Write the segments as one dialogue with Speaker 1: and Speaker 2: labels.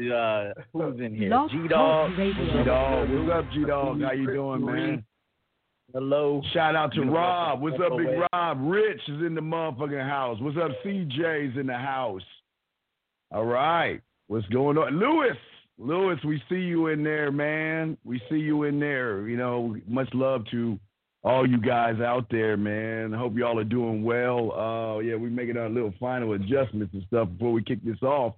Speaker 1: to uh, who's in here. G Dog.
Speaker 2: Talk
Speaker 3: G Dog, what's up, G Dog? How you doing, man?
Speaker 1: Hello.
Speaker 3: Shout out to Rob. What's up, Big. Rob? Rich is in the motherfucking house. What's up, CJ's in the house? All right. What's going on? Lewis. Lewis, we see you in there, man. We see you in there. You know, much love to all you guys out there, man. I hope y'all are doing well. Uh yeah, we're making our little final adjustments and stuff before we kick this off.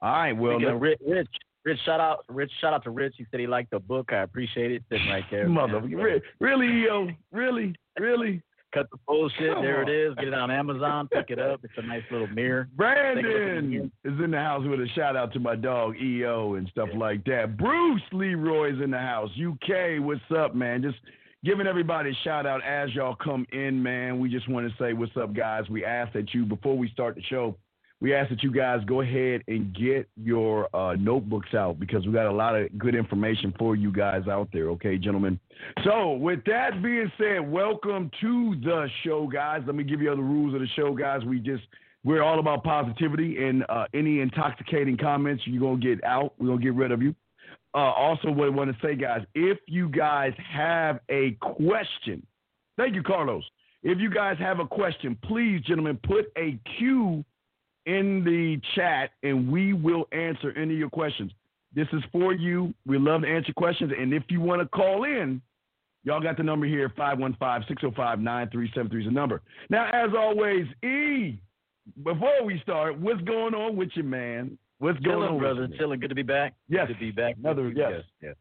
Speaker 3: All right, well,
Speaker 1: of Rich, Rich, Rich, shout out, Rich, shout out to Rich. He said he liked the book. I appreciate it. Sitting right there.
Speaker 3: mother,
Speaker 1: man.
Speaker 3: really, yo, really, really.
Speaker 1: Cut the bullshit.
Speaker 3: Come
Speaker 1: there
Speaker 3: on.
Speaker 1: it is. Get it on Amazon. Pick it up. It's a nice little mirror.
Speaker 3: Brandon is in the house with a shout out to my dog EO and stuff like that. Bruce Leroy's in the house. UK, what's up, man? Just giving everybody a shout out as y'all come in, man. We just want to say what's up, guys. We ask that you before we start the show, we ask that you guys go ahead and get your uh, notebooks out because we got a lot of good information for you guys out there, okay, gentlemen? So, with that being said, welcome to the show, guys. Let me give you the rules of the show, guys. We just we're all about positivity and uh, any intoxicating comments you're gonna get out. We're gonna get rid of you. Uh, also, what I want to say, guys, if you guys have a question, thank you, Carlos. If you guys have a question, please, gentlemen, put a Q in the chat and we will answer any of your questions. This is for you. We love to answer questions. And if you want to call in, y'all got the number here 515 605 9373 is the number. Now, as always, E, before we start, what's going on with you, man? What's going
Speaker 1: Chilling,
Speaker 3: on,
Speaker 1: brother.
Speaker 3: with you?
Speaker 1: Chilling. Good to be back.
Speaker 3: Yes.
Speaker 1: Good to be back.
Speaker 3: Another- yes.
Speaker 1: yes. Yes.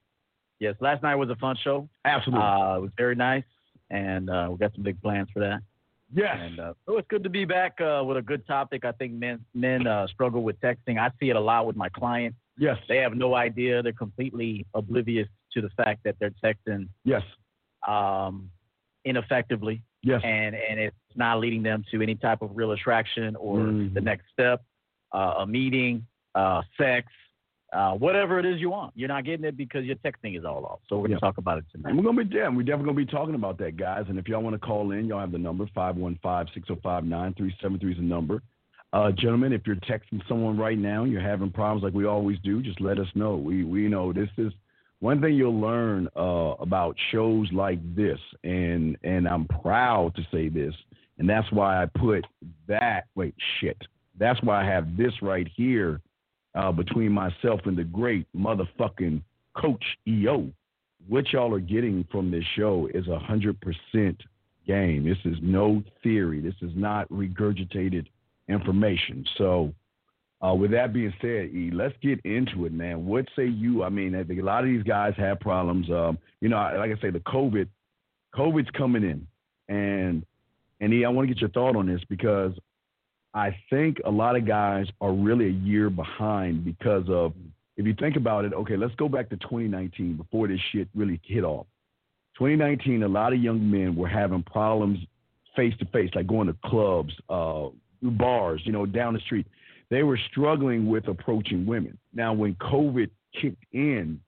Speaker 1: Yes. Last night was a fun show.
Speaker 3: Absolutely.
Speaker 1: Uh, it was very nice, and uh, we got some big plans for that.
Speaker 3: Yes.
Speaker 1: And uh, so it's good to be back uh, with a good topic. I think men men uh, struggle with texting. I see it a lot with my clients.
Speaker 3: yes.
Speaker 1: They have no idea. They're completely oblivious to the fact that they're texting
Speaker 3: Yes.
Speaker 1: um, ineffectively,
Speaker 3: Yes.
Speaker 1: and and it's not leading them to any type of real attraction or
Speaker 3: Mhm.
Speaker 1: the next step, uh, a meeting, uh, sex. Uh, whatever it is you want, you're not getting it because your texting is all off. So we're
Speaker 3: Yeah.
Speaker 1: gonna talk about it tonight.
Speaker 3: And we're gonna be yeah, we're definitely gonna be talking about that, guys. And if y'all want to call in, y'all have the number 515-605-9373 is the number. Uh, gentlemen, if you're texting someone right now, and you're having problems like we always do, just let us know. We we know this is one thing you'll learn uh, about shows like this, and and I'm proud to say this, and that's why I put that. Wait, shit. That's why I have this right here uh, between myself and the great motherfucking Coach EO. What y'all are getting from this show is a hundred percent game. This is no theory. This is not regurgitated information. So, uh, with that being said, E, let's get into it, man. What say you? I mean, I think a lot of these guys have problems. Um, you know, like I say, the COVID, COVID's coming in, and and E, I want to get your thought on this because I think a lot of guys are really a year behind because of if you think about it, okay, let's go back to 2019 before this shit really hit off. 2019, a lot of young men were having problems face to face, like going to clubs, uh, bars, you know, down the street. They were struggling with approaching women. Now, when COVID kicked in,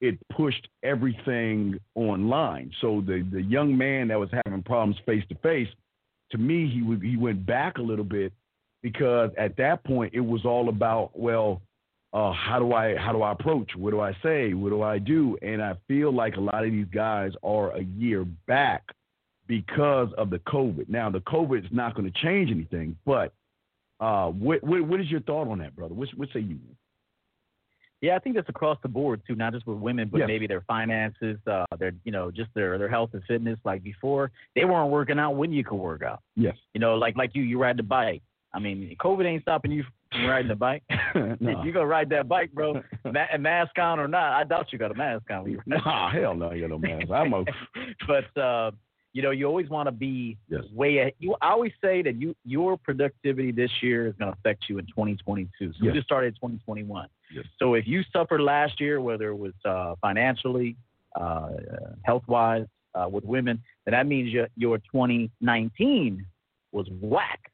Speaker 3: it pushed everything online. So the the young man that was having problems face to face, to me, he he went back a little bit because at that point it was all about well, uh, how do I how do I approach? What do I say? What do I do? And I feel like a lot of these guys are a year back because of the COVID. Now the COVID is not going to change anything, but uh, what, what what is your thought on that, brother? What what say you?
Speaker 1: Yeah, I think that's across the board too, not just with women, but
Speaker 3: Yes.
Speaker 1: maybe their finances, uh, their you know, just their their health and fitness. Like before, they weren't working out when you could work out.
Speaker 3: Yes.
Speaker 1: You know, like like you, you ride the bike. I mean, COVID ain't stopping you from riding the bike.
Speaker 3: no.
Speaker 1: You gonna ride that bike, bro? Ma- mask on or not? I doubt you got a mask on.
Speaker 3: Nah, hell no, you got no mask. I'm a
Speaker 1: but uh, you know, you always want to be
Speaker 3: Yes.
Speaker 1: way ahead. You I always say that you your productivity this year is going to affect you in 2022. So
Speaker 3: Yes.
Speaker 1: we just started 2021.
Speaker 3: Yes.
Speaker 1: So if you suffered last year, whether it was uh, financially, uh, health wise, uh, with women, then that means your your 2019 was whack.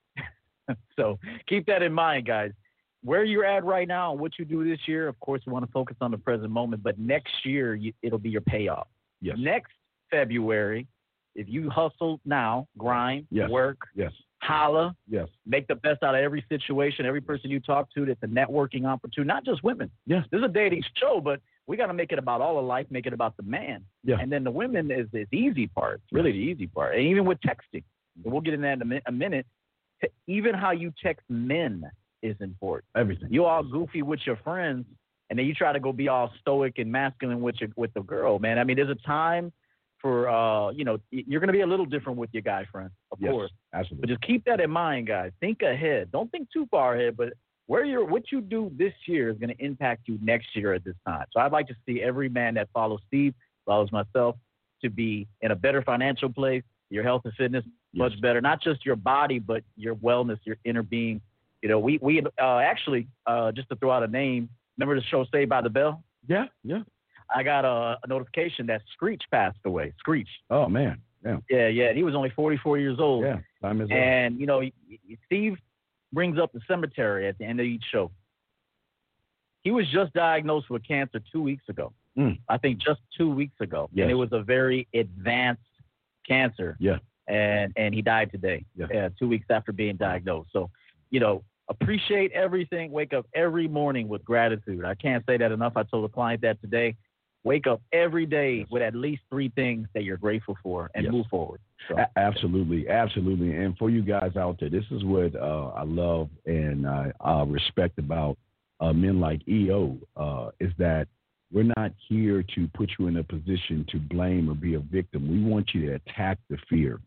Speaker 1: so keep that in mind, guys. Where you're at right now and what you do this year, of course, you want to focus on the present moment. But next year, you, it'll be your payoff.
Speaker 3: yes,
Speaker 1: Next February, if you hustle now, grind,
Speaker 3: Yes.
Speaker 1: work,
Speaker 3: yes,
Speaker 1: holla,
Speaker 3: Yes.
Speaker 1: make the best out of every situation, every person you talk to. That's a networking opportunity, not just women.
Speaker 3: Yes.
Speaker 1: This is a dating show, but we got to make it about all of life, make it about the man.
Speaker 3: Yeah.
Speaker 1: And then the women is the easy part, It's really the easy part. And even with texting, and we'll get in that in a minute. Even how you text men is important.
Speaker 3: Everything.
Speaker 1: You all goofy with your friends, and then you try to go be all stoic and masculine with your with the girl, man. I mean, there's a time for uh, you know, you're gonna be a little different with your guy friend, of
Speaker 3: Yes.
Speaker 1: course. But just keep that in mind, guys. Think ahead. Don't think too far ahead, but where you're what you do this year is going to impact you next year at this time. So I'd like to see every man that follows Steve, follows myself, to be in a better financial place, your health and fitness
Speaker 3: Yes.
Speaker 1: much better. Not just your body, but your wellness, your inner being. You know, we we uh, actually uh, just to throw out a name. Remember the show Saved by the Bell?
Speaker 3: Yeah. Yeah.
Speaker 1: I got a, a notification that Screech passed away. Screech.
Speaker 3: Oh man. Yeah.
Speaker 1: Yeah, yeah. He was only 44 years old.
Speaker 3: Yeah. Time is up.
Speaker 1: And you know, Steve brings up the cemetery at the end of each show. He was just diagnosed with cancer two weeks ago.
Speaker 3: Mm.
Speaker 1: I think just two weeks ago,
Speaker 3: Yes.
Speaker 1: and it was a very advanced cancer.
Speaker 3: Yeah.
Speaker 1: And and he died today.
Speaker 3: Yeah.
Speaker 1: two weeks after being diagnosed. So, you know, appreciate everything. Wake up every morning with gratitude. I can't say that enough. I told a client that today. Wake up every day
Speaker 3: Yes.
Speaker 1: with at least three things that you're grateful for and
Speaker 3: Yes.
Speaker 1: move forward. So,
Speaker 3: A- absolutely, absolutely. And for you guys out there, this is what uh, I love and I uh, respect about uh, men like EO uh, is that we're not here to put you in a position to blame or be a victim. We want you to attack the fear.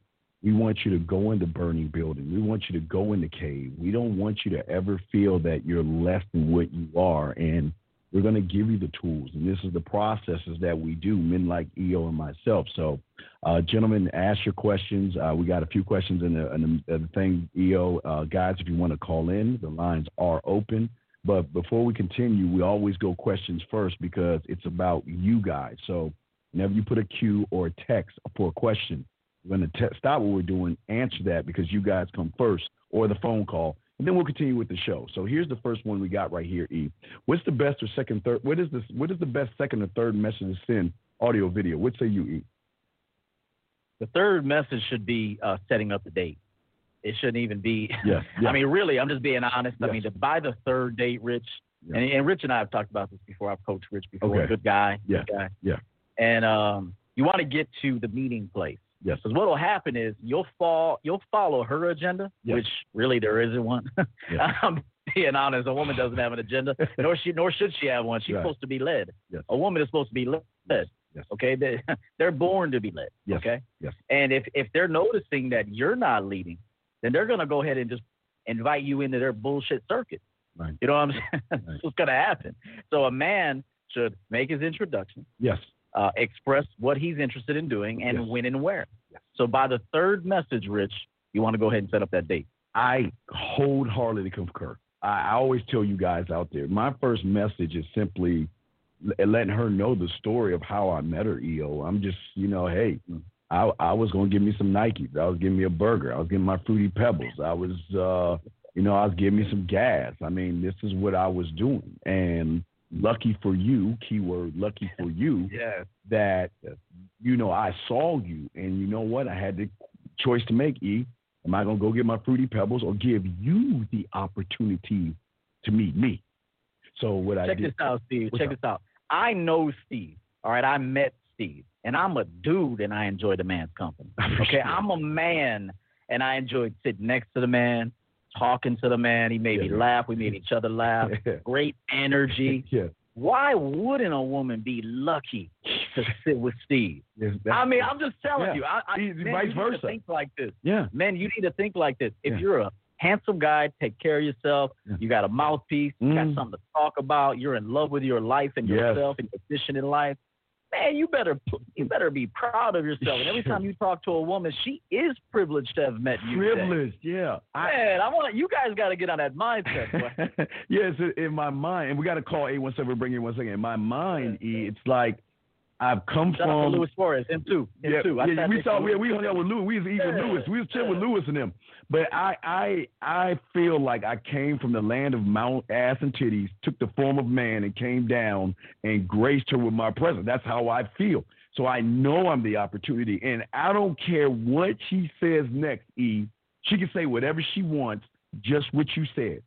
Speaker 3: We want you to go in the burning building. We want you to go in the cave. We don't want you to ever feel that you're less than what you are. And we're going to give you the tools. And this is the processes that we do, men like EO and myself. So, uh, gentlemen, ask your questions. Uh, we got a few questions in the, in the, the thing, EO. Uh, guys, if you want to call in, the lines are open. But before we continue, we always go questions first because it's about you guys. So whenever you put a Q or a text for a question, we're going to stop what we're doing, answer that because you guys come first, or the phone call, and then we'll continue with the show. So here's the first one we got right here. E, what's the best or second, third? What is this? What is the best second or third message to send audio, video? What say you, E?
Speaker 1: the third message should be uh, setting up the date. It shouldn't even be.
Speaker 3: Yes.
Speaker 1: I mean, really, I'm just being honest.
Speaker 3: Yes.
Speaker 1: I mean, to by the third date, Rich,
Speaker 3: Yeah.
Speaker 1: and, and Rich and I have talked about this before. I've coached Rich before.
Speaker 3: Okay.
Speaker 1: Good guy.
Speaker 3: Yeah.
Speaker 1: Good guy.
Speaker 3: Yeah.
Speaker 1: And um, you want to get to the meeting place.
Speaker 3: Yes,
Speaker 1: Because what will happen is you'll fall, you'll follow her agenda,
Speaker 3: Yes.
Speaker 1: which really there isn't one.
Speaker 3: Yeah.
Speaker 1: I'm being honest. A woman doesn't have an agenda, nor she, nor should she have one. She's
Speaker 3: Right.
Speaker 1: supposed to be led.
Speaker 3: Yes.
Speaker 1: A woman is supposed to be led.
Speaker 3: Yes.
Speaker 1: Okay, they, they're born to be led.
Speaker 3: Yes.
Speaker 1: Okay.
Speaker 3: Yes.
Speaker 1: And if if they're noticing that you're not leading, then they're gonna go ahead and just invite you into their bullshit circuit.
Speaker 3: Right.
Speaker 1: You know what I'm saying? That's
Speaker 3: Right.
Speaker 1: what's gonna happen. So a man should make his introduction
Speaker 3: yes,
Speaker 1: uh, express what he's interested in doing and
Speaker 3: Yes.
Speaker 1: when and where.
Speaker 3: Yes.
Speaker 1: So by the third message, Rich, you want to go ahead and set up that date.
Speaker 3: I wholeheartedly concur. I, I always tell you guys out there, my first message is simply letting her know the story of how I met her. EO, I'm just, you know, hey, I, I was gonna give me some Nikes. I was giving me a burger. I was getting my fruity pebbles. I was, uh, you know, I was giving me some gas. I mean, this is what I was doing, and lucky for you, keyword lucky for you,
Speaker 1: Yeah.
Speaker 3: that you know I saw you, and you know what? I had the choice to make. E, am I gonna go get my fruity pebbles or give you the opportunity to meet me? So what I
Speaker 1: Check this out, Steve. Check
Speaker 3: up?
Speaker 1: this out. I know Steve. All right, I met Steve, and I'm a dude, and I enjoy the man's company. Okay, I'm a man, and I enjoyed sitting next to the man, talking to the man. He made me laugh. We made each other laugh. Great energy.
Speaker 3: yeah,
Speaker 1: Why wouldn't a woman be lucky to sit with Steve?
Speaker 3: yes,
Speaker 1: I mean, I'm just telling
Speaker 3: Yeah.
Speaker 1: you. I, I,
Speaker 3: vice
Speaker 1: you need to
Speaker 3: versa.
Speaker 1: think like this.
Speaker 3: yeah,
Speaker 1: Men, you need to think like this. If
Speaker 3: Yeah.
Speaker 1: you're a handsome guy, take care of yourself.
Speaker 3: Yeah.
Speaker 1: You got a mouthpiece. You
Speaker 3: Mm.
Speaker 1: got something to talk about. You're in love with your life and
Speaker 3: Yes.
Speaker 1: yourself and your position in life. Man, you better you better be proud of yourself. And every time you talk to a woman, she is privileged to have met you. today.
Speaker 3: privileged. Yeah,
Speaker 1: Man, I want you guys got to get on that mindset. boy.
Speaker 3: yes, in- my mind, and we got to call eight one seven. Bring in one second. In my mind, E, it's like I've come
Speaker 1: Shout
Speaker 3: from.
Speaker 1: Luis Suarez, him too. Him
Speaker 3: yeah,
Speaker 1: too. I
Speaker 3: yeah, we saw we, we hung out with Lewis. We was eating
Speaker 1: Yeah.
Speaker 3: Lewis. We was chilling with Lewis and them. But I I I feel like I came from the land of Mount Ass and Titties, took the form of man, and came down and graced her with my presence. That's how I feel. So I know I'm the opportunity, and I don't care what she says next. E, She can say whatever she wants, just what you said.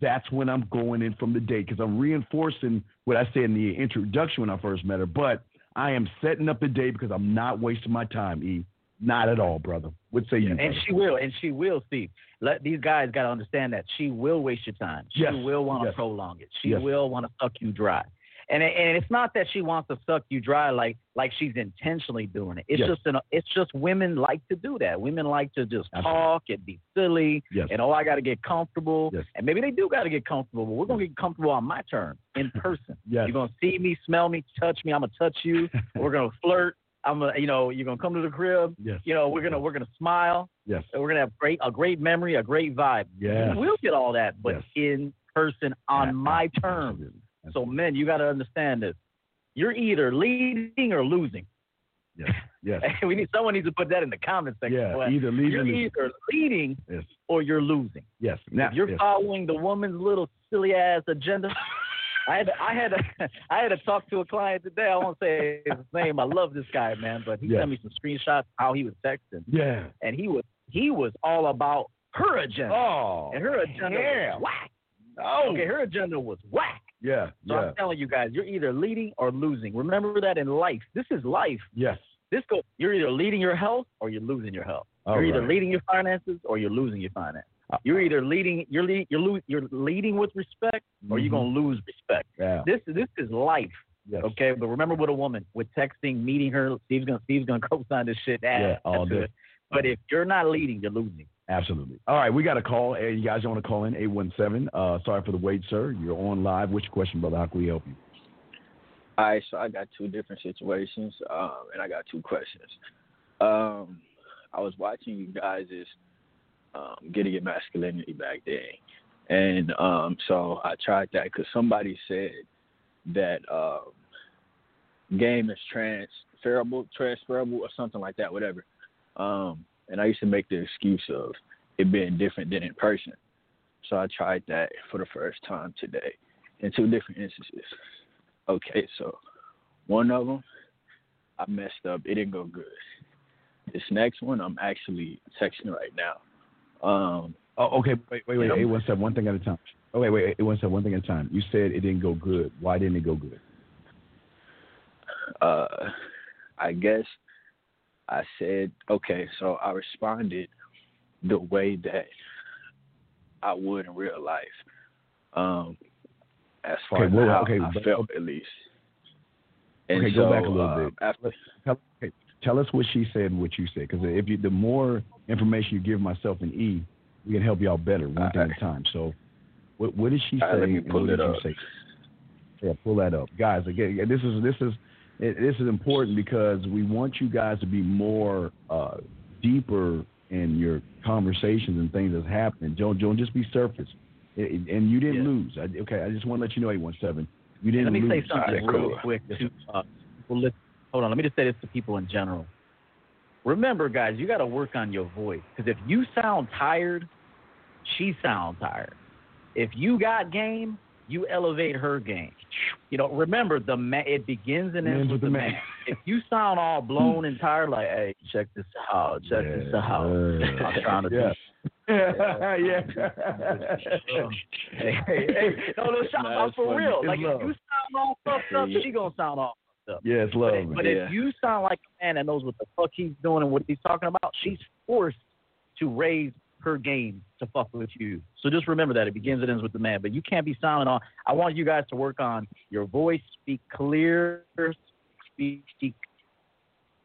Speaker 3: That's when I'm going in from the date because I'm reinforcing what I said in the introduction when I first met her. But I am setting up the date because I'm not wasting my time, E. Not at all, brother. What say you?
Speaker 1: And she will, and she will, Steve. Let these guys got to understand that she will waste your time. She
Speaker 3: yes.
Speaker 1: will want to
Speaker 3: yes.
Speaker 1: prolong it. She
Speaker 3: yes.
Speaker 1: will want to suck you dry. And and it's not that she wants to suck you dry like like she's intentionally doing it. It's
Speaker 3: Yes.
Speaker 1: just an it's just women like to do that. Women like to just
Speaker 3: Absolutely.
Speaker 1: talk and be silly
Speaker 3: Yes.
Speaker 1: and oh I got to get comfortable.
Speaker 3: Yes.
Speaker 1: And maybe they do got to get comfortable, but we're gonna get comfortable on my terms in person.
Speaker 3: Yes.
Speaker 1: You're gonna see me, smell me, touch me. I'm gonna touch you. we're gonna flirt. I'm gonna you know you're gonna come to the crib.
Speaker 3: Yes.
Speaker 1: You know we're gonna we're gonna smile.
Speaker 3: Yes.
Speaker 1: And we're gonna have great a great memory, a great vibe.
Speaker 3: Yes.
Speaker 1: We'll get all that, but
Speaker 3: Yes.
Speaker 1: in person on my terms. So men, you got to understand this. You're either leading or losing.
Speaker 3: Yes. Yes.
Speaker 1: we need someone needs to put that in the comment section.
Speaker 3: Yeah.
Speaker 1: But
Speaker 3: Either
Speaker 1: you're
Speaker 3: leaving.
Speaker 1: either leading
Speaker 3: Yes.
Speaker 1: or you're losing.
Speaker 3: Yes. Now,
Speaker 1: if you're
Speaker 3: yes.
Speaker 1: following the woman's little silly ass agenda. I had to, I had I had to talk to a client today. I won't say his name. I love this guy, man, but he sent me some screenshots how he was texting,
Speaker 3: Yeah.
Speaker 1: and he was he was all about her agenda,
Speaker 3: Oh.
Speaker 1: and her agenda
Speaker 3: yeah.
Speaker 1: was whack.
Speaker 3: Oh.
Speaker 1: Okay, her agenda was whack.
Speaker 3: Yeah.
Speaker 1: So
Speaker 3: yeah.
Speaker 1: I'm telling you guys, you're either leading or losing. Remember that in life. This is life.
Speaker 3: Yes.
Speaker 1: This go. You're either leading your health or you're losing your health.
Speaker 3: All
Speaker 1: you're either leading your finances or you're losing your finances.
Speaker 3: Uh,
Speaker 1: You're either leading. You're lead, you're lo- you're leading with respect or you're
Speaker 3: Mhm.
Speaker 1: gonna lose respect.
Speaker 3: Yeah.
Speaker 1: This this is life.
Speaker 3: Yes.
Speaker 1: Okay, but remember with a woman, with texting, meeting her, Steve's gonna Steve's gonna co-sign this shit. Ah,
Speaker 3: Yeah, all day.
Speaker 1: But if you're not leading, you're losing.
Speaker 3: Absolutely. All right, we got a call. Hey, you guys want to call in? 817. Uh, sorry for the wait, sir. You're on live. Which question, brother? How can we help you?
Speaker 2: All right, so I got two different situations, um, and I got two questions. Um, I was watching you guys' um, Getting Your Masculinity back then, and um, so I tried that because somebody said that um, game is transferable, transferable, or something like that, whatever. Um, and I used to make the excuse of it being different than in person. So I tried that for the first time today in two different instances. Okay, so one of them, I messed up. It didn't go good. This next one, I'm actually texting right now. Um,
Speaker 3: Oh, okay. Wait, wait, wait.
Speaker 2: Yeah.
Speaker 3: 817. One thing at a time. Oh, wait, wait. 817. One thing at a time. You said it didn't go good. Why didn't it go good?
Speaker 2: uh, I guess I said, okay, so I responded the way that I would in real life. Um, as far
Speaker 3: Okay,
Speaker 2: as
Speaker 3: well,
Speaker 2: how
Speaker 3: okay,
Speaker 2: I
Speaker 3: but-
Speaker 2: felt, at least. And
Speaker 3: Okay, go back a little
Speaker 2: uh,
Speaker 3: bit.
Speaker 2: After,
Speaker 3: Tell, okay, tell us what she said and what you said. Because if you, the more information you give myself and E, we can help y'all better one thing at a time. So, what, what did she say?
Speaker 2: Right, let me pull
Speaker 3: what
Speaker 2: it up.
Speaker 3: say? Yeah, pull that up, guys. Again, this is this is it, this is important because we want you guys to be more uh, deeper in your conversations and things that's happening. Don't don't just be surface. It- it- and you didn't
Speaker 1: Yeah.
Speaker 3: lose. I, okay, I just want to let you know, eight one seven. You didn't
Speaker 1: Let me
Speaker 3: lose.
Speaker 1: say something
Speaker 2: Alright,
Speaker 1: real
Speaker 2: cool.
Speaker 1: quick. To, uh, people listen- hold on. Let me just say this to people in general. Remember, guys, you got to work on your voice because if you sound tired, she sounds tired. If you got game, you elevate her game. You know, remember the man. It begins and ends with the man. If you sound all blown and tired, like, hey, check this out, check this out. I'm trying to do
Speaker 3: yeah. yeah.
Speaker 1: hey, hey, hey, no, no, shout
Speaker 2: Nah,
Speaker 1: out for
Speaker 2: funny.
Speaker 1: real.
Speaker 3: It's
Speaker 1: Like
Speaker 3: love.
Speaker 1: if you sound all fucked up, she gonna sound all fucked up.
Speaker 3: Yeah, it's love. man.
Speaker 1: but
Speaker 2: Yeah.
Speaker 1: if you sound like a man that knows what the fuck he's doing and what he's talking about, she's forced to raise her game to fuck with you. So just remember that it begins and ends with the man. But you can't be silent on. I want you guys to work on your voice, speak clear, speak, speak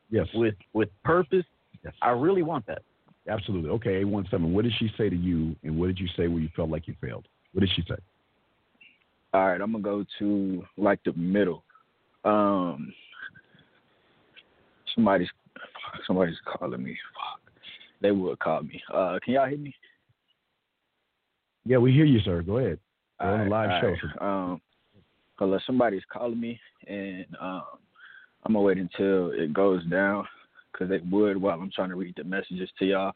Speaker 3: yes.
Speaker 1: with with purpose.
Speaker 3: Yes.
Speaker 1: I really want that.
Speaker 3: Absolutely. Okay, A one seven. What did she say to you, and what did you say when you felt like you failed? What did she say?
Speaker 2: all right, I'm gonna go to like the middle. Um, somebody's somebody's calling me. Fuck, they would call me. Uh, can y'all hear me?
Speaker 3: Yeah, we hear you, sir. Go ahead. We're on a live
Speaker 2: right,
Speaker 3: show.
Speaker 2: right. Um, unless somebody's calling me, and um, I'm gonna wait until it goes down, cause they would while I'm trying to read the messages to y'all.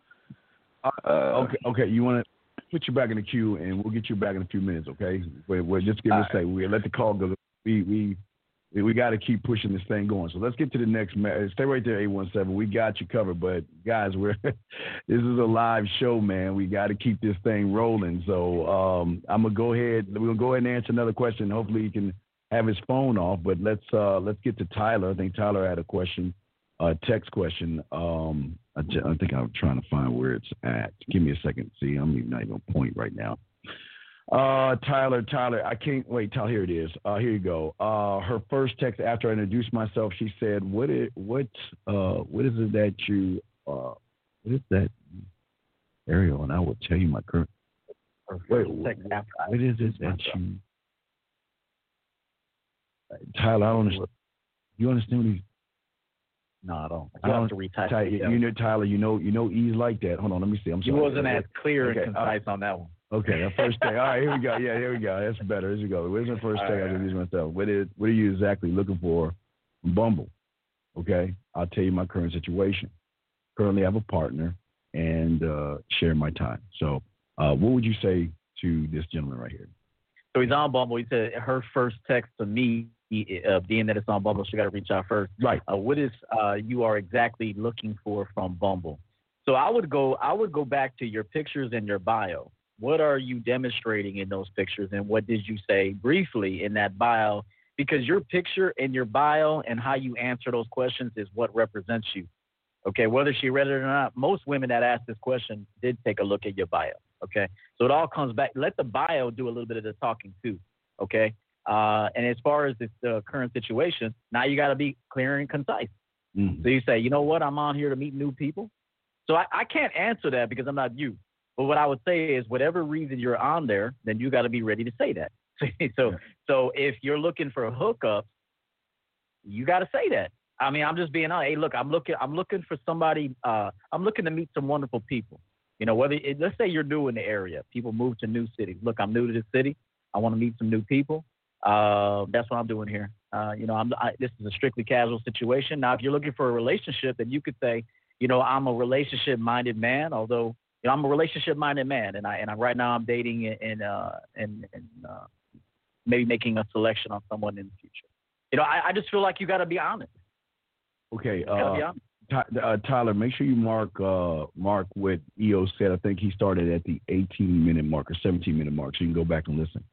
Speaker 2: Uh,
Speaker 3: Okay, okay. You want to put you back in the queue, and we'll get you back in a few minutes. Okay. Wait, wait just give us a
Speaker 2: All
Speaker 3: say. We let the call go. We we we, got to keep pushing this thing going. So let's get to the next. Stay right there, eight one seven. We got you covered, but guys, we're this is a live show, man. We got to keep this thing rolling. So um, I'm gonna go ahead. We're gonna go ahead and answer another question. Hopefully, he can have his phone off. But let's uh, let's get to Tyler. I think Tyler had a question, a text question. Um, I, I think I'm trying to find where it's at. Give me a second. See, I'm not even on point right now. Uh, Tyler, Tyler, I can't wait. Tyler, here it is. Uh, here you go. Uh, her first text after I introduced myself, she said, "What is what? Uh, what is it that you? Uh, what is that, Ariel?" And I will tell you my current. Wait,
Speaker 1: I
Speaker 3: what is it that you? Tyler, I don't understand. You understand what he's?
Speaker 1: No, I don't.
Speaker 3: I
Speaker 1: You
Speaker 3: don't-
Speaker 1: have to retype.
Speaker 3: Ty, you know, Tyler, you know, you know, E's like that. Hold on, let me see. I'm sorry.
Speaker 1: wasn't as clear
Speaker 3: Okay,
Speaker 1: and
Speaker 3: uh,
Speaker 1: concise on that one.
Speaker 3: Okay, the first thing. All right, here we go. Yeah, here we go. That's better. Here we go. Where's the first
Speaker 1: All
Speaker 3: thing I
Speaker 1: right,
Speaker 3: introduce myself? What is what are you exactly looking for from Bumble? Okay, I'll tell you my current situation. Currently, I have a partner and uh, share my time. So, uh, what would you say to this gentleman right here?
Speaker 1: So he's on Bumble. He said her first text to me, he, uh, being that it's on Bumble, she got to reach out first.
Speaker 3: Right.
Speaker 1: Uh, what is uh, you are exactly looking for from Bumble? So I would go. I would go back to your pictures and your bio. What are you demonstrating in those pictures, and what did you say briefly in that bio? Because your picture and your bio and how you answer those questions is what represents you. Okay, whether she read it or not, most women that asked this question did take a look at your bio. Okay, so it all comes back. Let the bio do a little bit of the talking too. Okay, uh, and as far as this uh, current situation, now you got to be clear and concise.
Speaker 3: Mm.
Speaker 1: So you say, you know what, I'm on here to meet new people. So I, I can't answer that because I'm not you. But what I would say is, whatever reason you're on there, then you got to be ready to say that. so,
Speaker 3: Yeah.
Speaker 1: so if you're looking for hookups, you got to say that. I mean, I'm just being honest. Hey, look, I'm looking, I'm looking for somebody. Uh, I'm looking to meet some wonderful people. You know, whether it, let's say you're new in the area, people move to new cities. Look, I'm new to this city. I want to meet some new people. Uh, that's what I'm doing here. Uh, you know, I'm, I, this is a strictly casual situation. Now, if you're looking for a relationship, then you could say, you know, I'm a relationship-minded man. Although, you know, I'm a relationship-minded man, and I and I, right now I'm dating and and uh, and, and uh, maybe making a selection on someone in the future. You know, I, I just feel like you got to be honest.
Speaker 3: Okay.
Speaker 1: Gotta be
Speaker 3: Uh,
Speaker 1: honest.
Speaker 3: Ty, uh, Tyler, make sure you mark uh, mark what EO said. I think he started at the 18 minute mark or 17 minute mark, so you can go back and listen.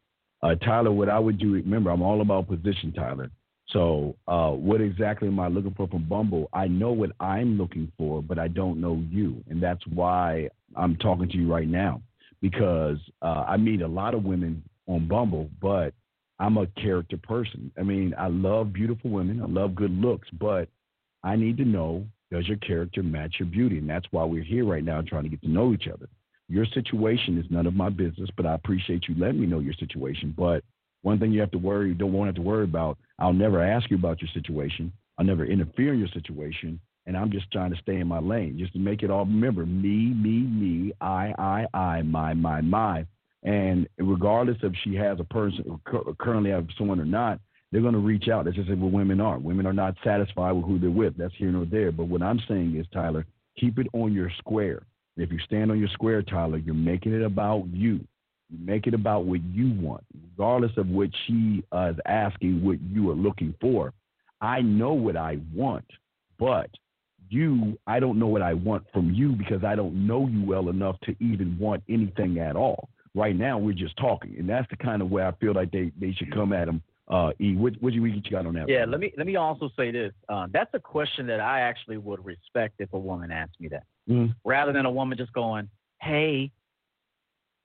Speaker 3: Uh, Tyler, what I would do, remember, I'm all about position, Tyler. So, uh, what exactly am I looking for from Bumble? I know what I'm looking for, but I don't know you, and that's why I'm talking to you right now because uh, I meet a lot of women on Bumble, but I'm a character person. I mean, I love beautiful women, I love good looks, but I need to know does your character match your beauty? And that's why we're here right now trying to get to know each other. Your situation is none of my business, but I appreciate you letting me know your situation. But one thing you have to worry, you don't want to have to worry about, I'll never ask you about your situation. I'll never interfere in your situation. And I'm just trying to stay in my lane, just to make it all remember me, me, me, I, I, I, my, my, my. And regardless if she has a person cur- currently have someone or not, they're going to reach out. That's just what women are. Women are not satisfied with who they're with. That's here nor there. But what I'm saying is, Tyler, keep it on your square. If you stand on your square, Tyler, you're making it about you. Make it about what you want, regardless of what she uh, is asking, what you are looking for. I know what I want, but you, I don't know what I want from you because I don't know you well enough to even want anything at all. Right now, we're just talking, and that's the kind of way I feel like they, they should come at them. Uh, e, what what you what you got on that?
Speaker 1: Yeah, let me let me also say this. Uh, that's a question that I actually would respect if a woman asked me that,
Speaker 3: Mhm.
Speaker 1: rather than a woman just going, "Hey,"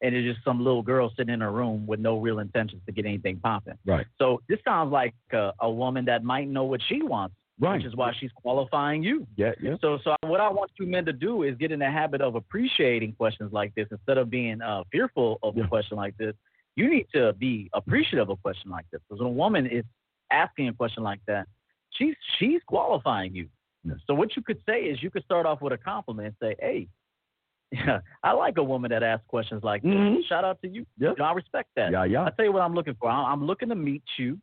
Speaker 1: and it's just some little girl sitting in her room with no real intentions to get anything popping.
Speaker 3: Right.
Speaker 1: So this sounds like a, a woman that might know what she wants,
Speaker 3: Right.
Speaker 1: which is why she's qualifying you.
Speaker 3: Yeah, yeah.
Speaker 1: So, so what I want you men to do is get in the habit of appreciating questions like this instead of being uh, fearful of
Speaker 3: Yeah.
Speaker 1: a question like this. You need to be appreciative of a question like this because when a woman is asking a question like that, she's she's qualifying you.
Speaker 3: Yes.
Speaker 1: So what you could say is you could start off with a compliment and say, "Hey, yeah, I like a woman that asks questions like.
Speaker 3: Mhm.
Speaker 1: Shout out to you.
Speaker 3: Yep.
Speaker 1: You know, I respect that.
Speaker 3: Yeah, yeah.
Speaker 1: I tell you what I'm looking for. I'm looking to meet you.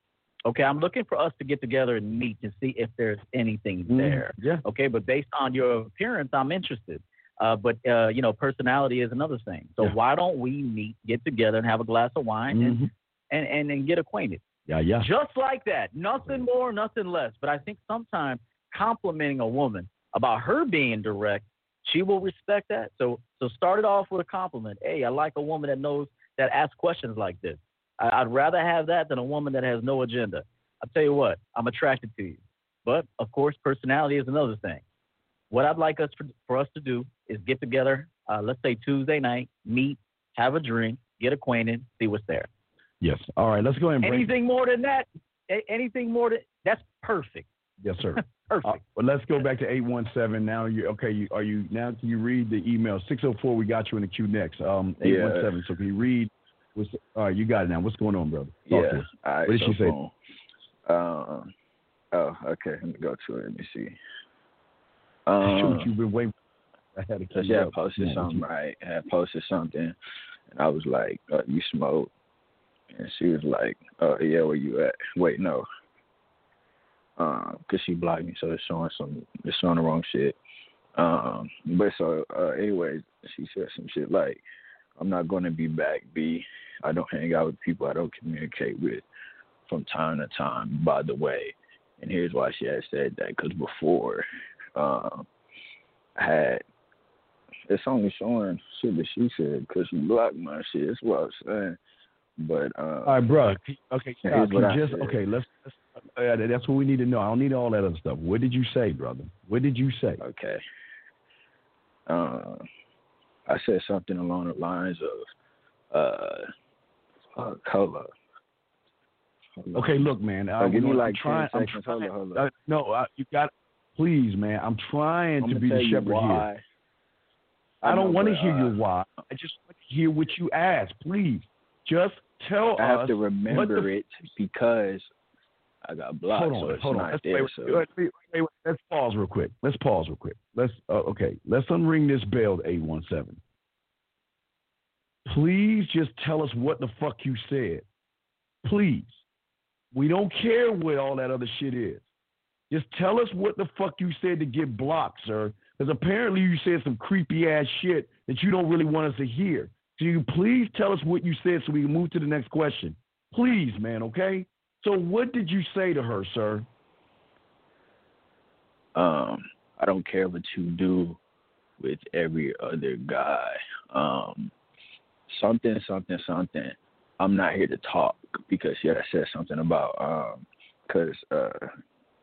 Speaker 1: Okay, I'm looking for us to get together and meet and see if there's anything
Speaker 3: Mhm.
Speaker 1: there.
Speaker 3: Yeah.
Speaker 1: Okay, but based on your appearance, I'm interested. Uh, but uh, you know, personality is another thing. So
Speaker 3: Yeah.
Speaker 1: why don't we meet, get together, and have a glass of wine and,
Speaker 3: Mhm.
Speaker 1: and and and get acquainted?
Speaker 3: Yeah, yeah.
Speaker 1: Just like that. Nothing more, nothing less. But I think sometimes complimenting a woman about her being direct, she will respect that. So so start it off with a compliment. Hey, I like a woman that knows that asks questions like this. I, would rather have that than a woman that has no agenda. I'll tell you what, I'm attracted to you. But of course, personality is another thing. What I'd like us for, for us to do is get together, uh, let's say Tuesday night, meet, have a drink, get acquainted, see what's there.
Speaker 3: Yes. All right. Let's go ahead and
Speaker 1: anything more than that. Anything more than that's perfect.
Speaker 3: Yes, sir.
Speaker 1: perfect. Uh,
Speaker 3: but let's go back to eight one seven. Now you okay? You, are you now? Can you read the email 604 We got you in the queue next. Um, eight one seven. So can you read? What's all right? You got it now. What's going on, brother?
Speaker 2: Talk yeah. All right,
Speaker 3: what did
Speaker 2: so
Speaker 3: she say?
Speaker 2: Um. Oh, okay. Let me go to it. Let me see.
Speaker 3: Um, Shoot, you've been waiting. I had to.
Speaker 2: She had posted something, right? I had posted something, and I was like, uh, "You smoke." and she was like, Oh, yeah, where you at?" Wait, no, um, cause she blocked me, so it's showing some, it's showing the wrong shit. Um, but so, uh, anyways, she said some shit like, "I'm not gonna be back, B. I don't hang out with people I don't communicate with from time to time. By the way, and here's why she had said that, cause before, um, I had." It's only showing shit that she said because she blocked my shit. That's what I was saying. But uh,
Speaker 3: all right, bro. Okay, stop. just okay. Let's. let's uh, that's what we need to know. I don't need all that other stuff. What did you say, brother? What did you say?
Speaker 2: Okay. Uh, I said something along the lines of uh, uh color.
Speaker 3: Okay, look, man.
Speaker 2: Uh, give me like
Speaker 3: I'm trying. I'm
Speaker 2: seconds. Trying, hold
Speaker 3: uh, no, uh, you got. Please, man. I'm trying
Speaker 2: I'm
Speaker 3: to be the shepherd here. I, I don't want to hear your why. I just want to hear what you ask. Please, just tell
Speaker 2: I
Speaker 3: us.
Speaker 2: I have to remember the, it because I got blocked.
Speaker 3: Hold on,
Speaker 2: so
Speaker 3: hold
Speaker 2: on.
Speaker 3: Let's,
Speaker 2: there,
Speaker 3: wait,
Speaker 2: so.
Speaker 3: wait, wait, wait, let's pause real quick. Let's pause real quick. Let's uh, okay. Let's unring this bell to eight one seven. Please just tell us what the fuck you said. Please. We don't care what all that other shit is. Just tell us what the fuck you said to get blocked, sir. Because apparently you said some creepy ass shit that you don't really want us to hear. Can you please tell us what you said so we can move to the next question? Please, man, okay? So what did you say to her, sir?
Speaker 2: Um, I don't care what you do with every other guy. Um, something, something, something. I'm not here to talk because she had said something about um, because uh,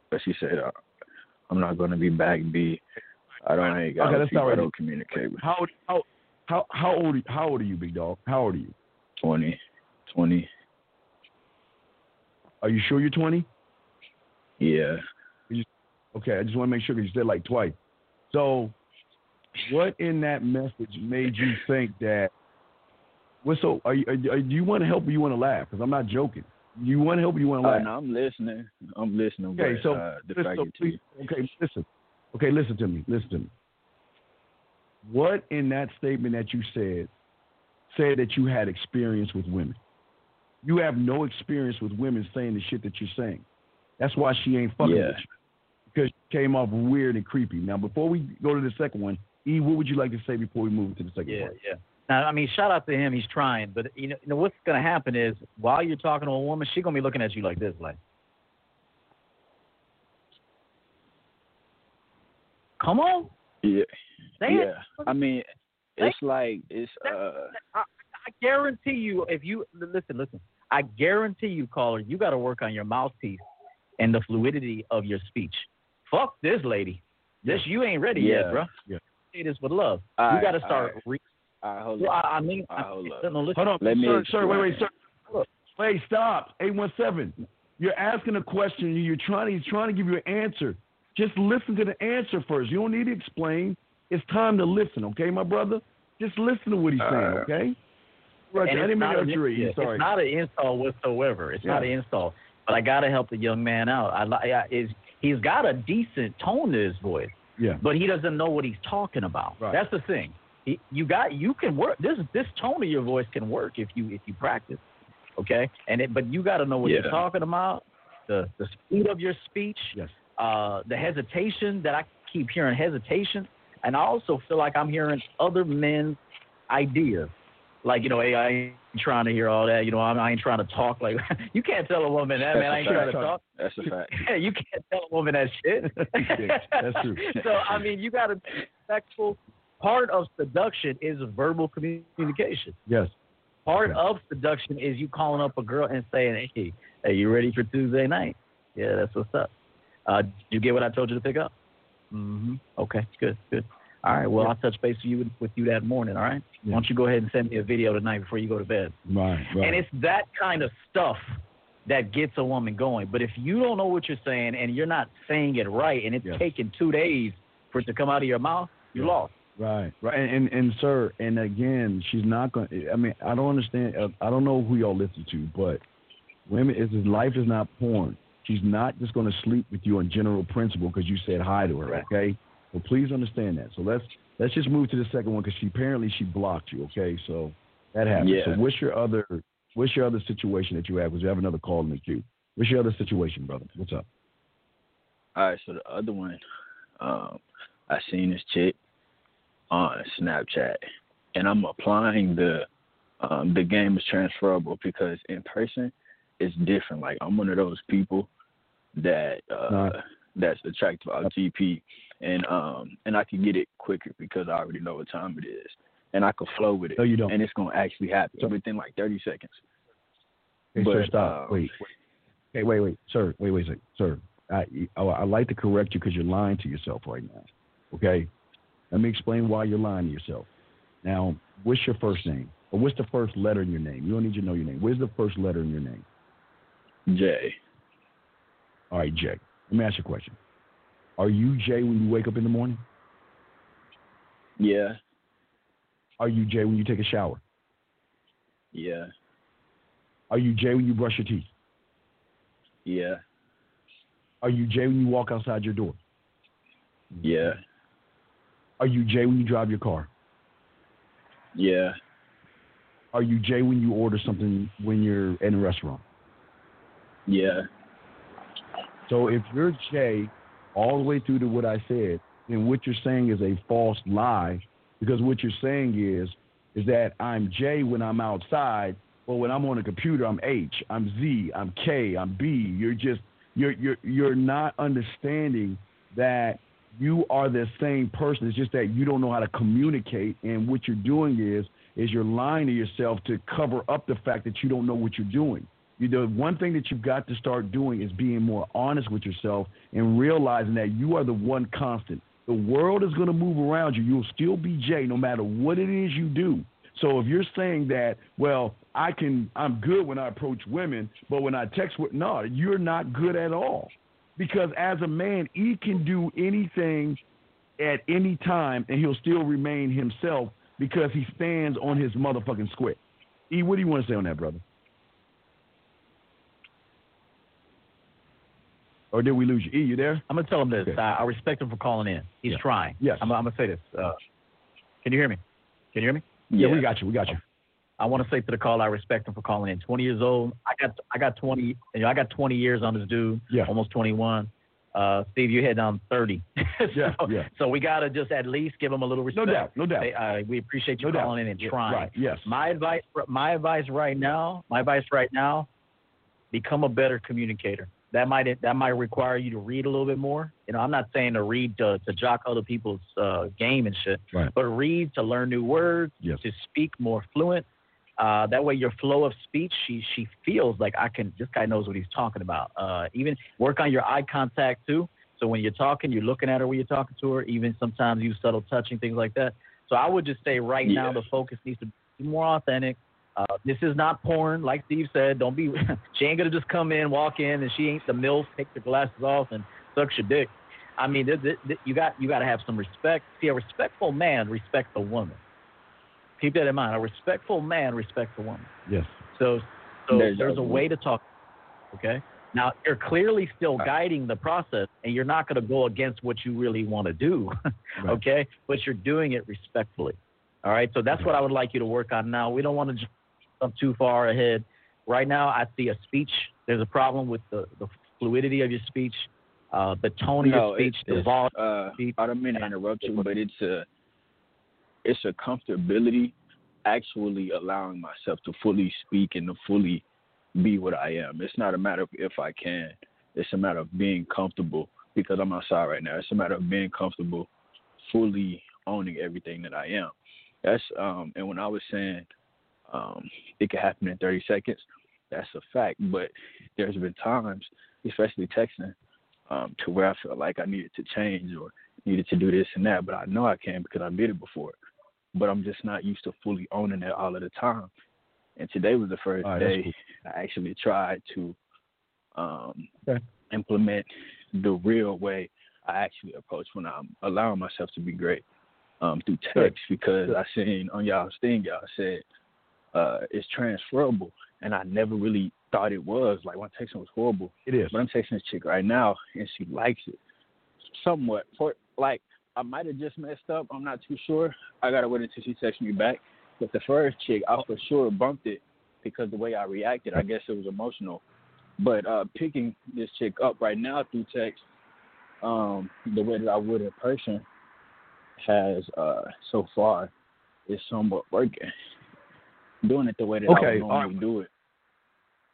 Speaker 2: but she said uh, I'm not going to be back B. I don't hang out okay, with people I don't communicate with.
Speaker 3: How how how how old how old are you, big dog? How old are you?
Speaker 2: Twenty. Twenty.
Speaker 3: Are you sure you're twenty?
Speaker 2: Yeah.
Speaker 3: okay, I just want to make sure because you said like twice. So, what in that message made you think that? What so? Are you, are, do you want to help or you want to laugh? Because I'm not joking. You want to help or you want to laugh?
Speaker 2: Uh, no, I'm listening. I'm listening.
Speaker 3: Okay,
Speaker 2: but,
Speaker 3: so,
Speaker 2: uh,
Speaker 3: listen, so please, okay, listen. Okay, listen to me. Listen to me. What in that statement that you said said that you had experience with women? You have no experience with women saying the shit that you're saying. That's why she ain't fucking
Speaker 2: yeah.
Speaker 3: with you. Because she came off weird and creepy. Now, before we go to the second one, E, what would you like to say before we move to the second
Speaker 1: yeah,
Speaker 3: part?
Speaker 1: Yeah, Now, I mean, shout out to him. He's trying. But, you know, you know what's going to happen is while you're talking to a woman, she's going to be looking at you like this, like, come on.
Speaker 2: Yeah.
Speaker 1: Say
Speaker 2: yeah.
Speaker 1: It.
Speaker 2: I mean, it's like it's. uh
Speaker 1: I, I guarantee you, if you listen, listen. I guarantee you, caller, you got to work on your mouthpiece and the fluidity of your speech. Fuck this lady. This you ain't ready
Speaker 2: yeah.
Speaker 1: yet, bro.
Speaker 3: Yeah.
Speaker 1: Say this with love.
Speaker 2: All
Speaker 1: you
Speaker 2: right,
Speaker 1: got to start.
Speaker 2: Right.
Speaker 1: Re-
Speaker 2: all right, hold
Speaker 1: well,
Speaker 2: I,
Speaker 1: I mean,
Speaker 2: right,
Speaker 1: I,
Speaker 2: hold,
Speaker 1: I, no,
Speaker 3: hold on,
Speaker 2: Let
Speaker 3: sir,
Speaker 2: me
Speaker 3: sir, wait, wait, sir. Wait, stop. Eight one seven. You're asking a question. You're trying. He's trying to give you an answer. Just listen to the answer first. You don't need to explain. It's time to listen, okay, my brother? Just listen to what he's saying,
Speaker 2: uh,
Speaker 3: okay? Roger,
Speaker 1: and
Speaker 3: I didn't
Speaker 1: not
Speaker 3: an, yeah,
Speaker 1: It's not an install whatsoever. It's yeah. not an install. But I got to help the young man out. I, I is he's got a decent tone to his voice.
Speaker 3: Yeah.
Speaker 1: But he doesn't know what he's talking about.
Speaker 3: Right.
Speaker 1: That's the thing. He, you got you can work this this tone of your voice can work if you if you practice. Okay? And it, but you got to know what
Speaker 2: yeah.
Speaker 1: you're talking about. The the speed of your speech.
Speaker 3: Yes.
Speaker 1: Uh, the hesitation that I keep hearing hesitation and I also feel like I'm hearing other men's ideas. Like, you know, hey, I ain't trying to hear all that. You know, I'm, I ain't trying to talk like you can't tell a woman that,
Speaker 2: That's
Speaker 1: man. I ain't
Speaker 2: a
Speaker 1: trying to talk.
Speaker 2: That's a fact.
Speaker 1: Yeah, you can't tell a woman that shit.
Speaker 3: That's true.
Speaker 1: so I mean, you got to be respectful. Part of seduction is verbal communication.
Speaker 3: Yes.
Speaker 1: Part of seduction is you calling up a girl and saying, "Hey, are you ready for Tuesday night?" Yeah, that's what's up. Uh, you get what I told you to pick up? Mm-hmm. Okay, good, good. All right. Well,
Speaker 3: Yeah.
Speaker 1: I'll touch base with you with you that morning. All right.
Speaker 3: Yeah.
Speaker 1: Why don't you go ahead and send me a video tonight before you go to bed?
Speaker 3: Right. Right.
Speaker 1: And it's that kind of stuff that gets a woman going. But if you don't know what you're saying and you're not saying it right, and it's
Speaker 3: Yes.
Speaker 1: taking two days for it to come out of your mouth, you
Speaker 3: Yeah.
Speaker 1: lost.
Speaker 3: Right, right, and, and and sir, and again, she's not going. to I mean, I don't understand. uh, I don't know who y'all listen to, but women, is life is not porn. She's not just going to sleep with you on general principle because you said hi to her.
Speaker 1: Right.
Speaker 3: Okay, so please understand that. So let's let's just move to the second one because she apparently she blocked you. Okay, so that happened.
Speaker 2: Yeah.
Speaker 3: So what's your other what's your other situation that you have? Because you have another call in the queue. What's your other situation, brother? What's up?
Speaker 2: All right, so the other one, um, I seen this chick on Snapchat, and I'm applying the um, the game is transferable because in person it's different. Like I'm one of those people that uh,
Speaker 3: Right.
Speaker 2: that's attracted to GP, and um and I can get it quicker because I already know what time it is, and I can flow with it,
Speaker 3: No, you don't.
Speaker 2: and it's gonna actually happen
Speaker 3: So-
Speaker 2: within like 30 seconds.
Speaker 3: Hey, sir, stop.
Speaker 2: uh,
Speaker 3: wait. Hey, wait, wait, sir. Wait, wait a second, sir. I I, I like to correct you because you're lying to yourself right now. Okay. Let me explain why you're lying to yourself. Now, what's your first name? Or what's the first letter in your name? You don't need to know your name. Where's the first letter in your name?
Speaker 2: Jay,
Speaker 3: All right, Jay. Let me ask you a question. Are you Jay when you wake up in the morning?
Speaker 2: yeah,
Speaker 3: Are you Jay when you take a shower?
Speaker 2: yeah,
Speaker 3: Are you Jay when you brush your teeth?
Speaker 2: yeah,
Speaker 3: Are you Jay when you walk outside your door?
Speaker 2: yeah,
Speaker 3: Are you Jay when you drive your car?
Speaker 2: yeah,
Speaker 3: Are you Jay when you order something when you're in a restaurant?
Speaker 2: yeah.
Speaker 3: So if you're Jay all the way through to what I said, then what you're saying is a false lie because what you're saying is is that I'm J when I'm outside, but when I'm on a computer I'm H, I'm Z, I'm K, I'm B. You're just you're you're you're not understanding that you are the same person. It's just that you don't know how to communicate and what you're doing is is you're lying to yourself to cover up the fact that you don't know what you're doing. You the one thing that you've got to start doing is being more honest with yourself and realizing that you are the one constant. The world is going to move around you. You'll still be Jay no matter what it is you do. So if you're saying that, well, I can, I'm good when I approach women, but when I text with, no, you're not good at all. Because as a man, he can do anything at any time and he'll still remain himself because he stands on his motherfucking square. E, what do you want to say on that, brother? Or did we lose you? E, you there?
Speaker 1: I'm gonna tell him this.
Speaker 3: Okay.
Speaker 1: I, I respect him for calling in. He's
Speaker 3: Yeah.
Speaker 1: trying.
Speaker 3: Yes.
Speaker 1: I'm, I'm gonna say this. Uh, can you hear me? Can you hear me?
Speaker 3: Yeah, we got you. We got you.
Speaker 1: I want to say to the caller, I respect him for calling in. 20 years old. I got I got 20. You know, I got 20 years on this dude.
Speaker 3: Yeah.
Speaker 1: Almost 21. Uh, Steve, you head down 30. so,
Speaker 3: Yeah, yeah.
Speaker 1: so we gotta just at least give him a little respect.
Speaker 3: No doubt. No doubt.
Speaker 1: Hey, uh, we appreciate you
Speaker 3: No doubt.
Speaker 1: calling in and trying.
Speaker 3: Right. Yes.
Speaker 1: My advice, my advice right now, my advice right now, become a better communicator. That might that might require you to read a little bit more. You know, I'm not saying to read to, to jock other people's uh, game and shit,
Speaker 3: Right.
Speaker 1: but read to learn new words,
Speaker 3: Yes.
Speaker 1: to speak more fluent. Uh, that way, your flow of speech, she she feels like I can. This guy knows what he's talking about. Uh, even work on your eye contact too. So when you're talking, you're looking at her when you're talking to her. Even sometimes you subtle touching things like that. So I would just say right now the focus needs to be more authentic. Uh, this is not porn, like Steve said. Don't be. she ain't gonna just come in, walk in, and she ain't the milf. Take the glasses off and suck your dick. I mean, th- th- th- you got you got to have some respect. See, a respectful man respects a woman. Keep that in mind. A respectful man respects a woman.
Speaker 3: Yes.
Speaker 1: So, so
Speaker 2: There's
Speaker 1: there's,
Speaker 2: a-
Speaker 1: a way to talk. Okay. Now you're clearly still guiding the process, and you're not going to go against what you really want to do.
Speaker 3: Right.
Speaker 1: okay, but you're doing it respectfully. All right. So that's what I would like you to work on now. We don't want to jump too far ahead. Right now, I see a speech. There's a problem with the, the fluidity of your speech, uh, the tone of your speech, the volume.
Speaker 2: uh,
Speaker 1: speech.
Speaker 2: I don't mean to interrupt you, but it's a it's a comfortability actually allowing myself to fully speak and to fully be what I am. It's not a matter of if I can. It's a matter of being comfortable because I'm outside right now. It's a matter of being comfortable, fully owning everything that I am. That's um and when I was saying um it could happen in 30 seconds, that's a fact. But there's been times, especially texting, um, to where I felt like I needed to change or needed to do this and that, but I know I can because I did it before. But I'm just not used to fully owning it all of the time. And today was the first right, day cool. I actually tried to um, okay. implement the real way I actually approach when I'm allowing myself to be great um, through text Good. because Good. I seen on y'all's thing y'all said uh, it's transferable, and I never really thought it was. Like my texting was horrible.
Speaker 3: It is.
Speaker 2: But I'm texting this chick right now, and she likes it somewhat. For like, I might have just messed up. I'm not too sure. I gotta wait until she texts me back. But the first chick, I for sure bumped it because the way I reacted, I guess it was emotional. But uh, picking this chick up right now through text, um, the way that I would in person, has uh, so far is somewhat working. Doing it the way that okay, I would normally right. do it.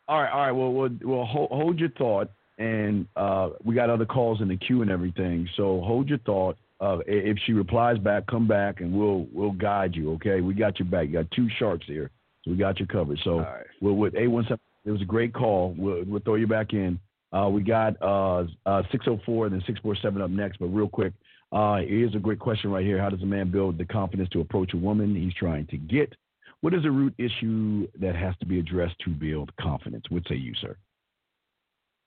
Speaker 3: All right, all right. Well, we'll, we'll hold, hold your thought, and uh, we got other calls in the queue and everything. So hold your thought. Uh, if she replies back, come back, and we'll we'll guide you. Okay, we got you back. You got two sharks here, so we got you covered. So right. we'll with a one seven. It was a great call. We'll, we'll throw you back in. Uh, we got uh, uh, 604 and then 647 up next. But real quick, uh, here's a great question right here. How does a man build the confidence to approach a woman he's trying to get? What is a root issue that has to be addressed to build confidence? What say you, sir?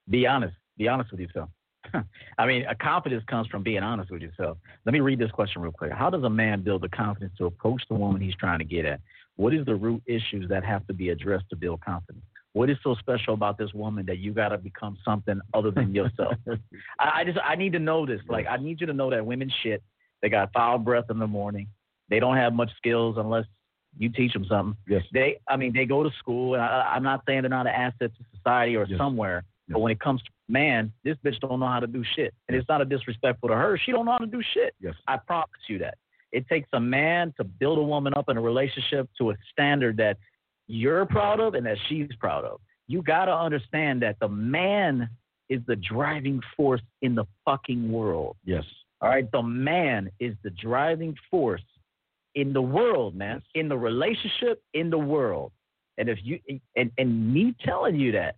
Speaker 1: Be honest. Be honest with yourself. I mean, a confidence comes from being honest with yourself. Let me read this question real quick. How does a man build the confidence to approach the woman he's trying to get at? What is the root issues that have to be addressed to build confidence? What is so special about this woman that you got to become something other than yourself? I, I just I need to know this. Like I need you to know that women shit. They got foul breath in the morning. They don't have much skills unless you teach them something.
Speaker 3: Yes.
Speaker 1: They, I mean, they go to school, and I, am not saying they're not an asset to society or yes. somewhere, yes. but when it comes to man, this bitch don't know how to do shit, and it's not a disrespectful to her. She don't know how to do shit.
Speaker 3: Yes.
Speaker 1: I promise you that. It takes a man to build a woman up in a relationship to a standard that you're proud of and that she's proud of. You got to understand that the man is the driving force in the fucking world.
Speaker 3: Yes.
Speaker 1: All right. The man is the driving force in the world, man, in the relationship, in the world. And if you and and me telling you that,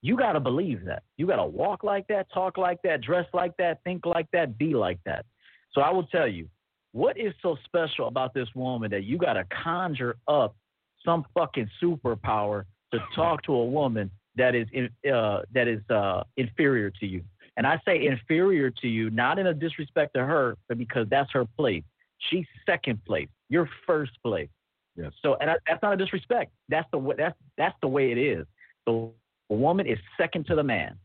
Speaker 1: you got to believe that. You got to walk like that, talk like that, dress like that, think like that, be like that. So I will tell you, what is so special about this woman that you got to conjure up some fucking superpower to talk to a woman that is in, uh, that is uh, inferior to you? And I say inferior to you, not in a disrespect to her, but because that's her place. She's second place. You're first place.
Speaker 3: Yes.
Speaker 1: So, and that's not a disrespect. That's the way. That's that's the way it is. The woman is second to the man.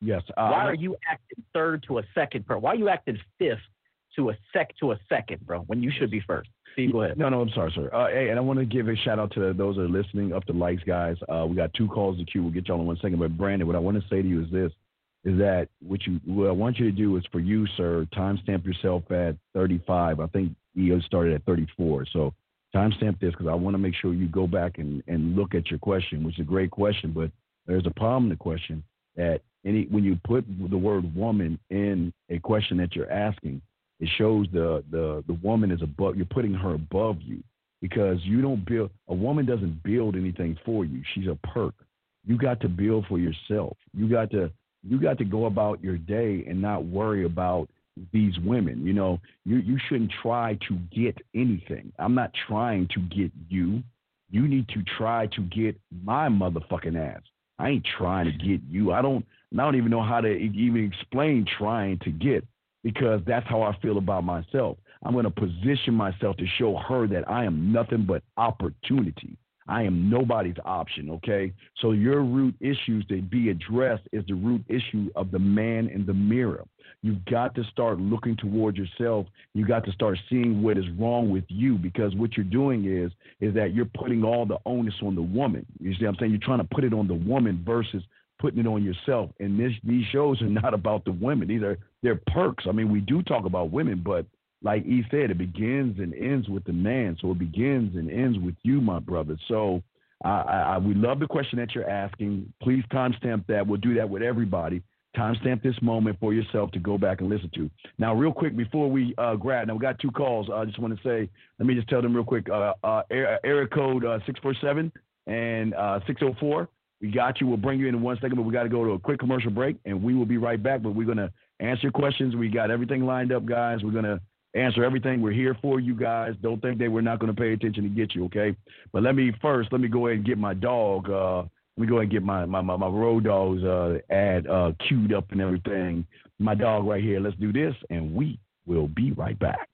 Speaker 3: Yes.
Speaker 1: Uh, Why are you acting third to a second? Bro? Why are you acting fifth to a sec to a second, bro? When you should be first. See, go ahead.
Speaker 3: No, no, I'm sorry, sir. Uh, hey, and I want to give a shout out to those that are listening. Up the likes, guys. Uh, we got two calls to queue. We'll get y'all in one second. But Brandon, what I want to say to you is this: is that what you what I want you to do is for you, sir, timestamp yourself at 35. I think EO started at 34. So timestamp this because I want to make sure you go back and, and look at your question, which is a great question, but there's a problem in the question that any when you put the word woman in a question that you're asking, it shows the the the woman is above you're putting her above you because you don't build a woman doesn't build anything for you. She's a perk. You got to build for yourself. You got to you got to go about your day and not worry about these women. You know, you you shouldn't try to get anything. I'm not trying to get you. You need to try to get my motherfucking ass. I ain't trying to get you. I don't I don't even know how to even explain trying to get because that's how I feel about myself. I'm going to position myself to show her that I am nothing but opportunity. I am nobody's option, okay? So your root issues to be addressed is the root issue of the man in the mirror. You've got to start looking towards yourself. You got to start seeing what is wrong with you because what you're doing is is that you're putting all the onus on the woman. You see what I'm saying? You're trying to put it on the woman versus putting it on yourself. And this these shows are not about the women. These are they're perks. I mean, we do talk about women, but like he said, it begins and ends with the man. So it begins and ends with you, my brother. So I, I, we love the question that you're asking. Please timestamp that. We'll do that with everybody. Timestamp this moment for yourself to go back and listen to. Now, real quick, before we uh, grab, now we got two calls. I just want to say, let me just tell them real quick. Uh, uh, area code uh, 647 and uh, 604. We got you. We'll bring you in in one second, but we got to go to a quick commercial break, and we will be right back. But we're going to answer questions. We got everything lined up, guys. We're going to answer everything. We're here for you guys. Don't think that we're not going to pay attention to get you, okay? But let me first, let me go ahead and get my dog. Uh, let me go ahead and get my my my, my road dogs uh, ad uh, queued up and everything. My dog right here. Let's do this, and we will be right back.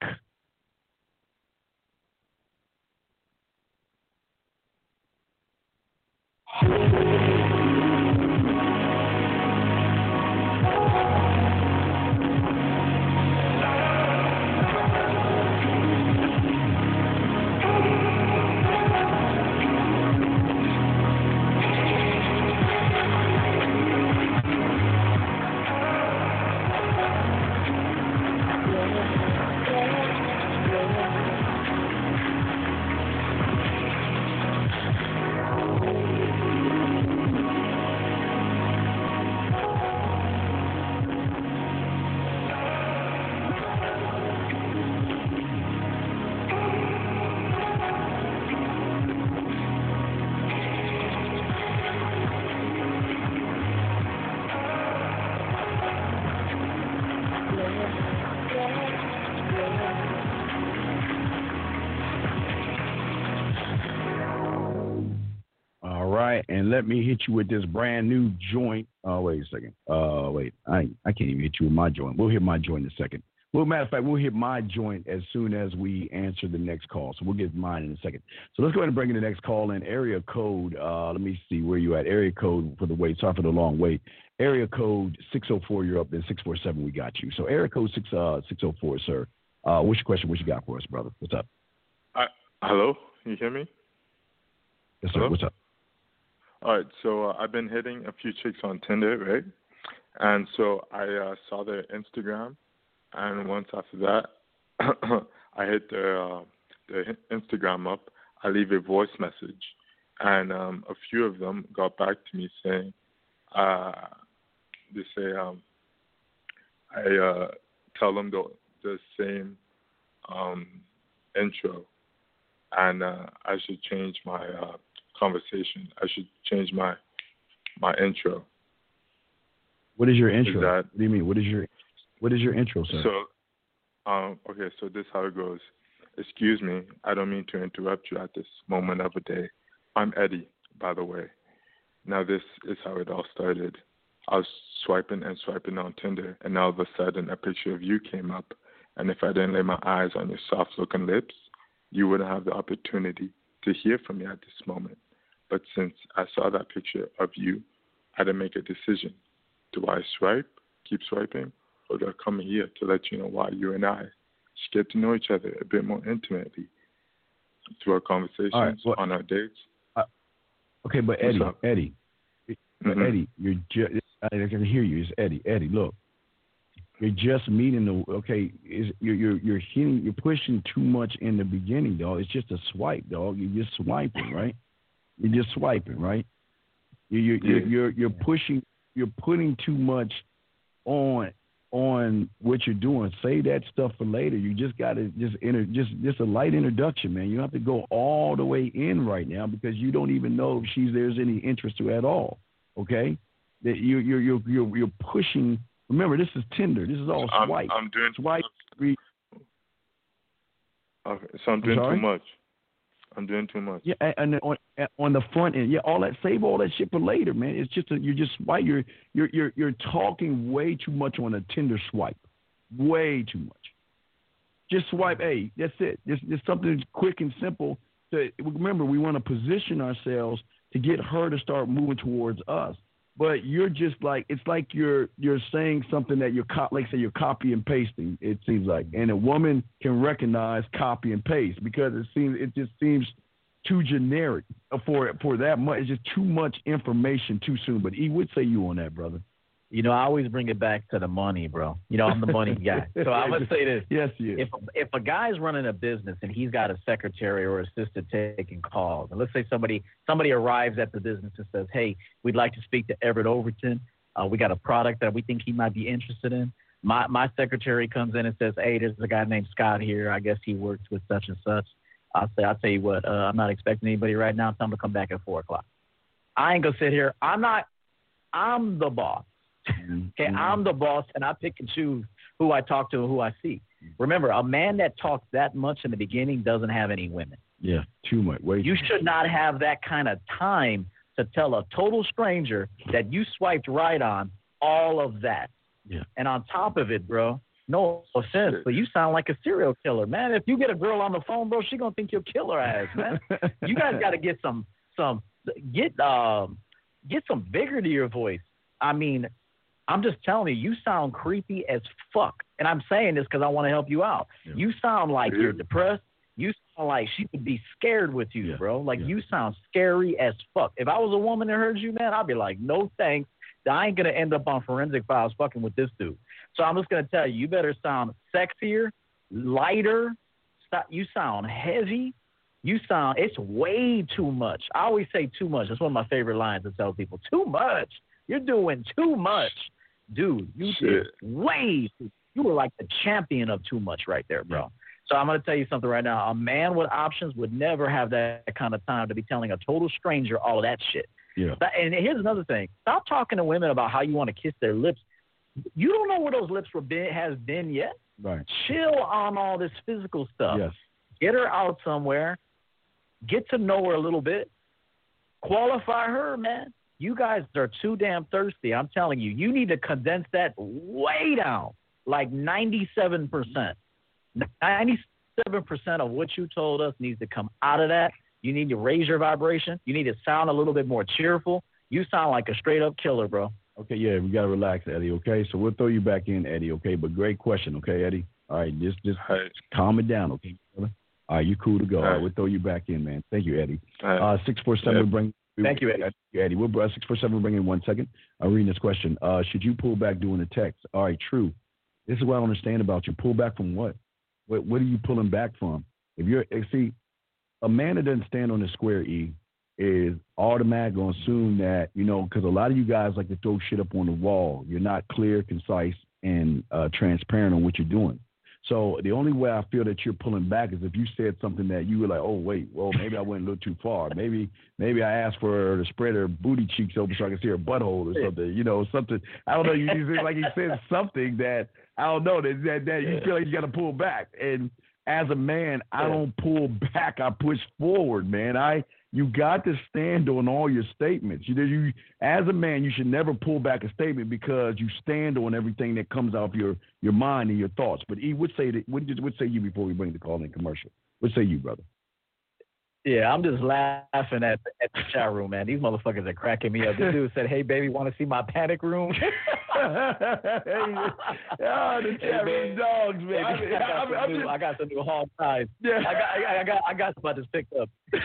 Speaker 3: Let me hit you with this brand new joint. Oh, wait a second. Uh, wait, I I can't even hit you with my joint. We'll hit my joint in a second. Well, matter of fact, we'll hit my joint as soon as we answer the next call. So we'll get mine in a second. So let's go ahead and bring in the next call in. Area code. Uh, let me see where you at. Area code for the wait. Sorry for the long wait. Area code 604. You're up. Then 647. We got you. So area code six uh 604, sir. Uh, what's your question? What you got for us, brother? What's up?
Speaker 4: Uh, hello. Can you hear me?
Speaker 3: Yes, sir. Hello? What's up?
Speaker 4: All right, so uh, I've been hitting a few chicks on Tinder, right? And so I uh, saw their Instagram, and once after that, I hit their uh, their Instagram up. I leave a voice message, and um, a few of them got back to me saying, uh, they say um, I uh, tell them the the same um, intro, and uh, I should change my uh, conversation. I should change my my intro.
Speaker 3: What is your intro? Is that, what do you mean? What is your what is your intro, sir?
Speaker 4: So, um, okay, so this is how it goes. Excuse me, I don't mean to interrupt you at this moment of the day. I'm Eddie, by the way. Now this is how it all started. I was swiping and swiping on Tinder, and all of a sudden a picture of you came up. And if I didn't lay my eyes on your soft-looking lips, you wouldn't have the opportunity to hear from you at this moment. But since I saw that picture of you, I had to make a decision. Do I swipe, keep swiping, or do I come here to let you know why you and I should get to know each other a bit more intimately through our conversations, right, well, on our dates? Uh,
Speaker 3: okay, but Eddie, Eddie, mm-hmm. Eddie, you're just, I can hear you. It's Eddie. Eddie, look, you're just meeting the okay. Is you're you're you're hitting, you're pushing too much in the beginning, dog. It's just a swipe, dog. You're just swiping, right? You're just swiping, right? You're you're you're, you're pushing. You're putting too much on on what you're doing. Save that stuff for later. You just got to just enter just just a light introduction, man. You don't have to go all the way in right now because you don't even know if she's there's any interest to at all. Okay, that you you're you're you're you're pushing. Remember, this is Tinder. This is all swipe.
Speaker 4: I'm, I'm doing
Speaker 3: swipe.
Speaker 4: Okay, so I'm doing I'm too much. I'm doing too much.
Speaker 3: Yeah, and on on the front end, yeah, all that save all that shit for later, man. It's just a, you're just why you're you're you're you're talking way too much on a Tinder swipe, way too much. Just swipe, hey, that's it. Just just something quick and simple. To, remember, we want to position ourselves to get her to start moving towards us but you're just like it's like you're you're saying something that you're co- like say you're copy and pasting. It seems like, and a woman can recognize copy and paste because it seems it just seems too generic for for that much. It's just too much information too soon. But he would say you on that, brother.
Speaker 1: You know, I always bring it back to the money, bro. You know, I'm the money guy. So I would say this.
Speaker 3: Yes, yes.
Speaker 1: If if a guy's running a business and he's got a secretary or assistant taking calls, and let's say somebody somebody arrives at the business and says, "Hey, we'd like to speak to Everett Overton. Uh, we got a product that we think he might be interested in." My my secretary comes in and says, "Hey, there's a guy named Scott here. I guess he works with such and such." I'll say, "I'll tell you what. Uh, I'm not expecting anybody right now. Tell him to come back at four o'clock." I ain't gonna sit here. I'm not. I'm the boss.
Speaker 3: Mm-hmm.
Speaker 1: Okay, I'm the boss, and I pick and choose who I talk to and who I see. Remember, a man that talks that much in the beginning doesn't have any women.
Speaker 3: yeah, too much. Wait.
Speaker 1: You should not have that kind of time to tell a total stranger that you swiped right on all of that.
Speaker 3: Yeah.
Speaker 1: And on top of it, bro, no offense, but you sound like a serial killer, man. If you get a girl on the phone, bro, she gonna think you're kill her ass, man. you guys got to get some some get um get some vigor to your voice. I mean, I'm just telling you, you sound creepy as fuck, and I'm saying this because I want to help you out.
Speaker 3: Yeah.
Speaker 1: You sound like you're depressed. You sound like she would be scared with you,
Speaker 3: Yeah.
Speaker 1: bro. Like
Speaker 3: Yeah.
Speaker 1: you sound scary as fuck. If I was a woman that heard you, man, I'd be like, no thanks. I ain't gonna end up on forensic files fucking with this dude. So I'm just gonna tell you, you better sound sexier, lighter. Stop. You sound heavy. You sound. It's way too much. I always say too much. That's one of my favorite lines to tell people. Too much. You're doing too much, dude. You did
Speaker 4: Shit.
Speaker 1: way. Too, you were like the champion of too much right there, bro. So I'm gonna tell you something right now. A man with options would never have that kind of time to be telling a total stranger all of that shit.
Speaker 3: Yeah.
Speaker 1: But- And here's another thing. Stop talking to women about how you want to kiss their lips. You don't know where those lips were been has been yet.
Speaker 3: Right.
Speaker 1: Chill on all this physical stuff.
Speaker 3: Yes.
Speaker 1: Get her out somewhere. Get to know her a little bit. Qualify her, man. You guys are too damn thirsty. I'm telling you. You need to condense that way down, like 97%. 97% of what you told us needs to come out of that. You need to raise your vibration. You need to sound a little bit more cheerful. You sound like a straight up killer, bro.
Speaker 3: Okay, yeah, we gotta relax, Eddie. Okay, so we'll throw you back in, Eddie. Okay, but great question. Okay, Eddie. All right, just just
Speaker 4: All right.
Speaker 3: calm it down. Okay, brother. All right, you cool to go. All
Speaker 4: All
Speaker 3: right,
Speaker 4: right.
Speaker 3: we'll throw you back in, man. Thank you, Eddie.
Speaker 4: All right.
Speaker 3: Uh, six four seven.
Speaker 4: Yeah.
Speaker 3: We'll bring.
Speaker 1: Thank you, Eddie.
Speaker 3: Eddie. We'll uh, six four seven. We'll bring in one second. I'm reading this question. Uh, should you pull back doing a text? All right, true. This is what I don't understand about you. Pull back from what? What What are you pulling back from? If you're see, a man that doesn't stand on the square E is automatic going to assume that you know because a lot of you guys like to throw shit up on the wall. You're not clear, concise, and uh, transparent on what you're doing. So the only way I feel that you're pulling back is if you said something that you were like, oh wait, well maybe I went a little too far. Maybe maybe I asked for her to spread her booty cheeks open so I could see her butthole or something. You know, something. I don't know. You seem like you said something that I don't know that that, that you feel like you got to pull back. And as a man, I don't pull back. I push forward, man. I you got to stand on all your statements. You you as a man, you should never pull back a statement because you stand on everything that comes out of your your mind and your thoughts. But E, what say that? What say you before we bring the call in commercial? What say you, brother?
Speaker 1: Yeah, I'm just laughing at at the chat room, man. These motherfuckers are cracking me up. This dude said, "Hey, baby, want to see my panic room?"
Speaker 3: Ah, the chat room dogs, man.
Speaker 1: I, got
Speaker 3: I'm-
Speaker 1: some
Speaker 3: I'm
Speaker 1: new,
Speaker 3: just-
Speaker 1: I got some new hog ties.
Speaker 3: yeah.
Speaker 1: I got, I, I got, I got some about to pick up.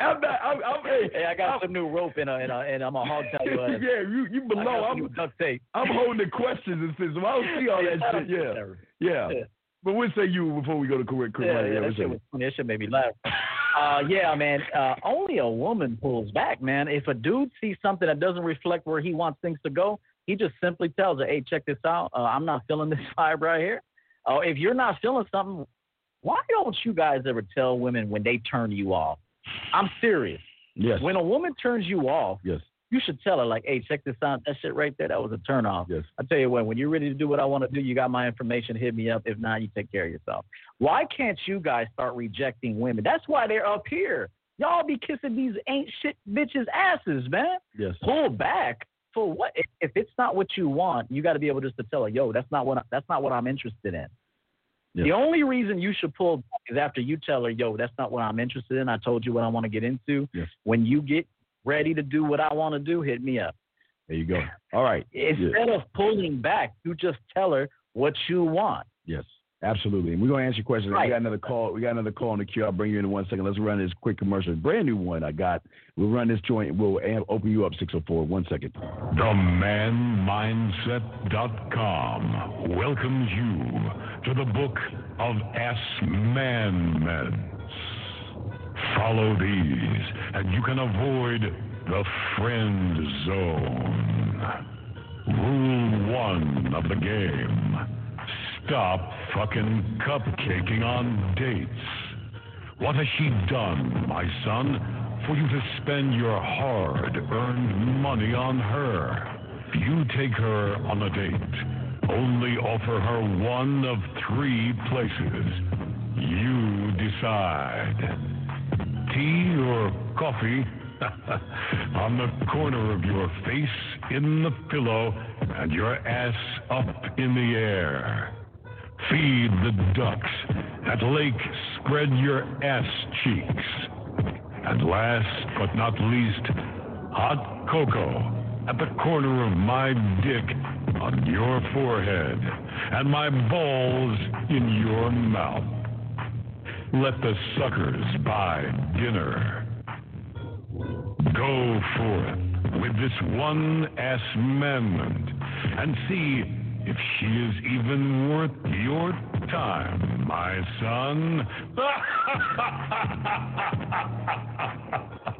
Speaker 3: I'm not. I'm, I'm, hey,
Speaker 1: Hey, I got
Speaker 3: I'm-
Speaker 1: some new rope and a, and, a, and I'm a hog tie. Uh,
Speaker 3: yeah, you you
Speaker 1: I
Speaker 3: below. I'm
Speaker 1: duct tape.
Speaker 3: I'm holding the questions and says, well, I don't see all that shit. Yeah, yeah.
Speaker 1: Yeah.
Speaker 3: But what say you before we go to correct?
Speaker 1: Yeah,
Speaker 3: correct
Speaker 1: yeah, that shit was funny. That shit made me laugh. Uh, yeah, man. Uh, only a woman pulls back, man. If a dude sees something that doesn't reflect where he wants things to go, he just simply tells her, "Hey, check this out. Uh, I'm not feeling this vibe right here." Oh, if you're not feeling something, why don't you guys ever tell women when they turn you off? I'm serious.
Speaker 3: Yes.
Speaker 1: When a woman turns you off,
Speaker 3: yes.
Speaker 1: You should tell her like, "Hey, check this out. That shit right there, that was a turn off."
Speaker 3: Yes.
Speaker 1: I tell you what, when you're ready to do what I want to do, you got my information. Hit me up. If not, you take care of yourself. Why can't you guys start rejecting women? That's why they're up here. Y'all be kissing these ain't shit bitches asses, man.
Speaker 3: Yes.
Speaker 1: Pull back for what? If, if it's not what you want, you got to be able just to tell her, "Yo, that's not what I, that's not what I'm interested in."
Speaker 3: Yes.
Speaker 1: The only reason you should pull back is after you tell her, "Yo, that's not what I'm interested in. I told you what I want to get into."
Speaker 3: Yes.
Speaker 1: When you get ready to do what I want to do, hit me up.
Speaker 3: There you go. All right.
Speaker 1: Instead of pulling back, you just tell her what you want.
Speaker 3: Yes. Absolutely. And we're gonna answer your question.
Speaker 1: Right.
Speaker 3: We got another call. We got another call on the queue. I'll bring you in in one second. Let's run this quick commercial. Brand new one I got. We'll run this joint. We'll open you up 604. One second.
Speaker 5: TheManMindset.com welcomes you to the book of Ask Man Follow these, and you can avoid the friend zone. Rule one of the game stop fucking cupcaking on dates. What has she done, my son, for you to spend your hard earned money on her? You take her on a date. Only offer her one of three places. You decide. Tea or coffee? on the corner of your face in the pillow and your ass up in the air. Feed the ducks. At lake, spread your ass cheeks. And last but not least, hot cocoa at the corner of my dick on your forehead and my balls in your mouth. Let the suckers buy dinner. Go forth with this one ass amendment and see if she is even worth your time, my son.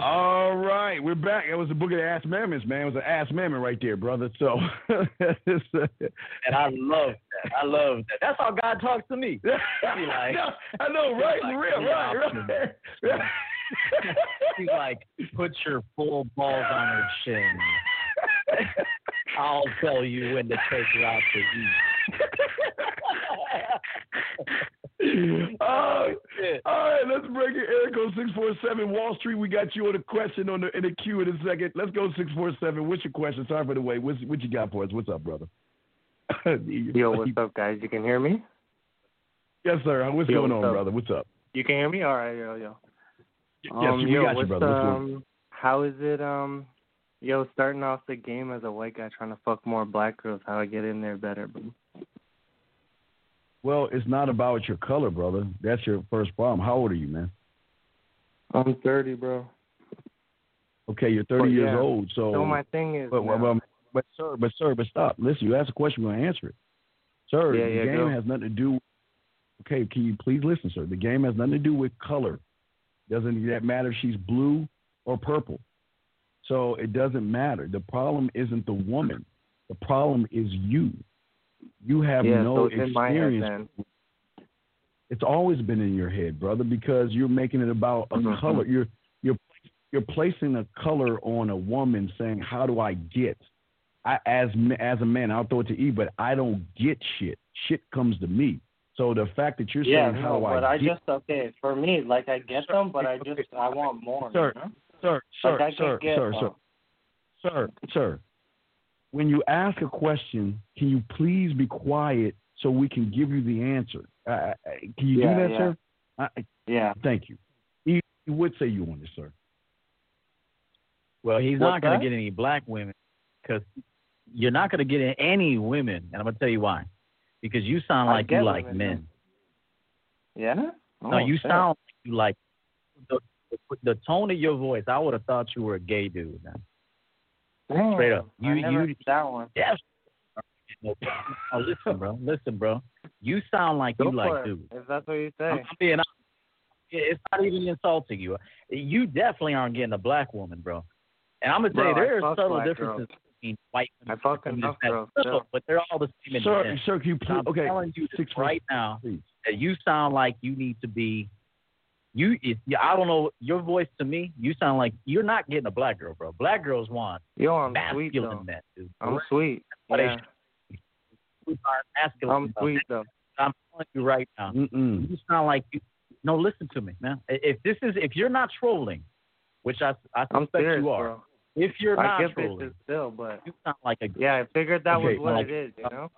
Speaker 3: All right, we're back. That was the book of the ass mammoths, man. It was an ass mammoth right there, brother. So,
Speaker 1: And I love that. I love that. That's how God talks to me. Like,
Speaker 3: I know, right?
Speaker 1: like,
Speaker 3: real, right,
Speaker 1: optimal.
Speaker 3: right.
Speaker 1: he's like, put your full balls on her chin. I'll tell you when to take her out to eat.
Speaker 3: Oh,
Speaker 1: Shit.
Speaker 3: all right, let's break it. Eric on six four seven Wall Street. We got you on the question on the in the queue in a second. Let's go six four seven. What's your question? Sorry for the wait. What's, what you got for us? What's up, brother?
Speaker 6: Yo, what's up, guys? You can hear me?
Speaker 3: Yes, sir. What's
Speaker 6: Yo,
Speaker 3: going
Speaker 6: what's
Speaker 3: on,
Speaker 6: up?
Speaker 3: brother? What's up?
Speaker 6: You can hear me? All right, yo, yo.
Speaker 3: yes,
Speaker 6: Um,
Speaker 3: we
Speaker 6: yo,
Speaker 3: got you, brother. What's going on?
Speaker 6: um, how is it, um, yo, starting off the game as a white guy trying to fuck more black girls? How I get in there better, bro?
Speaker 3: Well, it's not about your color, brother. That's your first problem. How old are you, man?
Speaker 6: I'm 30, bro.
Speaker 3: Okay, you're 30
Speaker 6: Well,
Speaker 3: years
Speaker 6: yeah.
Speaker 3: old. So,
Speaker 6: So my thing is,
Speaker 3: but, but, but sir, but sir, but stop. Listen, you ask a question, we're gonna answer it. Sir,
Speaker 6: Yeah,
Speaker 3: the
Speaker 6: yeah,
Speaker 3: game
Speaker 6: go.
Speaker 3: has nothing to do. With, Okay, can you please listen, sir? The game has nothing to do with color. Doesn't that matter if she's blue or purple? So it doesn't matter. The problem isn't the woman. The problem is you. You have
Speaker 6: yeah,
Speaker 3: no
Speaker 6: so it's in my head
Speaker 3: experience it's always been in your head, brother, because you're making it about a
Speaker 6: Mhm.
Speaker 3: color. You're you're you're placing a color on a woman, saying, "How do I get?" I as as a man, I'll throw it to E, but I don't get shit. Shit comes to me. So the fact that you're
Speaker 6: Yeah,
Speaker 3: saying,
Speaker 6: no,
Speaker 3: "How do
Speaker 6: but
Speaker 3: I,
Speaker 6: I
Speaker 3: get?"
Speaker 6: just okay for me. Like I get
Speaker 3: Sir,
Speaker 6: them, but I
Speaker 3: okay,
Speaker 6: just I want more.
Speaker 3: Sir,
Speaker 6: you know?
Speaker 3: sir, sir,
Speaker 6: like I
Speaker 3: sir, sir, sir, sir, sir, when you ask a question, can you please be quiet so we can give you the answer? Uh, uh, can you
Speaker 6: Yeah,
Speaker 3: do that,
Speaker 6: yeah.
Speaker 3: sir? I, I-
Speaker 6: Yeah.
Speaker 3: thank you. He, he would say you on this, sir.
Speaker 1: Well, he's
Speaker 6: What's
Speaker 1: not going to get any black women because you're not going to get any women, and I'm going to tell you why. Because you sound like you like
Speaker 6: women,
Speaker 1: men.
Speaker 6: Yeah.
Speaker 1: no,
Speaker 6: Oh,
Speaker 1: you
Speaker 6: shit.
Speaker 1: sound like you like the, the, the tone of your voice. I would have thought you were a gay dude. Man.
Speaker 6: Damn,
Speaker 1: straight up.
Speaker 6: I
Speaker 1: You-
Speaker 6: never
Speaker 1: you-
Speaker 6: heard that one.
Speaker 1: Yes. No problem. Now, listen, bro. Listen, bro. You sound like
Speaker 6: Go
Speaker 1: you like
Speaker 6: for it,
Speaker 1: dudes.
Speaker 6: If that's what you say.
Speaker 1: I'm, I'm being honest. It's not even insulting you. You definitely aren't getting a black woman, bro. And I'm gonna tell
Speaker 6: Bro,
Speaker 1: you,
Speaker 6: I
Speaker 1: there are subtle differences
Speaker 6: girls.
Speaker 1: between white
Speaker 6: I
Speaker 1: women
Speaker 6: fuck
Speaker 1: and
Speaker 6: enough
Speaker 1: this,
Speaker 6: girls,
Speaker 1: subtle, but they're all the same in the
Speaker 3: Sir,
Speaker 1: end.
Speaker 3: sir, can you
Speaker 1: And
Speaker 3: please?
Speaker 1: I'm
Speaker 3: Okay,
Speaker 1: telling you this right now
Speaker 3: please.
Speaker 1: that you sound like you need to be. You, if, yeah, I don't know your voice to me. You sound like you're not getting a black girl, bro. Black girls want
Speaker 6: Yo, I'm sweet
Speaker 1: masculine
Speaker 6: though.
Speaker 1: men. dude.
Speaker 6: I'm sweet. Yeah.
Speaker 1: should- are masculine.
Speaker 6: I'm sweet though.
Speaker 1: I'm telling you right now.
Speaker 3: Mm-mm.
Speaker 1: You sound like you. No, listen to me, man. If this is, if you're not trolling, which I, I
Speaker 6: I'm
Speaker 1: suspect
Speaker 6: serious,
Speaker 1: you are.
Speaker 6: bro.
Speaker 1: If you're
Speaker 6: I
Speaker 1: not
Speaker 6: get
Speaker 1: trolling,
Speaker 6: still, but
Speaker 1: you sound like a.
Speaker 6: yeah, I figured that was what
Speaker 1: like-
Speaker 6: it is. You know.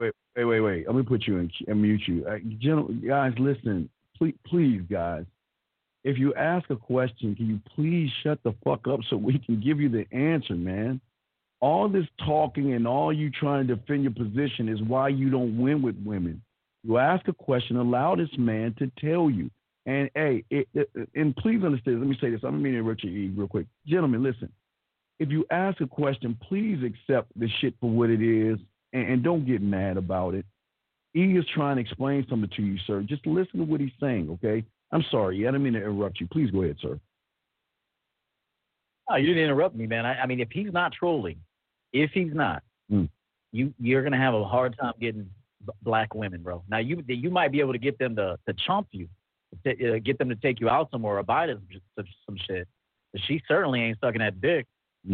Speaker 3: Wait, wait, wait, wait. Let me put you in and mute you. Uh, gentlemen, guys, listen, please, please, guys. If you ask a question, can you please shut the fuck up so we can give you the answer, man? all this talking and all you trying to defend your position is why you don't win with women. You ask a question, allow this man to tell you. And hey, it, it, and please understand. Let me say this. I'm meaning Richard E. real quick, gentlemen. Listen, if you ask a question, please accept the shit for what it is, and, and don't get mad about it. E is trying to explain something to you, sir. Just listen to what he's saying, okay? I'm sorry. I didn't mean to interrupt you. Please go ahead, sir.
Speaker 1: Oh, you didn't interrupt me, man. I, I mean, if he's not trolling, if he's not,
Speaker 3: Mm.
Speaker 1: you you're gonna have a hard time getting b- black women, bro. Now you you might be able to get them to to chomp you, to, uh, get them to take you out somewhere or buy them some, some shit. But she certainly ain't sucking that dick.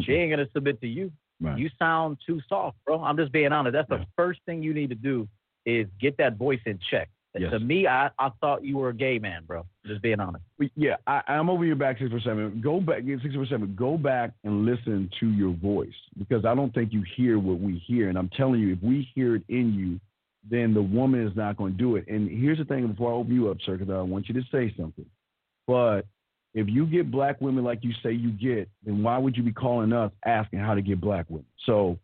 Speaker 1: She ain't gonna submit to you.
Speaker 3: Right.
Speaker 1: You sound too soft, bro. I'm just being honest. That's
Speaker 3: Yeah.
Speaker 1: the first thing you need to do is get that voice in check.
Speaker 3: Yes.
Speaker 1: To me, I, I thought you were a gay man, bro. Just being honest.
Speaker 3: Yeah, I, I'm over your back six four seven. Go back, six four seven. Go back and listen to your voice because I don't think you hear what we hear. And I'm telling you, if we hear it in you, then the woman is not going to do it. And here's the thing: before I open you up, sir, because I want you to say something. But if you get black women like you say you get, then why would you be calling us asking how to get black women? So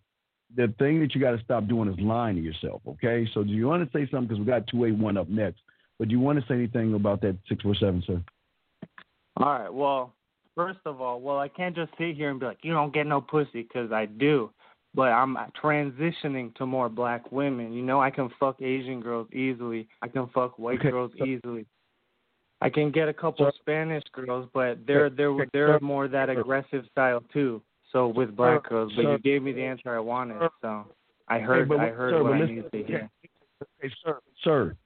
Speaker 3: the thing that you got to stop doing is lying to yourself. Okay. So do you want to say something? Because we got two eight one up next. But do you want to say anything about that six four seven, sir?
Speaker 6: All right. Well, first of all, well, I can't just sit here and be like, you don't get no pussy, because I do. But I'm transitioning to more black women. You know, I can fuck Asian girls easily. I can fuck white
Speaker 3: Okay,
Speaker 6: girls easily. I can get a couple
Speaker 3: Sir-
Speaker 6: Spanish girls, but they're they're they're more that aggressive style too. So with uh,
Speaker 3: black
Speaker 6: girls, but
Speaker 3: sir-
Speaker 6: you gave me the answer I wanted, so I heard
Speaker 3: but
Speaker 6: I heard
Speaker 3: sir,
Speaker 6: what I needed to hear.
Speaker 3: Hey, sir, sir,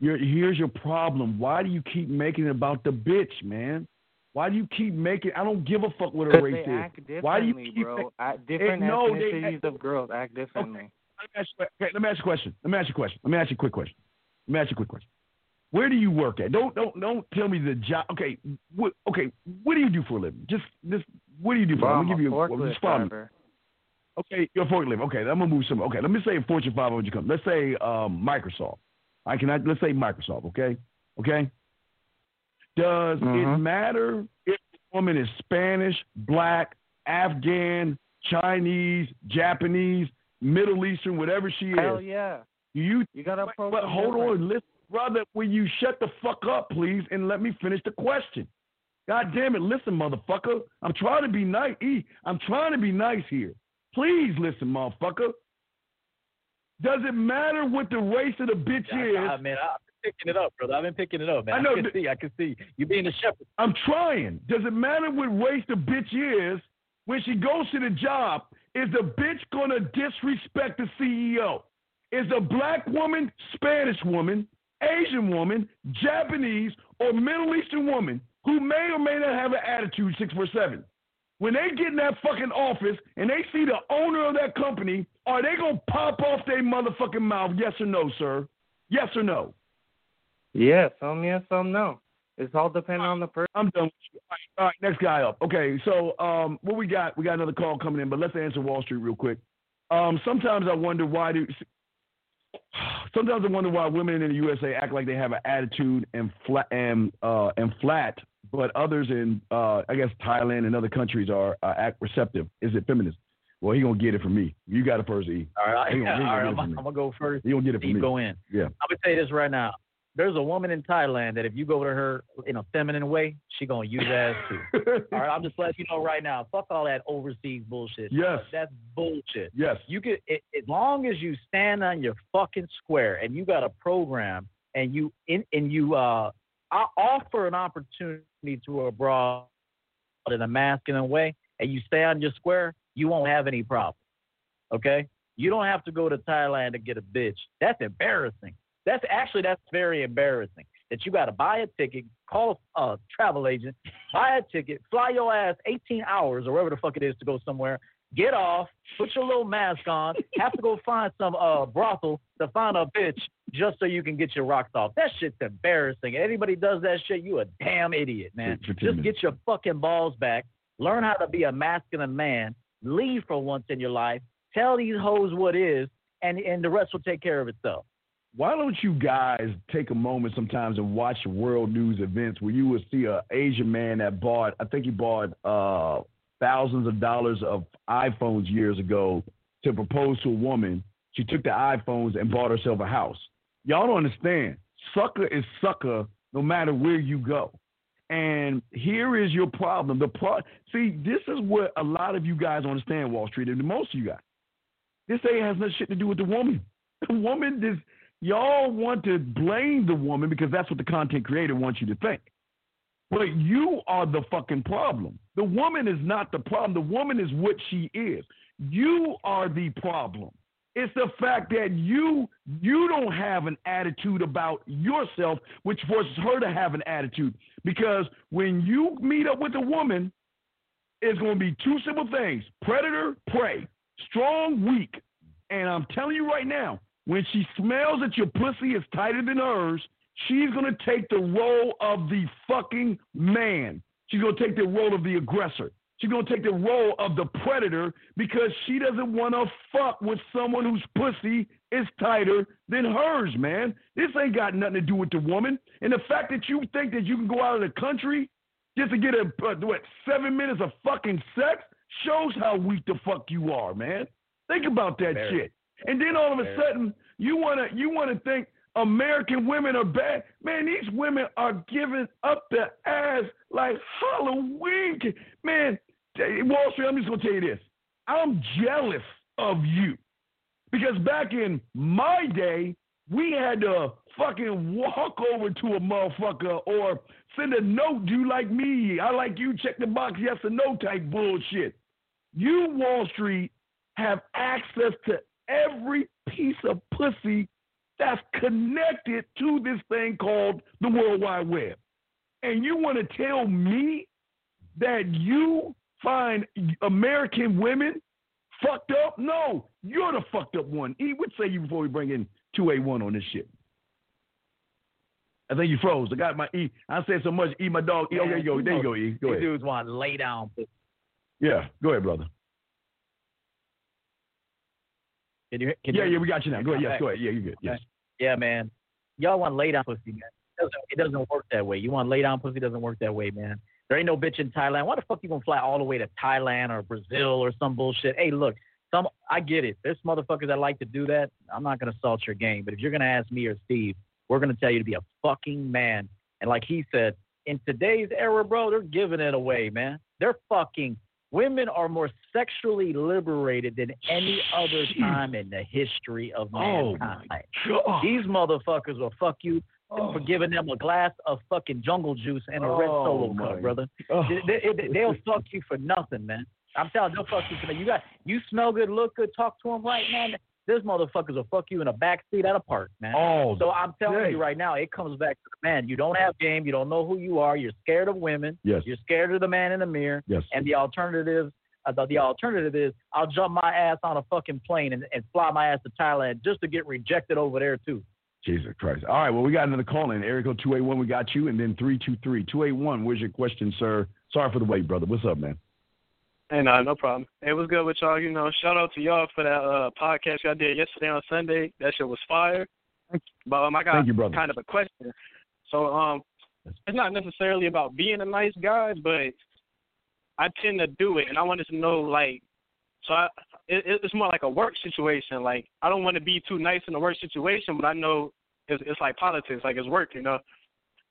Speaker 3: here's your problem. Why do you keep making it about the bitch, man? Why do you keep making? I don't give a fuck what her race is. Why do you keep
Speaker 6: bro. Act- different
Speaker 3: no, they
Speaker 6: of girls act differently.
Speaker 3: Let me, ask you, okay, let me ask you a question. Let me ask you a question. Let me ask you a quick question. Let me ask you a quick question. Where do you work at? Don't don't don't tell me the job. Okay, what okay? What do you do for a living? Just just what do you do for? A
Speaker 6: I'm
Speaker 3: living? Let me
Speaker 6: a
Speaker 3: give you
Speaker 6: forklift
Speaker 3: just follow me. Okay, you're a forklift. Okay, I'm gonna move some. Okay, let me say a Fortune 500 company. Let's say um, Microsoft. I can. Let's say Microsoft. Okay, okay. Does it
Speaker 6: Mhm.
Speaker 3: matter if the woman is Spanish, Black, Afghan, Chinese, Japanese, Middle Eastern, whatever she
Speaker 6: Hell
Speaker 3: is?
Speaker 6: Hell yeah.
Speaker 3: Do you?
Speaker 6: You gotta
Speaker 3: But, but hold
Speaker 6: different.
Speaker 3: on, listen, brother. Will you shut the fuck up, please, and let me finish the question? God damn it, listen, motherfucker. I'm trying to be nice. E, I'm trying to be nice here. Please listen, motherfucker. Does it matter what the race of the bitch
Speaker 1: I, I,
Speaker 3: is?
Speaker 1: man, I've been picking it up, brother. I've been picking it up, man.
Speaker 3: I know
Speaker 1: can
Speaker 3: that-
Speaker 1: see. I can see you being a shepherd.
Speaker 3: I'm trying. Does it matter what race the bitch is? When she goes to the job, is the bitch gonna disrespect the CEO? Is a black woman, Spanish woman, Asian woman, Japanese, or Middle Eastern woman who may or may not have an attitude six four seven? When they get in that fucking office and they see the owner of that company, are they gonna pop off their motherfucking mouth? Yes or no, sir? Yes or no?
Speaker 6: Yeah, some yes, some no. It's all depending on the person.
Speaker 3: I'm done. with you. All right, all right, next guy up. Okay, so um, what we got? We got another call coming in, but let's answer Wall Street real quick. Um, sometimes I wonder why do. Sometimes I wonder why women in the USA act like they have an attitude and flat and uh, and flat, but others in uh, I guess Thailand and other countries are uh, act receptive. Is it feminist? Well, he gonna get it from me. You got it first, E.
Speaker 1: All right,
Speaker 3: He gonna- he gonna
Speaker 1: all right. I'm, I'm gonna go first.
Speaker 3: He gonna get it from
Speaker 1: Steve,
Speaker 3: me.
Speaker 1: go in.
Speaker 3: Yeah.
Speaker 1: I'm gonna tell you this right now. There's a woman in Thailand that if you go to her in a feminine way, she gonna use ass too. All right, I'm just letting you know right now. Fuck all that overseas bullshit.
Speaker 3: yes.
Speaker 1: That's bullshit.
Speaker 3: Yes.
Speaker 1: You could, it, as long as you stand on your fucking square and you got a program and you in and you uh I offer an opportunity to a broad in a masculine way and you stay on your square, you won't have any problem. Okay? You don't have to go to Thailand to get a bitch. That's embarrassing. That's actually that's very embarrassing. That you got to buy a ticket, call a travel agent, buy a ticket, fly your ass 18 hours or wherever the fuck it is to go somewhere, get off, put your little mask on, have to go find some uh brothel to find a bitch just so you can get your rocks off. That shit's embarrassing. Anybody does that shit, you a damn idiot, man.
Speaker 3: For- for 10
Speaker 1: Just get your fucking balls back. Learn how to be a masculine man. Leave for once in your life. Tell these hoes what is, and and the rest will take care of itself.
Speaker 3: Why don't you guys take a moment sometimes and watch world news events where you will see a Asian man that bought, I think he bought uh, thousands of dollars of iPhones years ago to propose to a woman. She took the iPhones and bought herself a house. Y'all don't understand. Sucker is sucker no matter where you go. And here is your problem. The pro- see, this is what a lot of you guys understand Wall Street, and most of you guys. This ain't has nothing shit to do with the woman. The woman, this y'all want to blame the woman because that's what the content creator wants you to think. But you are the fucking problem. The woman is not the problem. The woman is what she is. You are the problem. It's the fact that you you don't have an attitude about yourself, which forces her to have an attitude. Because when you meet up with a woman, it's going to be two simple things: predator, prey, strong, weak. And I'm telling you right now, when she smells that your pussy is tighter than hers, she's going to take the role of the fucking man. She's going to take the role of the aggressor. She's going to take the role of the predator because she doesn't want to fuck with someone whose pussy is tighter than hers, man. This ain't got nothing to do with the woman. And the fact that you think that you can go out of the country just to get a, uh, what, seven minutes of fucking sex shows how weak the fuck you are, man. Think about that Fair. shit. And then all of a sudden, you wanna you wanna think American women are bad. Man, these women are giving up their ass like Halloween. Man, Wall Street, I'm just gonna tell you this. I'm jealous of you. Because back in my day, we had to fucking walk over to a motherfucker or send a note, do you like me? I like you, check the box, yes or no type bullshit. You, Wall Street, have access to every piece of pussy that's connected to this thing called the World Wide Web. And you want to tell me that you find American women fucked up? No, you're the fucked up one. E, what say you before we bring in 2A1 on this shit? I think you froze. I got my E. I said so much. E, my dog. E, okay, go. There you go, E. Go ahead.
Speaker 1: dudes want to lay down.
Speaker 3: Yeah, go ahead, brother.
Speaker 1: Can you?
Speaker 3: Can yeah, you, yeah, we got you now. Go ahead. Yes, go ahead. Yeah, you're good. Yes.
Speaker 1: Yeah, man. Y'all want lay down pussy, man. It doesn't, it doesn't work that way. You want lay down pussy, doesn't work that way, man. There ain't no bitch in Thailand. Why the fuck you gonna fly all the way to Thailand or Brazil or some bullshit? Hey, look, some I get it. There's motherfuckers that like to do that. I'm not gonna salt your game, but if you're gonna ask me or Steve, we're gonna tell you to be a fucking man. And like he said, in today's era, bro, they're giving it away, man. They're fucking women are more sexually liberated than any other time in the history of oh, mankind.
Speaker 3: Oh
Speaker 1: These motherfuckers will fuck you oh. for giving them a glass of fucking jungle juice and a red solo oh, cup, brother. Oh. They, will fuck you for nothing, man. I'm telling you, they'll fuck you for nothing. You got you smell good, look good, talk to them right, man. This motherfuckers will fuck you in a back seat at a park, man.
Speaker 3: Oh,
Speaker 1: so I'm telling dang. you right now, it comes back to man. You don't have game. You don't know who you are. You're scared of women.
Speaker 3: Yes.
Speaker 1: You're scared of the man in the mirror.
Speaker 3: Yes.
Speaker 1: And the alternative, uh, the, the alternative is I'll jump my ass on a fucking plane and, and fly my ass to Thailand just to get rejected over there too.
Speaker 3: Jesus Christ. All right, well, we got another call in. Eric 281, we got you, and then 323. 281, where's your question, sir? Sorry for the wait, brother. What's up, man?
Speaker 7: Hey, no, no problem. It was good with y'all. You know, shout out to y'all for that uh, podcast y'all did yesterday on Sunday. That shit was fire. But um, I got
Speaker 3: you,
Speaker 7: kind of a question. So um, it's not necessarily about being a nice guy, but I tend to do it, and I wanted to know like, so I, it, it's more like a work situation. Like I don't want to be too nice in a work situation, but I know it's, it's like politics, like it's work, you know.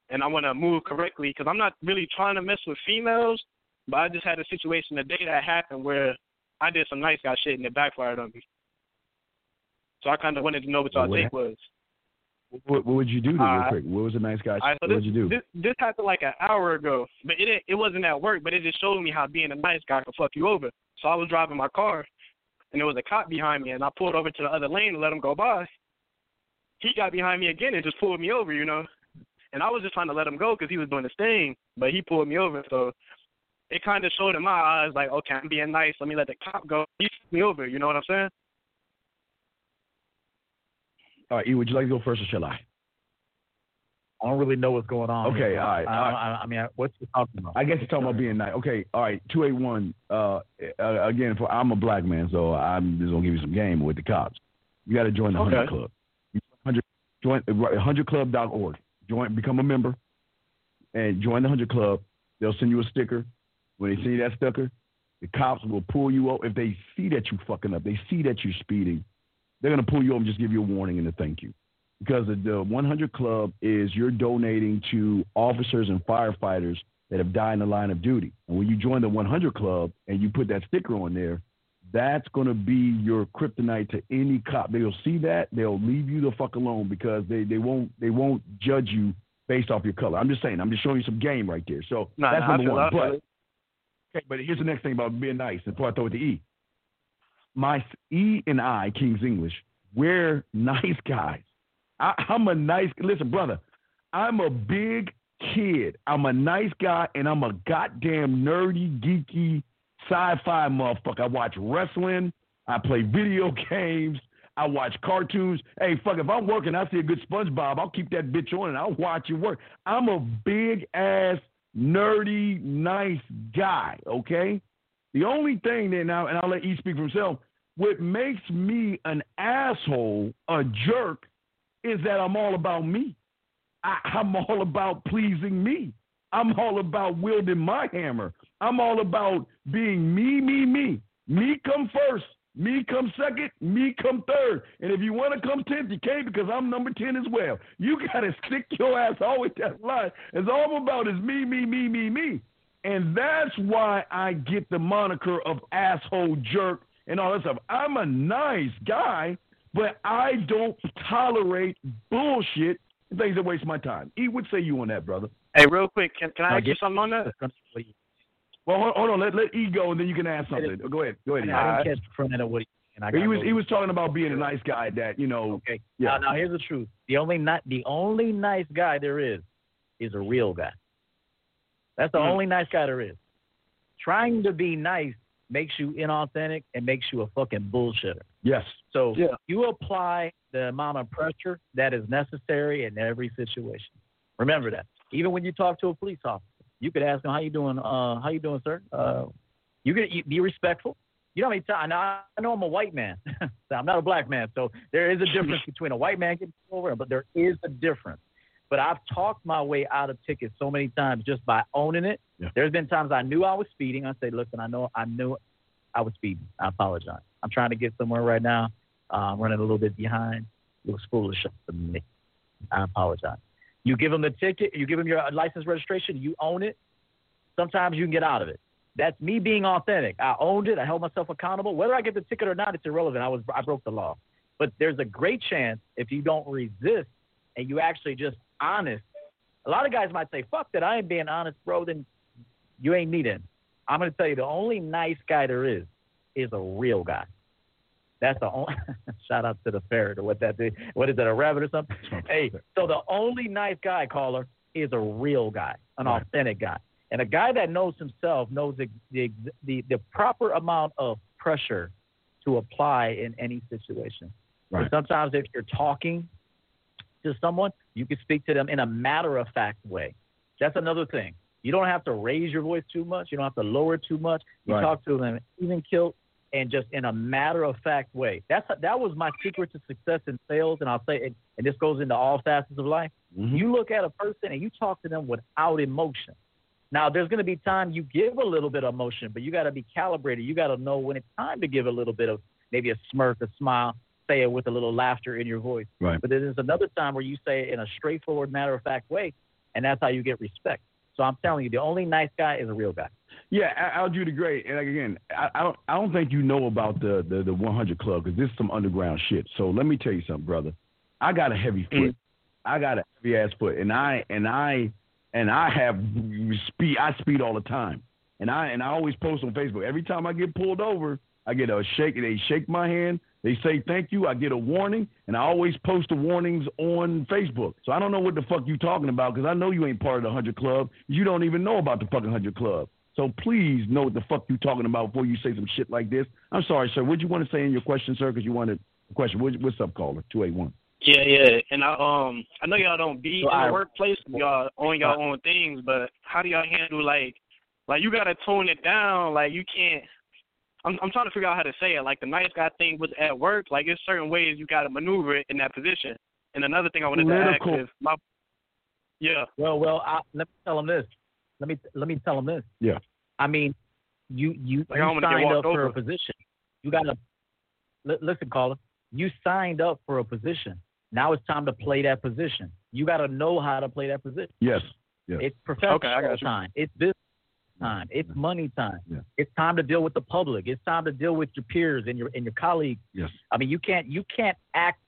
Speaker 7: And I want to move correctly because I'm not really trying to mess with females but I just had a situation today that happened where I did some nice guy shit and it backfired on me. So I kind of wanted to know what y'all take was.
Speaker 3: What, what would you do, real uh, quick? What was a nice guy?
Speaker 7: Right, so
Speaker 3: what would you do?
Speaker 7: This, this happened like an hour ago, but it it wasn't at work. But it just showed me how being a nice guy can fuck you over. So I was driving my car, and there was a cop behind me, and I pulled over to the other lane to let him go by. He got behind me again and just pulled me over, you know. And I was just trying to let him go because he was doing his thing, but he pulled me over. So it kind of showed in my eyes like, okay, I'm being nice. Let me let the cop go. He me over. You know what I'm saying?
Speaker 3: All right, E, would you like to go first or shall I?
Speaker 1: I don't really know what's going on.
Speaker 3: Okay, here, all right.
Speaker 1: I, I, I, mean, what's you talking about?
Speaker 3: I guess you're talking about being nice. Okay, all right. Two eight one. Uh, uh, again, for I'm a black man, so I'm just gonna give you some game with the cops. You got to join the Hundred Club. Hundred join hundredclub.org. Join, become a member, and join the Hundred Club. They'll send you a sticker when they see that sticker, The cops will pull you over if they see that you're fucking up. They see that you're speeding. They're gonna pull you over and just give you a warning and a thank you. Because the 100 Club is you're donating to officers and firefighters that have died in the line of duty. And when you join the 100 Club and you put that sticker on there, that's going to be your kryptonite to any cop. They'll see that, they'll leave you the fuck alone because they, they won't they won't judge you based off your color. I'm just saying, I'm just showing you some game right there. So
Speaker 7: Nah,
Speaker 3: that's
Speaker 7: I
Speaker 3: number one. But okay, but here's the next thing about being nice. And before I throw it to E, my E and I, King's English, we're nice guys. I, I'm a nice listen, brother. I'm a big kid. I'm a nice guy, and I'm a goddamn nerdy, geeky, sci-fi motherfucker. I watch wrestling. I play video games. I watch cartoons. Hey, fuck, if I'm working, I see a good SpongeBob, I'll keep that bitch on and I'll watch it work. I'm a big ass, nerdy, nice guy, okay? The only thing that now, and I'll let E speak for himself, what makes me an asshole, a jerk, is that I'm all about me. I, I'm all about pleasing me. I'm all about wielding my hammer. I'm all about being me, me, me. Me come first. Me come second. Me come third. And if you want to come tenth, you can't because I'm number ten as well. You gotta stick your ass always that line. It's all I'm about is me, me, me, me, me. And that's why I get the moniker of asshole jerk and all that stuff. I'm a nice guy, but I don't tolerate bullshit and things that waste my time. E would say you on that, brother.
Speaker 7: Hey, real quick, can can I
Speaker 1: Now
Speaker 7: ask you
Speaker 1: get-
Speaker 7: something on that?
Speaker 3: Well, hold, hold on. Let, let E go, and then you can ask something. Go ahead. Go ahead. E.
Speaker 1: I didn't catch the front end of what he and I
Speaker 3: he was he was talking about being a nice guy that you know.
Speaker 1: Okay.
Speaker 3: Yeah.
Speaker 1: Now, now here's the truth. The only ni- the only nice guy there is is a real guy. That's the
Speaker 7: Hmm.
Speaker 1: only nice guy there is. Trying to be nice makes you inauthentic and makes you a fucking bullshitter.
Speaker 3: Yes.
Speaker 1: So
Speaker 7: Yeah.
Speaker 1: you apply the amount of pressure that is necessary in every situation. Remember that. Even when you talk to a police officer, you could ask them, "How you doing? Uh, how you doing, sir?" Uh, you could you, be respectful. You know how many times? Now, I know I'm a white man. I'm not a black man. So there is a difference between a white man getting over, but there is a difference. But I've talked my way out of tickets so many times just by owning it.
Speaker 3: Yeah.
Speaker 1: There's been times I knew I was speeding. I say, listen, I know I knew I was speeding. I apologize. I'm trying to get somewhere right now. Uh, I'm running a little bit behind. It was foolish of me. I apologize. You give them the ticket. You give them your license registration. You own it. Sometimes you can get out of it. That's me being authentic. I owned it. I held myself accountable. Whether I get the ticket or not, it's irrelevant. I was I broke the law. But there's a great chance if you don't resist and you actually just honest. A lot of guys might say, "Fuck that! I ain't being honest, bro." Then you ain't me. Then I'm gonna tell you, the only nice guy there is is a real guy. That's the only. shout out to the ferret or what that is. What is that? A rabbit or something? Hey, so the only nice guy caller is a real guy, an
Speaker 3: Right.
Speaker 1: authentic guy, and a guy that knows himself knows the the the, the proper amount of pressure to apply in any situation.
Speaker 3: Right.
Speaker 1: Sometimes if you're talking to someone, you can speak to them in a matter of fact way. That's another thing. You don't have to raise your voice too much. You don't have to lower it too much. You
Speaker 3: Right.
Speaker 1: talk to them even kilt and just in a matter of fact way. That's that was my secret to success in sales, and I'll say, it, and this goes into all facets of life.
Speaker 3: Mhm.
Speaker 1: You look at a person and you talk to them without emotion. Now, there's going to be time you give a little bit of emotion, but you got to be calibrated. You got to know when it's time to give a little bit of maybe a smirk, a smile, say it with a little laughter in your voice.
Speaker 3: Right.
Speaker 1: But there's another time where you say it in a straightforward, matter of fact way, and that's how you get respect. So I'm telling you, the only nice guy is a real guy.
Speaker 3: Yeah, Al Judy, great. And again, I, I don't, I don't think you know about the the, the 100 Club because this is some underground shit. So let me tell you something, brother. I got a heavy foot. Mm-hmm. I got a heavy ass foot, and I and I and I have speed. I speed all the time, and I and I always post on Facebook. Every time I get pulled over, I get a shake. They shake my hand. They say thank you. I get a warning, and I always post the warnings on Facebook. So I don't know what the fuck you're talking about because I know you ain't part of the 100 Club. You don't even know about the fucking 100 Club. So please know what the fuck you're talking about before you say some shit like this. I'm sorry, sir. What you want to say in your question, sir? Because you wanted a question. What, what's up, caller? Two eight one.
Speaker 7: Yeah, yeah. And I um I know y'all don't be
Speaker 1: So
Speaker 7: in the
Speaker 1: I-
Speaker 7: workplace, y'all own your own things, but how do y'all handle like like you gotta tone it down, like you can't I'm I'm trying to figure out how to say it. Like the nice guy thing was at work, like there's certain ways you gotta maneuver it in that position. And another thing I wanted
Speaker 3: Political.
Speaker 7: to ask is my Yeah.
Speaker 1: Well, well, I, let me tell him this. Let me let me tell him this.
Speaker 3: Yeah.
Speaker 1: I mean, You you,
Speaker 7: Like,
Speaker 1: you signed up
Speaker 7: walked
Speaker 1: for a position. You got to li- listen, caller. You signed up for a position. Now it's time to play that position. You got to know how to play that position.
Speaker 3: Yes. Yes.
Speaker 1: It's professional
Speaker 7: Okay, I got you.
Speaker 1: time. It's business time. It's money time.
Speaker 3: Yeah.
Speaker 1: It's time to deal with the public. It's time to deal with your peers and your and your colleagues.
Speaker 3: Yes.
Speaker 1: I mean, you can't you can't act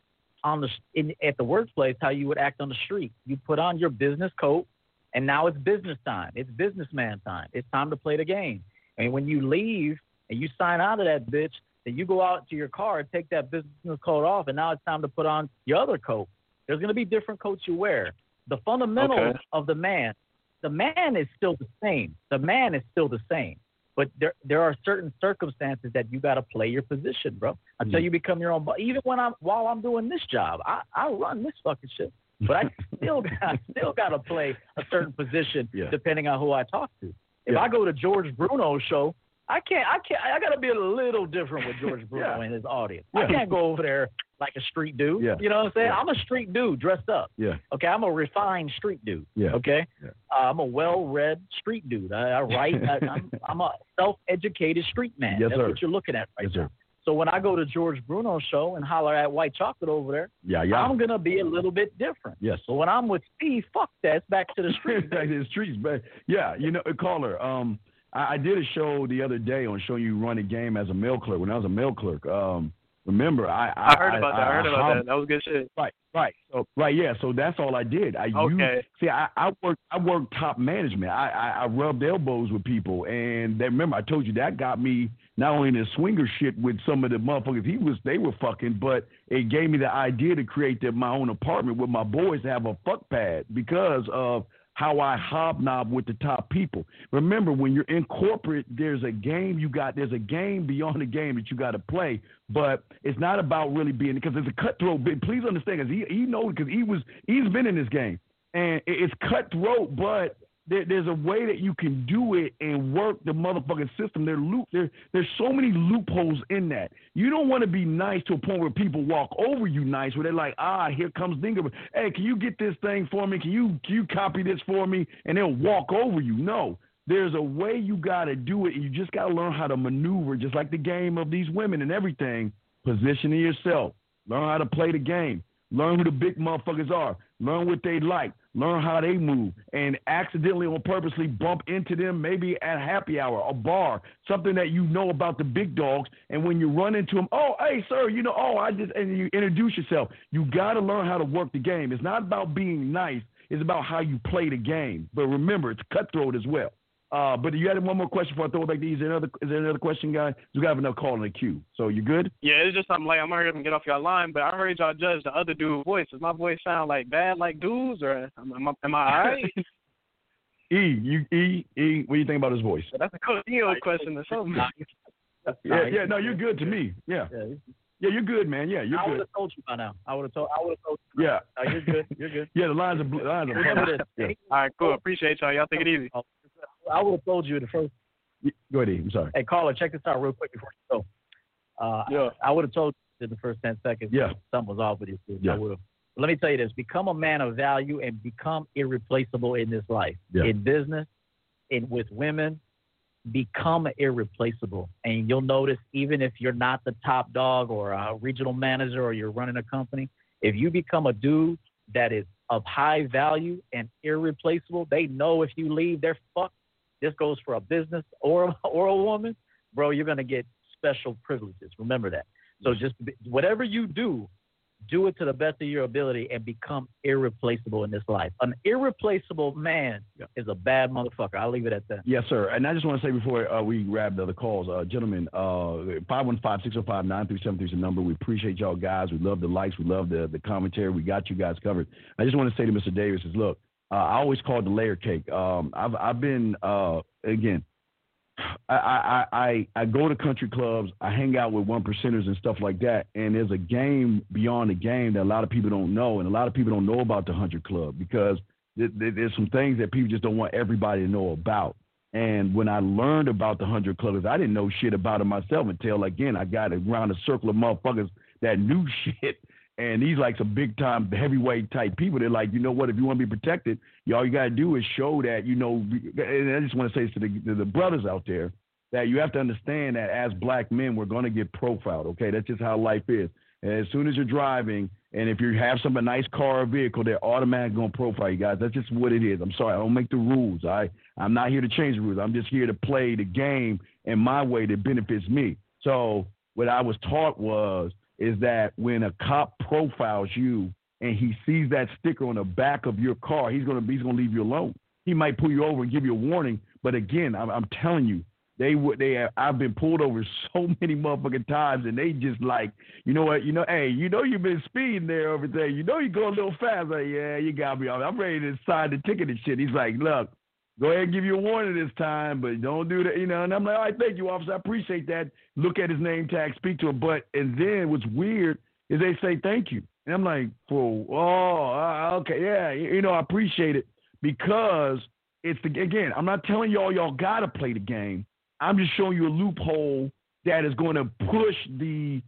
Speaker 1: on the in, at the workplace how you would act on the street. You put on your business coat, and now it's business time. It's businessman time. It's time to play the game. And when you leave and you sign out of that bitch, then you go out to your car and take that business coat off, and now it's time to put on your other coat. There's going to be different coats you wear. The fundamentals
Speaker 7: Okay.
Speaker 1: of the man, the man is still the same. The man is still the same. But there, there are certain circumstances that you got to play your position, bro. Until
Speaker 3: Mm.
Speaker 1: you become your own. boss. Even when I'm while I'm doing this job, I, I run this fucking shit. But I still got still got to play a certain position
Speaker 3: Yeah.
Speaker 1: depending on who I talk to. If
Speaker 3: Yeah.
Speaker 1: I go to George Bruno's show, I can't. I can't. I got to be a little different with George Bruno
Speaker 3: Yeah.
Speaker 1: and his audience.
Speaker 3: Yeah.
Speaker 1: I can't go over there like a street dude.
Speaker 3: Yeah.
Speaker 1: You know what I'm saying?
Speaker 3: Yeah.
Speaker 1: I'm a street dude dressed up.
Speaker 3: Yeah.
Speaker 1: Okay, I'm a refined street dude.
Speaker 3: Yeah.
Speaker 1: Okay,
Speaker 3: Yeah.
Speaker 1: uh, I'm a well-read street dude. I, I write. I, I'm, I'm a self-educated street man.
Speaker 3: Yes,
Speaker 1: That's
Speaker 3: sir.
Speaker 1: what you're looking at right
Speaker 3: Yes,
Speaker 1: now.
Speaker 3: sir.
Speaker 1: So when I go to George Bruno's show and holler at White Chocolate over there,
Speaker 3: Yeah. Yeah.
Speaker 1: I'm gonna be a little bit different.
Speaker 3: yes.
Speaker 1: So when I'm with Steve, fuck that. It's back to the street.
Speaker 3: back to the streets, but yeah, you know, caller. Um, I, I did a show the other day on showing you run a game as a mail clerk. When I was a mail clerk, um, remember I I,
Speaker 7: I heard about that. I heard about that. That was good shit.
Speaker 3: Right, right, so right, yeah. So that's all I did. I used,
Speaker 7: Okay.
Speaker 3: see, I, I worked, I worked top management. I, I, I rubbed elbows with people, and they, remember I told you that got me not only in the swinger shit with some of the motherfuckers he was, they were fucking, but it gave me the idea to create the, my own apartment with my boys to have a fuck pad because of how I hobnob with the top people. Remember, when you're in corporate, there's a game you got. There's a game beyond the game that you got to play. But it's not about really being because it's a cutthroat. Please understand, because he he knows because he was he's been in this game, and it's cutthroat. But there, there's a way that you can do it and work the motherfucking system. There loop there there's so many loopholes in that. You don't want to be nice to a point where people walk over you nice, where they're like, ah, here comes Dinger. Hey, can you get this thing for me? Can you can you copy this for me? And they'll walk over you. No. There's a way you got to do it. You just got to learn how to maneuver, just like the game of these women and everything. Positioning yourself. Learn how to play the game. Learn who the big motherfuckers are. Learn what they like. Learn how they move. And accidentally or purposely bump into them maybe at happy hour, a bar, something that you know about the big dogs. And when you run into them, oh, hey, sir, you know, oh, I just, and you introduce yourself. You got to learn how to work the game. It's not about being nice. It's about how you play the game. But remember, it's cutthroat as well. Uh, but you had one more question before I throw it back to you. Is there another, is there another question, guy? We got another call in the queue. So you good?
Speaker 7: Yeah, it's just something like I'm not gonna get off your line, but I heard y'all judge the other dude's voice. Does my voice sound like bad like dudes, or am I am I alright?
Speaker 3: E, you E E. What do you think about his voice?
Speaker 7: That's a cool Neo question or something.
Speaker 3: Yeah, yeah. No, you're good to me. Yeah,
Speaker 1: Yeah,
Speaker 3: yeah. You're good, man. Yeah, you're
Speaker 1: I would have told you by now. I would have told. I would have told you.
Speaker 3: Yeah,
Speaker 1: No, you're good. You're good.
Speaker 3: yeah. The lines are bl- lines are
Speaker 1: Remember
Speaker 3: perfect.
Speaker 1: this.
Speaker 3: Yeah.
Speaker 7: All right, cool. Appreciate y'all. Y'all take it easy.
Speaker 1: I would have told you the first.
Speaker 3: Go ahead, I'm sorry.
Speaker 1: Hey, caller, check this out real quick before you go. Uh,
Speaker 7: Yeah.
Speaker 1: I would have told you in the first ten seconds.
Speaker 3: Yeah.
Speaker 1: something was off with you.
Speaker 3: Yeah.
Speaker 1: I would have. Let me tell you this: become a man of value and become irreplaceable in this life.
Speaker 3: Yeah.
Speaker 1: In business, in with women, become irreplaceable. And you'll notice, even if you're not the top dog or a regional manager or you're running a company, if you become a dude that is of high value and irreplaceable, they know if you leave, they're fucked. This goes for a business or or a woman, bro. You're gonna get special privileges. Remember that. So just be- whatever you do, do it to the best of your ability and become irreplaceable in this life. An irreplaceable man
Speaker 3: Yeah.
Speaker 1: is a bad motherfucker. I'll leave it at that.
Speaker 3: Yes, sir. And I just want to say before uh, we grab the other calls, uh, gentlemen, uh, 515-605-9373 is the number. We appreciate y'all guys. We love the likes. We love the, the commentary. We got you guys covered. I just want to say to Mr. Davis is, look, uh, I always call it the layer cake. Um, I've, I've been, uh, again, I, I, I, I go to country clubs. I hang out with one percenters and stuff like that. And there's a game beyond the game that a lot of people don't know, and a lot of people don't know about the hundred club because th- th- there's some things that people just don't want everybody to know about. And when I learned about the hundred clubs, I didn't know shit about it myself until again I got around a circle of motherfuckers that knew shit. And these like some big time heavyweight type people. They're like, you know what? If you want to be protected, you, all you gotta do is show that you know. And I just want to say this to the, to the brothers out there, that you have to understand that as black men, we're to get profiled. Okay, that's just how life is. And as soon as you're driving, and if you have some a nice car or vehicle, they're automatically to profile you guys. That's just what it is. I'm sorry, I don't make the rules. I I'm not here to change the rules. I'm just here to play the game in my way that benefits me. So what I was taught was is that when a cop profiles you and he sees that sticker on the back of your car, he's gonna he's gonna leave you alone. He might pull you over and give you a warning, but again, I'm, I'm telling you, they would they have, I've been pulled over so many motherfucking times, and they just like, you know what, you know, hey, you know you've been speeding there over there, you know you go a little fast. Like, yeah, you got me. I'm ready to sign the ticket and shit. He's like, look, go ahead and give you a warning this time, but don't do that, you know. And I'm like, all right, thank you, officer. I appreciate that. Look at his name tag, speak to him. But and then what's weird is they say thank you, and I'm like, for oh, okay, yeah, you know, I appreciate it because it's the again. I'm not telling y'all y'all gotta play the game. I'm just showing you a loophole that is going to push the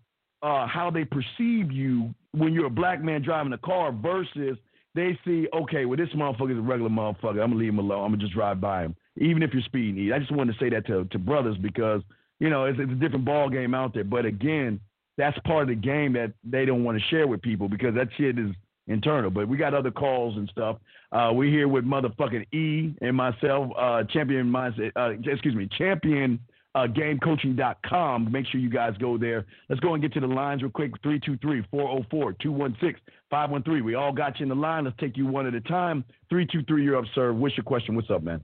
Speaker 3: uh, how they perceive you when you're a black man driving a car versus they see, okay, well, this motherfucker is a regular motherfucker. I'm gonna leave him alone. I'm gonna just drive by him, even if you're speeding. I just wanted to say that to, to brothers because you know it's, it's a different ball game out there. But again, that's part of the game that they don't want to share with people because that shit is internal. But we got other calls and stuff. Uh, we're here with motherfucking E and myself, uh, champion mindset. Uh, excuse me, champion uh, gamecoaching.com. Make sure you guys go there. Let's go and get to the lines real quick 323 404 216 513. We all got you in the line. Let's take you one at a time. 323, you're up, sir. What's your question? What's up, man?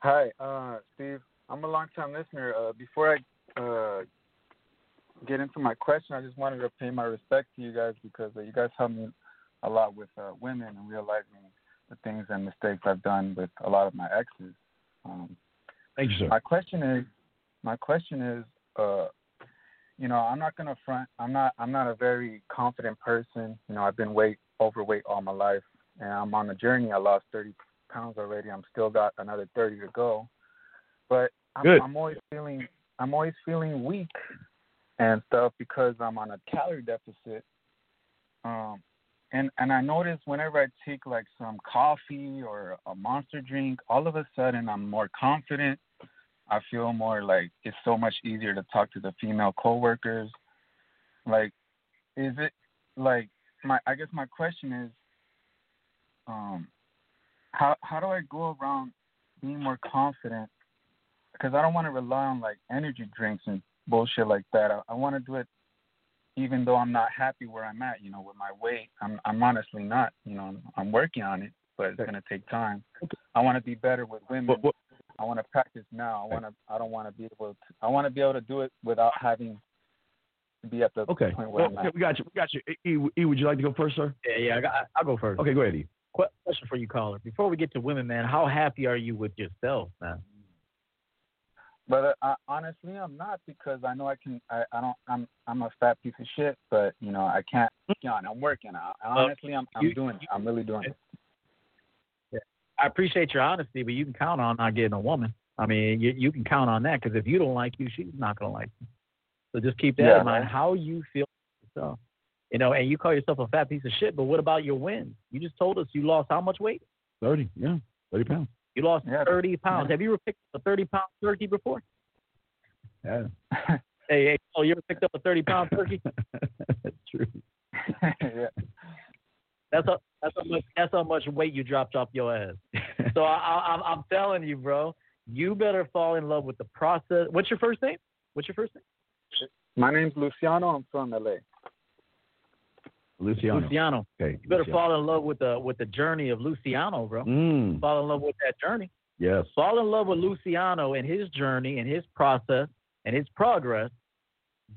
Speaker 8: Hi, uh, Steve. I'm a long time listener. Uh, before I uh, get into my question, I just wanted to pay my respect to you guys because uh, you guys helped me a lot with uh, women and realizing the things and mistakes I've done with a lot of my exes. Um,
Speaker 3: Thank you, sir.
Speaker 8: My question is, my question is, uh, you know, I'm not gonna front. I'm not. I'm not a very confident person. You know, I've been weight overweight all my life, and I'm on a journey. I lost 30 pounds already. I'm still got another 30 to go, but I'm,
Speaker 3: Good.
Speaker 8: I'm always feeling. I'm always feeling weak and stuff because I'm on a calorie deficit. Um, and and I notice whenever I take like some coffee or a monster drink, all of a sudden I'm more confident. I feel more like it's so much easier to talk to the female coworkers. Like, is it like my? I guess my question is, um, how how do I go around being more confident? Because I don't want to rely on like energy drinks and bullshit like that. I, I want to do it even though I'm not happy where I'm at, you know, with my weight, I'm I'm honestly not. You know, I'm working on it, but it's gonna take time. I want to be better with women.
Speaker 3: What, what,
Speaker 8: I want to practice now. I want to. I don't want to be able. To, I want to be able to do it without having to be at the
Speaker 3: okay.
Speaker 8: point where
Speaker 3: Well,
Speaker 8: I'm
Speaker 3: okay,
Speaker 8: at.
Speaker 3: we got you. We got you. E, e, would you like to go first, sir?
Speaker 1: Yeah, yeah, I got, I'll go first.
Speaker 3: Okay, go ahead, E.
Speaker 1: Qu- Question for you, caller. Before we get to women, man, how happy are you with yourself, man?
Speaker 8: But uh, I, honestly, I'm not because I know I can. I, I don't. I'm I'm a fat piece of shit, but you know I can't.
Speaker 3: Mm-hmm.
Speaker 8: On. I'm working. I, honestly, I'm I'm
Speaker 1: you-
Speaker 8: doing it. I'm really doing it.
Speaker 1: I appreciate your honesty, but you can count on not getting a woman. I mean, you you can count on that because if you don't like you, she's not gonna like you. So just keep that
Speaker 8: Yeah.
Speaker 1: in mind. How you feel yourself, you know, and you call yourself a fat piece of shit, but what about your wins? You just told us you lost how much weight?
Speaker 3: Thirty. Yeah, thirty pounds.
Speaker 1: You lost
Speaker 8: Yeah.
Speaker 1: 30 pounds.
Speaker 8: Yeah.
Speaker 1: Have you ever picked up a 30 pound turkey before?
Speaker 3: Yeah,
Speaker 1: Hey, hey, oh, you ever picked up a 30 pound turkey?
Speaker 3: that's true.
Speaker 8: yeah.
Speaker 1: That's how that's how much that's how much weight you dropped off your ass. So I, I, I'm I'm telling you, bro, you better fall in love with the process. What's your first name? What's your first name?
Speaker 8: My name's Luciano. I'm from LA.
Speaker 3: Luciano.
Speaker 1: Luciano.
Speaker 3: Okay.
Speaker 1: You better
Speaker 3: Luciano.
Speaker 1: fall in love with the with the journey of Luciano, bro.
Speaker 3: Mm,
Speaker 1: Fall in love with that journey.
Speaker 3: yes.
Speaker 1: Fall in love with Luciano and his journey and his process and his progress.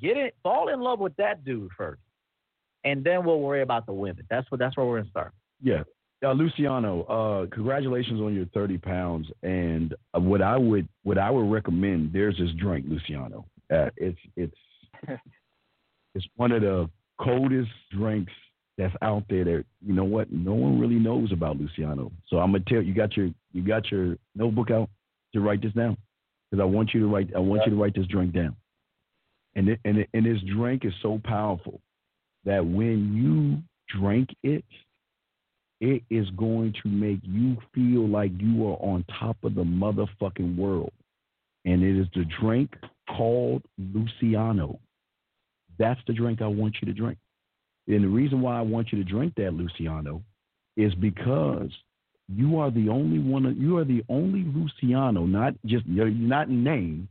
Speaker 1: Get it. Fall in love with that dude first, and then we'll worry about the women. That's what. That's where we're gonna start.
Speaker 3: Yeah. Uh, Luciano, uh, congratulations on your 30 pounds. And uh, what I would what I would recommend, there's this drink, Luciano. Uh, it's it's it's one of the coldest drinks that's out there that you know what no one really knows about Luciano. So I'm gonna tell you got your you got your notebook out to write this down because I want you to write I want you to write this drink down. And it, and it, and this drink is so powerful that when you drink it, it is going to make you feel like you are on top of the motherfucking world. and it is the drink called Luciano. That's the drink I want you to drink. And the reason why I want you to drink that Luciano is because you are the only one. You are the only Luciano, not just you're not in name,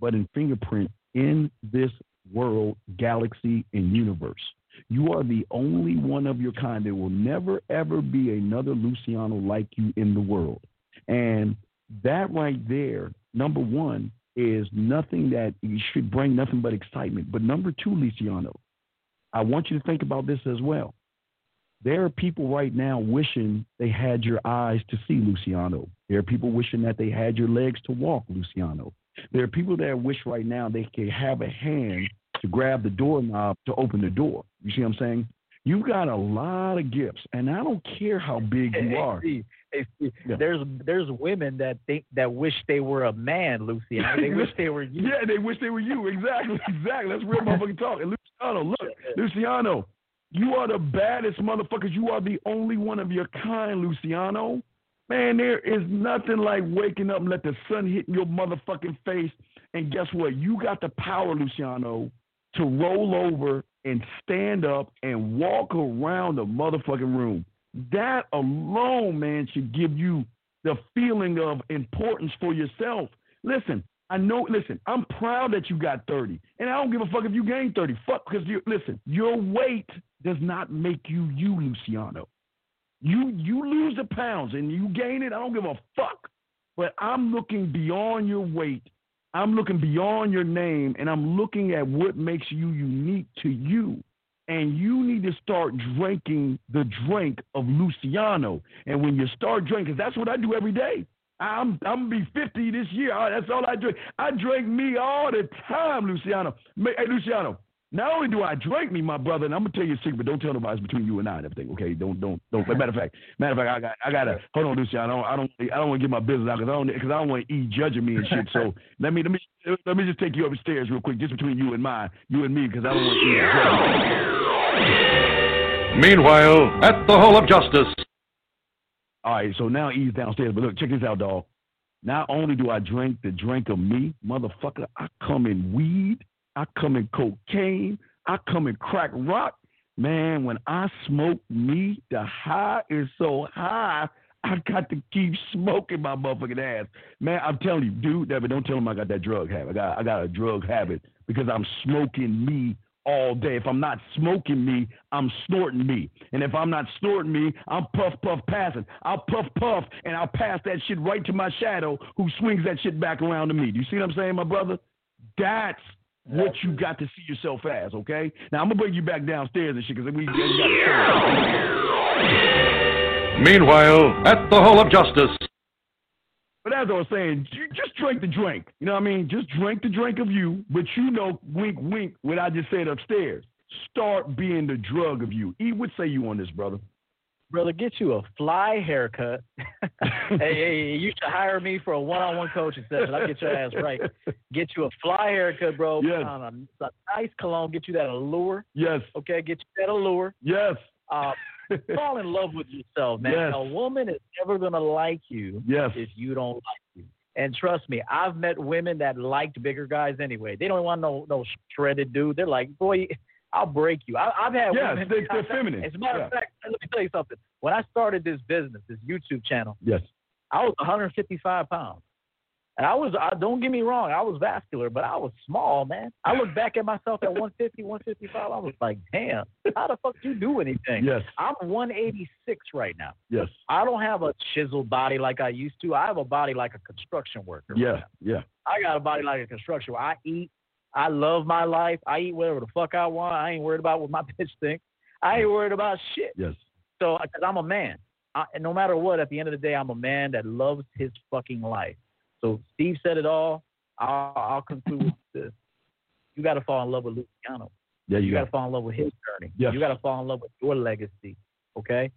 Speaker 3: but in fingerprint in this world, galaxy, and universe. You are the only one of your kind. There will never ever be another Luciano like you in the world. And that right there, number one, is nothing that you should bring nothing but excitement. But number two, Luciano, I want you to think about this as well. There are people right now wishing they had your eyes to see Luciano. There are people wishing that they had your legs to walk, Luciano. There are people that wish right now they could have a hand to grab the doorknob to open the door. You see what I'm saying? You've got a lot of gifts, and I don't care how big you
Speaker 1: Hey,
Speaker 3: are.
Speaker 1: Hey, Steve,
Speaker 3: Yeah.
Speaker 1: There's there's women that think that wish they were a man, Luciano. They wish they were you.
Speaker 3: Yeah, they wish they were you. Exactly, exactly. That's real motherfucking talk. And Luciano, look, Luciano, you are the baddest motherfuckers. You are the only one of your kind, Luciano. Man, there is nothing like waking up and let the sun hit your motherfucking face. And guess what? You got the power, Luciano, to roll over and stand up and walk around the motherfucking room. That alone, man, should give you the feeling of importance for yourself. Listen, I know, listen, I'm proud that you got 30. And I don't give a fuck if you gain 30. Fuck, because you listen, your weight does not make you you, Luciano. You you lose the pounds and you gain it, I don't give a fuck. But I'm looking beyond your weight. I'm looking beyond your name and I'm looking at what makes you unique to you. And you need to start drinking the drink of Luciano. And when you start drinking, that's what I do every day. I'm I'm gonna be 50 this year. That's all I drink. I drink me all the time, Luciano. Hey, Luciano. Not only do I drink me, my brother, and I'm gonna tell you a secret, but don't tell nobody it's between you and I and everything. Okay? Don't don't don't. Matter of fact, matter of fact, I got I gotta hold on, Luciano. I don't I don't I don't want to get my business out because I don't because I don't want E judging me and shit. So let me let me let me just take you upstairs real quick, just between you and mine, you and me, because I don't want E judging.
Speaker 9: Meanwhile, at the Hall of Justice.
Speaker 3: All right, so now E's downstairs. But look, check this out, dog. Not only do I drink the drink of me, motherfucker, I come in weed, I come in cocaine, I come in crack rock. Man, when I smoke me, the high is so high, I got to keep smoking my motherfucking ass. Man, I'm telling you, dude, Devin, don't tell him I got that drug habit. I got I got a drug habit because I'm smoking me all day. If I'm not smoking me, I'm snorting me. And if I'm not snorting me, I'm puff puff passing. I'll puff puff and I'll pass that shit right to my shadow who swings that shit back around to me. Do you see what I'm saying, my brother? That's what you got to see yourself as, okay? Now I'm gonna bring you back downstairs and shit because we, we got
Speaker 9: Meanwhile, at the Hall of Justice.
Speaker 3: But as I was saying, just drink the drink. You know what I mean? Just drink the drink of you, but you know, wink, wink, what I just said upstairs. Start being the drug of you. E, what say you on this, brother?
Speaker 1: Brother, get you a fly haircut. hey, hey, you should hire me for a one-on-one coaching session. I'll get your ass right. Get you a fly haircut, bro.
Speaker 3: Yes.
Speaker 1: On a, a nice cologne. Get you that allure.
Speaker 3: Yes.
Speaker 1: Okay, get you that allure.
Speaker 3: Yes.
Speaker 1: Uh, fall in love with yourself, man.
Speaker 3: Yes.
Speaker 1: A woman is never gonna like you
Speaker 3: Yes.
Speaker 1: if you don't like you. And trust me, I've met women that liked bigger guys anyway. They don't want no no shredded dude. They're like, boy, I'll break you. I, I've had
Speaker 3: Yes,
Speaker 1: women.
Speaker 3: they- they're feminine.
Speaker 1: As a matter
Speaker 3: Yeah.
Speaker 1: of fact, let me tell you something. When I started this business, this YouTube channel,
Speaker 3: Yes.
Speaker 1: I was 155 pounds. And I was, I, don't get me wrong, I was vascular, but I was small, man. I look back at myself at 150, 155. I was like, damn, how the fuck do you do anything?
Speaker 3: Yes.
Speaker 1: I'm 186 right now.
Speaker 3: Yes.
Speaker 1: I don't have a chiseled body like I used to. I have a body like a construction worker.
Speaker 3: Yeah. Yeah.
Speaker 1: I got a body like a construction worker. I eat. I love my life. I eat whatever the fuck I want. I ain't worried about what my bitch think. I ain't worried about shit.
Speaker 3: Yes.
Speaker 1: So, because I'm a man, I, and no matter what, at the end of the day, I'm a man that loves his fucking life. So Steve said it all. I'll, I'll conclude with this: you got to fall in love with Luciano.
Speaker 3: Yeah, you
Speaker 1: You got
Speaker 3: got
Speaker 1: to fall in love with his journey.
Speaker 3: Yes.
Speaker 1: You got to fall in love with your legacy. Okay.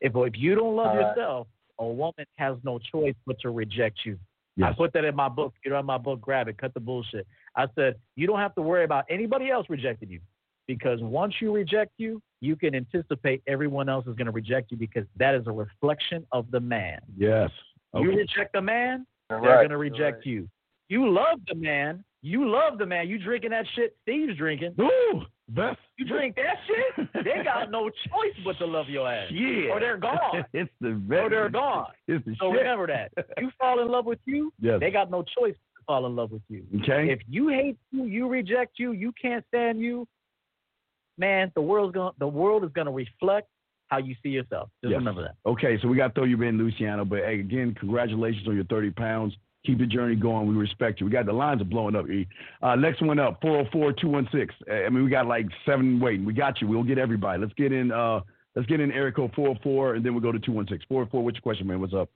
Speaker 1: If if you don't love
Speaker 8: All right.
Speaker 1: yourself, a woman has no choice but to reject you.
Speaker 3: Yes.
Speaker 1: I put that in my book. Get on my book, grab it, cut the bullshit. I said, you don't have to worry about anybody else rejecting you because once you reject you, you can anticipate everyone else is going to reject you because that is a reflection of the man.
Speaker 3: Yes.
Speaker 1: You reject the man,
Speaker 8: You're
Speaker 1: they're
Speaker 8: right,
Speaker 1: going to reject
Speaker 8: right.
Speaker 1: you. You love the man. You love the man. You drinking that shit Steve's drinking.
Speaker 3: Ooh, best.
Speaker 1: You drink that shit, they got no choice but to love your ass.
Speaker 3: Yeah.
Speaker 1: Or they're gone.
Speaker 3: it's the best.
Speaker 1: Or they're gone.
Speaker 3: It's the
Speaker 1: So
Speaker 3: shit.
Speaker 1: remember that. You fall in love with you,
Speaker 3: Yes.
Speaker 1: they got no choice to fall in love with you.
Speaker 3: Okay.
Speaker 1: If you hate you, you reject you, you can't stand you, man, the world's going the world is gonna reflect how you see yourself. Just
Speaker 3: Yes.
Speaker 1: remember that.
Speaker 3: Okay, so we got to throw you in, Luciano. But hey, again, congratulations on your 30 pounds. Keep the journey going. We respect you. We got the lines are blowing up. E. Uh, next one up, 404 216. I mean, we got like seven waiting. We got you. We'll get everybody. Let's get in. Uh, let's get in area code 404, and then we'll go to 216. 404, what's your question, man? What's up?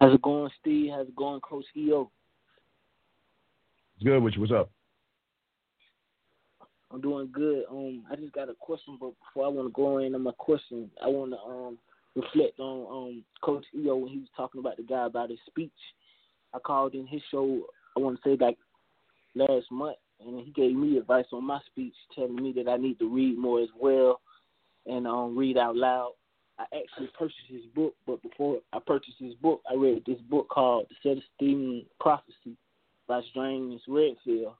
Speaker 10: How's it going, Steve? How's it going, Coach EO?
Speaker 3: It's good. What's what's up?
Speaker 10: I'm doing good. Um, I just got a question, but before I want to go in on my question, I want to um reflect on um Coach EO when he was talking about the guy about his speech. I called in his show. I want to say like last month, and he gave me advice on my speech, telling me that I need to read more as well, and um read out loud. I actually purchased his book, but before I purchased his book, I read this book called The Celestine Prophecy by James Redfield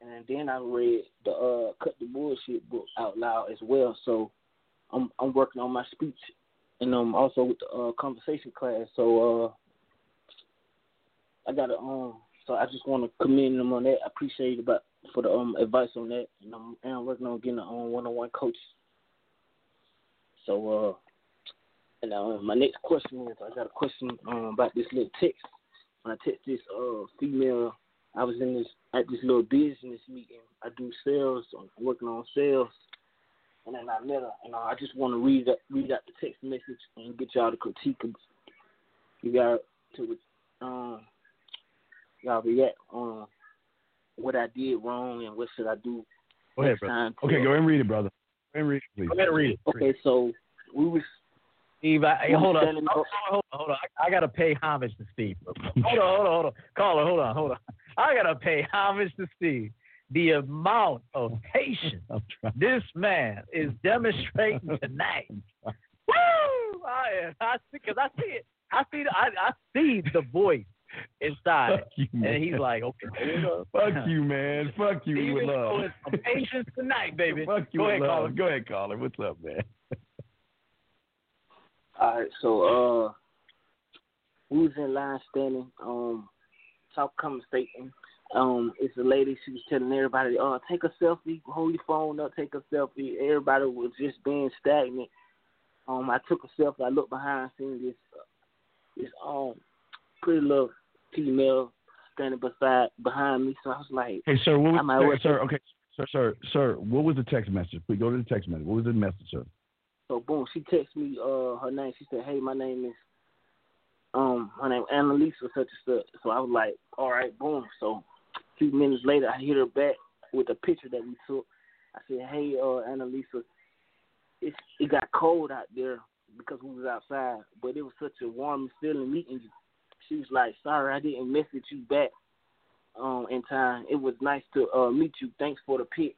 Speaker 10: and then I read the uh Cut the Bullshit book out loud as well. So I'm I'm working on my speech and um also with the uh conversation class. So uh I got to um so I just want to commend them on that. I appreciate it about for the um advice on that, and I'm and I'm working on getting a um, one-on-one coach. So uh and uh, my next question is I got a question um about this little text. When I text this uh female I was in this at this little business meeting. I do sales. I'm working on sales, and then I met her. And uh, I just want to read that, read out the text message and get y'all to critique. it. You got to um y'all react on what I did wrong and what should I do
Speaker 3: Go ahead, brother. Okay, go ahead and read it, brother. Go ahead and read it, please.
Speaker 1: Go ahead and read it.
Speaker 10: Okay, so we was
Speaker 1: Steve, I, hey, hold on. Hold on, hold on, hold on. I, I got to pay homage to Steve. Hold on, hold on, hold on. Caller, hold on, hold on. I got to pay homage to Steve. The amount of patience this man is demonstrating tonight. Woo! I, I see, because I see it. I see, the, I, I see the voice inside,
Speaker 3: you,
Speaker 1: and he's like, okay.
Speaker 3: Fuck you, man. Fuck you with love.
Speaker 1: patience tonight, baby.
Speaker 3: Fuck you
Speaker 1: Go ahead,
Speaker 3: love.
Speaker 1: caller.
Speaker 3: Go ahead, caller. What's up, man?
Speaker 10: All right, so uh, we was in line standing, um, South Cumming Station. Um, it's a lady. She was telling everybody, "Uh, take a selfie. Hold your phone up. Take a selfie." Everybody was just being stagnant. Um, I took a selfie. I looked behind, seen this, uh, this um, pretty little female standing beside behind me. So I was like,
Speaker 3: Hey, sir. What was sir, sir? Okay, sir, sir, sir. What was the text message? Please go to the text message. What was the message, sir?
Speaker 10: So boom, she texted me uh her name. She said, "Hey, my name is um her name Annalisa such and such." So I was like, "All right, boom." So a few minutes later, I hit her back with a picture that we took. I said, "Hey, uh Annalisa, it's it got cold out there because we was outside, but it was such a warm feeling meeting you." She was like, "Sorry, I didn't message you back um in time. It was nice to uh meet you. Thanks for the pic."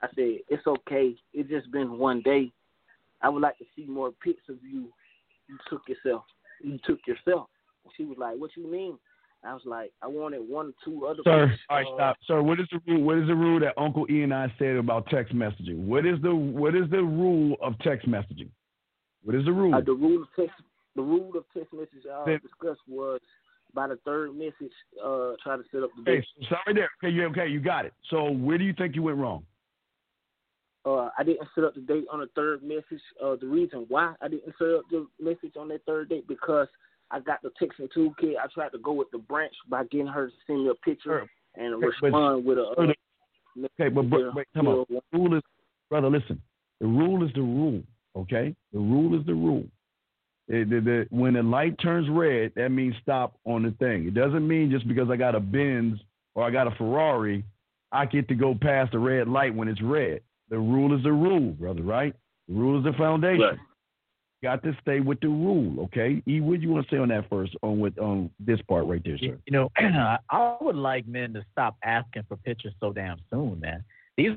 Speaker 10: I said, "It's okay. It's just been one day." I would like to see more pics of you. You took yourself. You took yourself. And she was like, "What you mean?" I was like, "I wanted one or two other."
Speaker 3: Sir,
Speaker 10: pics,
Speaker 3: all right,
Speaker 10: uh,
Speaker 3: stop. Sir, what is the rule? What is the rule that Uncle E and I said about text messaging? What is the what is the rule of text messaging? What is the rule?
Speaker 10: Uh, the rule of text. The rule of text message y'all
Speaker 3: Then-
Speaker 10: discussed was by the third message, uh, try to set up the
Speaker 3: Okay,
Speaker 10: date.
Speaker 3: so stop right there. Okay, you okay? You got it. So where do you think you went wrong?
Speaker 10: Uh, I didn't set up the date on the third message. Uh, the reason why I didn't set up the message on that third date because I got the texting toolkit. I tried to go with the branch by getting her to send me a picture and
Speaker 3: Okay, but-
Speaker 10: respond with a. Uh,
Speaker 3: Okay, but, but wait, come on. The rule is, brother, listen. The rule is the rule. Okay, the rule is the rule. It- the- the- when the light turns red, that means stop on the thing. It doesn't mean just because I got a Benz or I got a Ferrari, I get to go past the red light when it's red. The rule is the rule, brother. Right? The rule is the foundation.
Speaker 10: Right.
Speaker 3: Got to stay with the rule. Okay. E, what do you want to say on that first? On with on this part right there, sir.
Speaker 1: You know, I would like men to stop asking for pictures so damn soon, man. These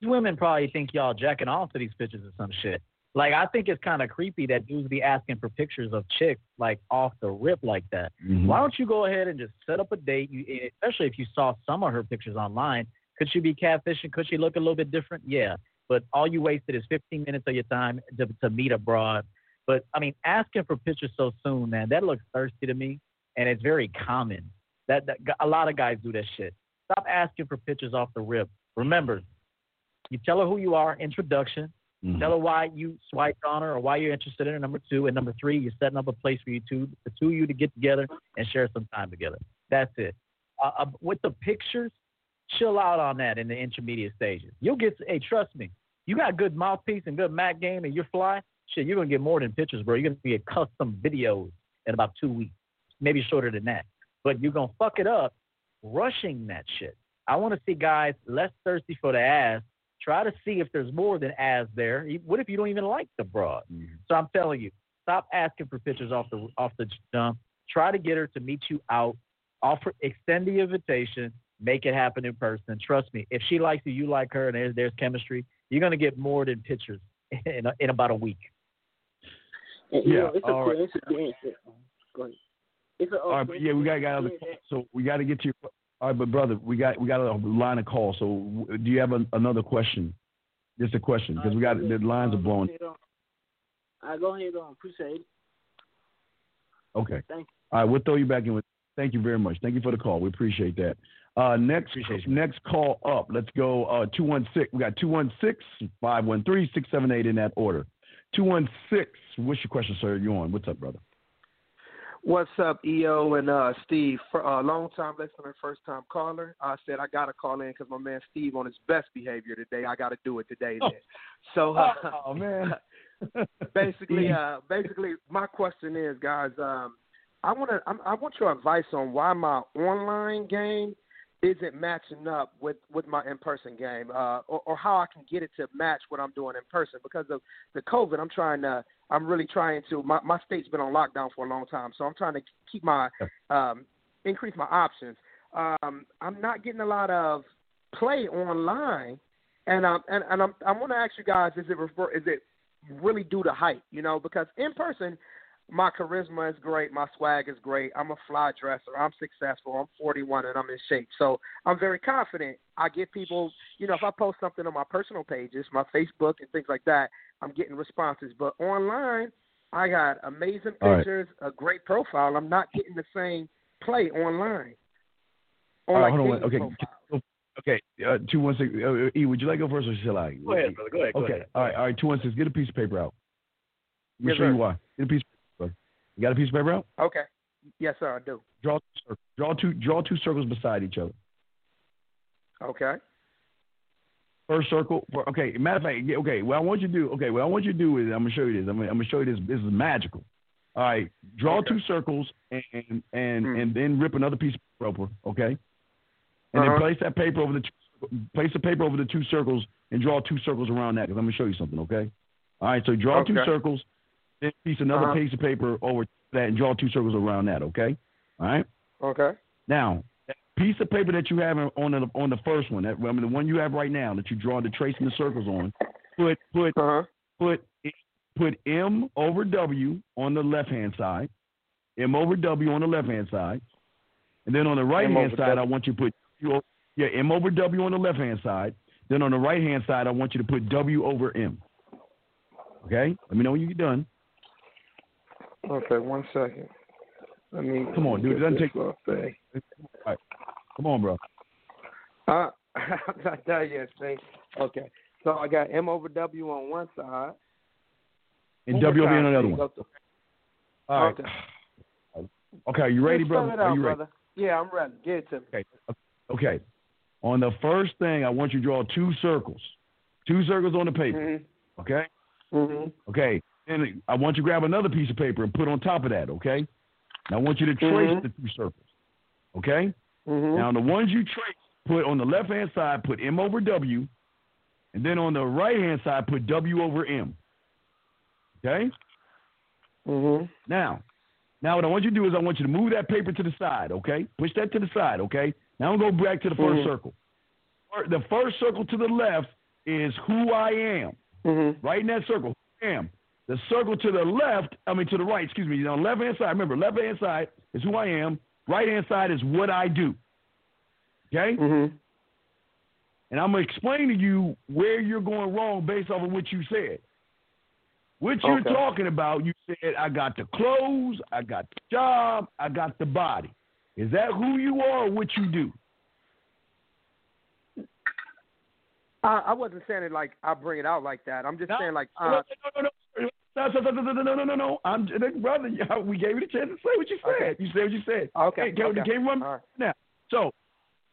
Speaker 1: these women probably think y'all jacking off to these pictures or some shit. Like I think it's kind of creepy that dudes be asking for pictures of chicks like off the rip like that.
Speaker 3: Mhm.
Speaker 1: Why don't you go ahead and just set up a date? You, especially if you saw some of her pictures online. Could she be catfishing? Could she look a little bit different? Yeah. But all you wasted is 15 minutes of your time to, to meet abroad. But I mean, asking for pictures so soon, man, that looks thirsty to me, and it's very common. That, that a lot of guys do that shit. Stop asking for pictures off the rip. Remember, you tell her who you are, introduction.
Speaker 3: Mhm.
Speaker 1: Tell her why you swiped on her or why you're interested in her. Number two, and number three, you're setting up a place for you two, the two of you to get together and share some time together. That's it. Uh, uh, with the pictures, chill out on that in the intermediate stages. You'll get. Hey, trust me, you got good mouthpiece and good Mac game, and you're fly. Shit, you're gonna get more than pictures, bro. You're gonna get custom videos in about two weeks, maybe shorter than that. But you're gonna fuck it up rushing that shit. I want to see guys less thirsty for the ass. Try to see if there's more than ass there. What if you don't even like the broad? Mm-hmm. So I'm telling you, stop asking for pictures off the off the jump. Try to get her to meet you out. Offer, extend the invitation. Make it happen in person. Trust me. If she likes you, you like her, and there's there's chemistry. You're gonna get more than pictures in a, in about a week.
Speaker 10: And,
Speaker 3: Yeah,
Speaker 10: know, it's a
Speaker 3: all right.
Speaker 10: coincidence. Go ahead. It's a, oh,
Speaker 3: All right, but yeah, we got got other so we got to get to your. All right, but brother, we got we got a line of calls. So do you have a, another question? Just a question because we got the lines uh, are blowing.
Speaker 10: I uh, go ahead on. Appreciate it.
Speaker 3: Okay.
Speaker 10: Thank you.
Speaker 3: All right, we'll throw you back in with. Thank you very much. Thank you for the call. We appreciate that. Uh, next, next call up. Let's go. Uh, two one six. We got 216-513-678 in that order. Two one six. What's your question, sir? You on? What's up, brother?
Speaker 11: What's up, EO and uh, Steve? For, uh, long time listener, first time caller. I said I gotta call in because my man Steve on his best behavior today. I gotta do it today. Then. So, uh,
Speaker 3: oh man.
Speaker 11: basically, uh, basically, my question is, guys, um, I want to, I want your advice on why my online game isn't matching up with with my in person game, uh, or, or how I can get it to match what I'm doing in person because of the COVID. I'm trying to, I'm really trying to. My my state's been on lockdown for a long time, so I'm trying to keep my, um, increase my options. Um, I'm not getting a lot of play online, and um, and and I'm I want to ask you guys, is it refer, is it really due to height? You know, because in person, my charisma is great, my swag is great. I'm a fly dresser. I'm successful. I'm 41 and I'm in shape. So I'm very confident. I get people, you know, if I post something on my personal pages, my Facebook and things like that, I'm getting responses. But online, I got amazing
Speaker 3: All right.
Speaker 11: pictures, a great profile. I'm not getting the same play online.
Speaker 3: All
Speaker 11: On
Speaker 3: right,
Speaker 11: like
Speaker 3: hold on.
Speaker 11: dating
Speaker 3: Okay.
Speaker 11: profiles.
Speaker 3: Okay. Uh, two one six. Uh, e, would you like to go first or shall I?
Speaker 1: Go ahead, brother. Go ahead, go
Speaker 3: okay.
Speaker 1: ahead.
Speaker 3: All right. All right. Two one six. Get a piece of paper out. Let me
Speaker 11: Yes,
Speaker 3: show you why. Get a piece of paper. You got a piece of paper out?
Speaker 11: Okay. Yes, sir, I do.
Speaker 3: Draw two circles. Draw two. Draw two circles beside each other.
Speaker 11: Okay.
Speaker 3: First circle. Okay. Matter of fact. Okay. What I want you to do. Okay. What I want you to do is I'm gonna show you this. I'm gonna, I'm gonna show you this. This is magical. All right. Draw two circles and and
Speaker 11: Hmm.
Speaker 3: and then rip another piece of paper. Okay. And
Speaker 11: Uh-huh.
Speaker 3: then place that paper over the two, place the paper over the two circles and draw two circles around that because I'm gonna show you something. Okay. All right. So draw two circles. Then piece another
Speaker 11: Uh-huh.
Speaker 3: piece of paper over that and draw two circles around that. Okay. All right.
Speaker 11: Okay.
Speaker 3: Now, that piece of paper that you have on the on the first one, that, I mean the one you have right now that you draw the tracing the circles on, put put
Speaker 11: Uh-huh.
Speaker 3: put put M over W on the left hand side, M over W on the left hand side, and then on the right hand side,
Speaker 11: W.
Speaker 3: I want you to put o- yeah M over W on the left hand side. Then on the right hand side, I want you to put W over M. Okay, let me know when you get done.
Speaker 11: Okay, one second. Let me
Speaker 3: Come on, dude. It doesn't take.
Speaker 11: little thing.
Speaker 3: All right. Come on, bro.
Speaker 11: Uh, I'm not done yet, see. Okay. So I got M over W on one side.
Speaker 3: And W over on the other one.
Speaker 11: Through.
Speaker 3: All right.
Speaker 11: Okay.
Speaker 3: Okay, are you ready, brother? Are you ready?
Speaker 11: brother. Yeah, I'm ready. Get it to me.
Speaker 3: Okay. Okay. On the first thing, I want you to draw two circles. Two circles on the paper.
Speaker 11: Mm-hmm.
Speaker 3: Okay?
Speaker 11: Mhm.
Speaker 3: Okay. And I want you to grab another piece of paper and put on top of that, okay? And I want you to trace
Speaker 11: Mhm.
Speaker 3: the two circles. Okay?
Speaker 11: Mhm.
Speaker 3: Now the ones you trace, put on the left hand side, put M over W, and then on the right hand side, put W over M. Okay?
Speaker 11: Mhm.
Speaker 3: Now, now what I want you to do is I want you to move that paper to the side, okay? Push that to the side, okay? Now I'm gonna go back to the 1st
Speaker 11: Mhm.
Speaker 3: circle. The first circle to the left is who I am.
Speaker 11: Mhm.
Speaker 3: Right in that circle, am. The circle to the left, I mean to the right, excuse me, you know, left hand side. Remember, left hand side is who I am. Right hand side is what I do. Okay?
Speaker 11: Mm-hmm.
Speaker 3: And I'm gonna explain to you where you're going wrong based off of what you said. What you're talking about, you said I got the clothes, I got the job, I got the body. Is that who you are or what you do?
Speaker 11: I, I wasn't saying it like I bring it out like that. I'm just
Speaker 3: No,
Speaker 11: saying like
Speaker 3: no,
Speaker 11: uh,
Speaker 3: no, no, no, no, no, no, no, no, no, no. I'm brother. We gave you the chance to say what you said.
Speaker 11: Okay.
Speaker 3: You said what you said.
Speaker 11: Okay,
Speaker 3: Hey,
Speaker 11: okay.
Speaker 3: run
Speaker 11: All right.
Speaker 3: now? So,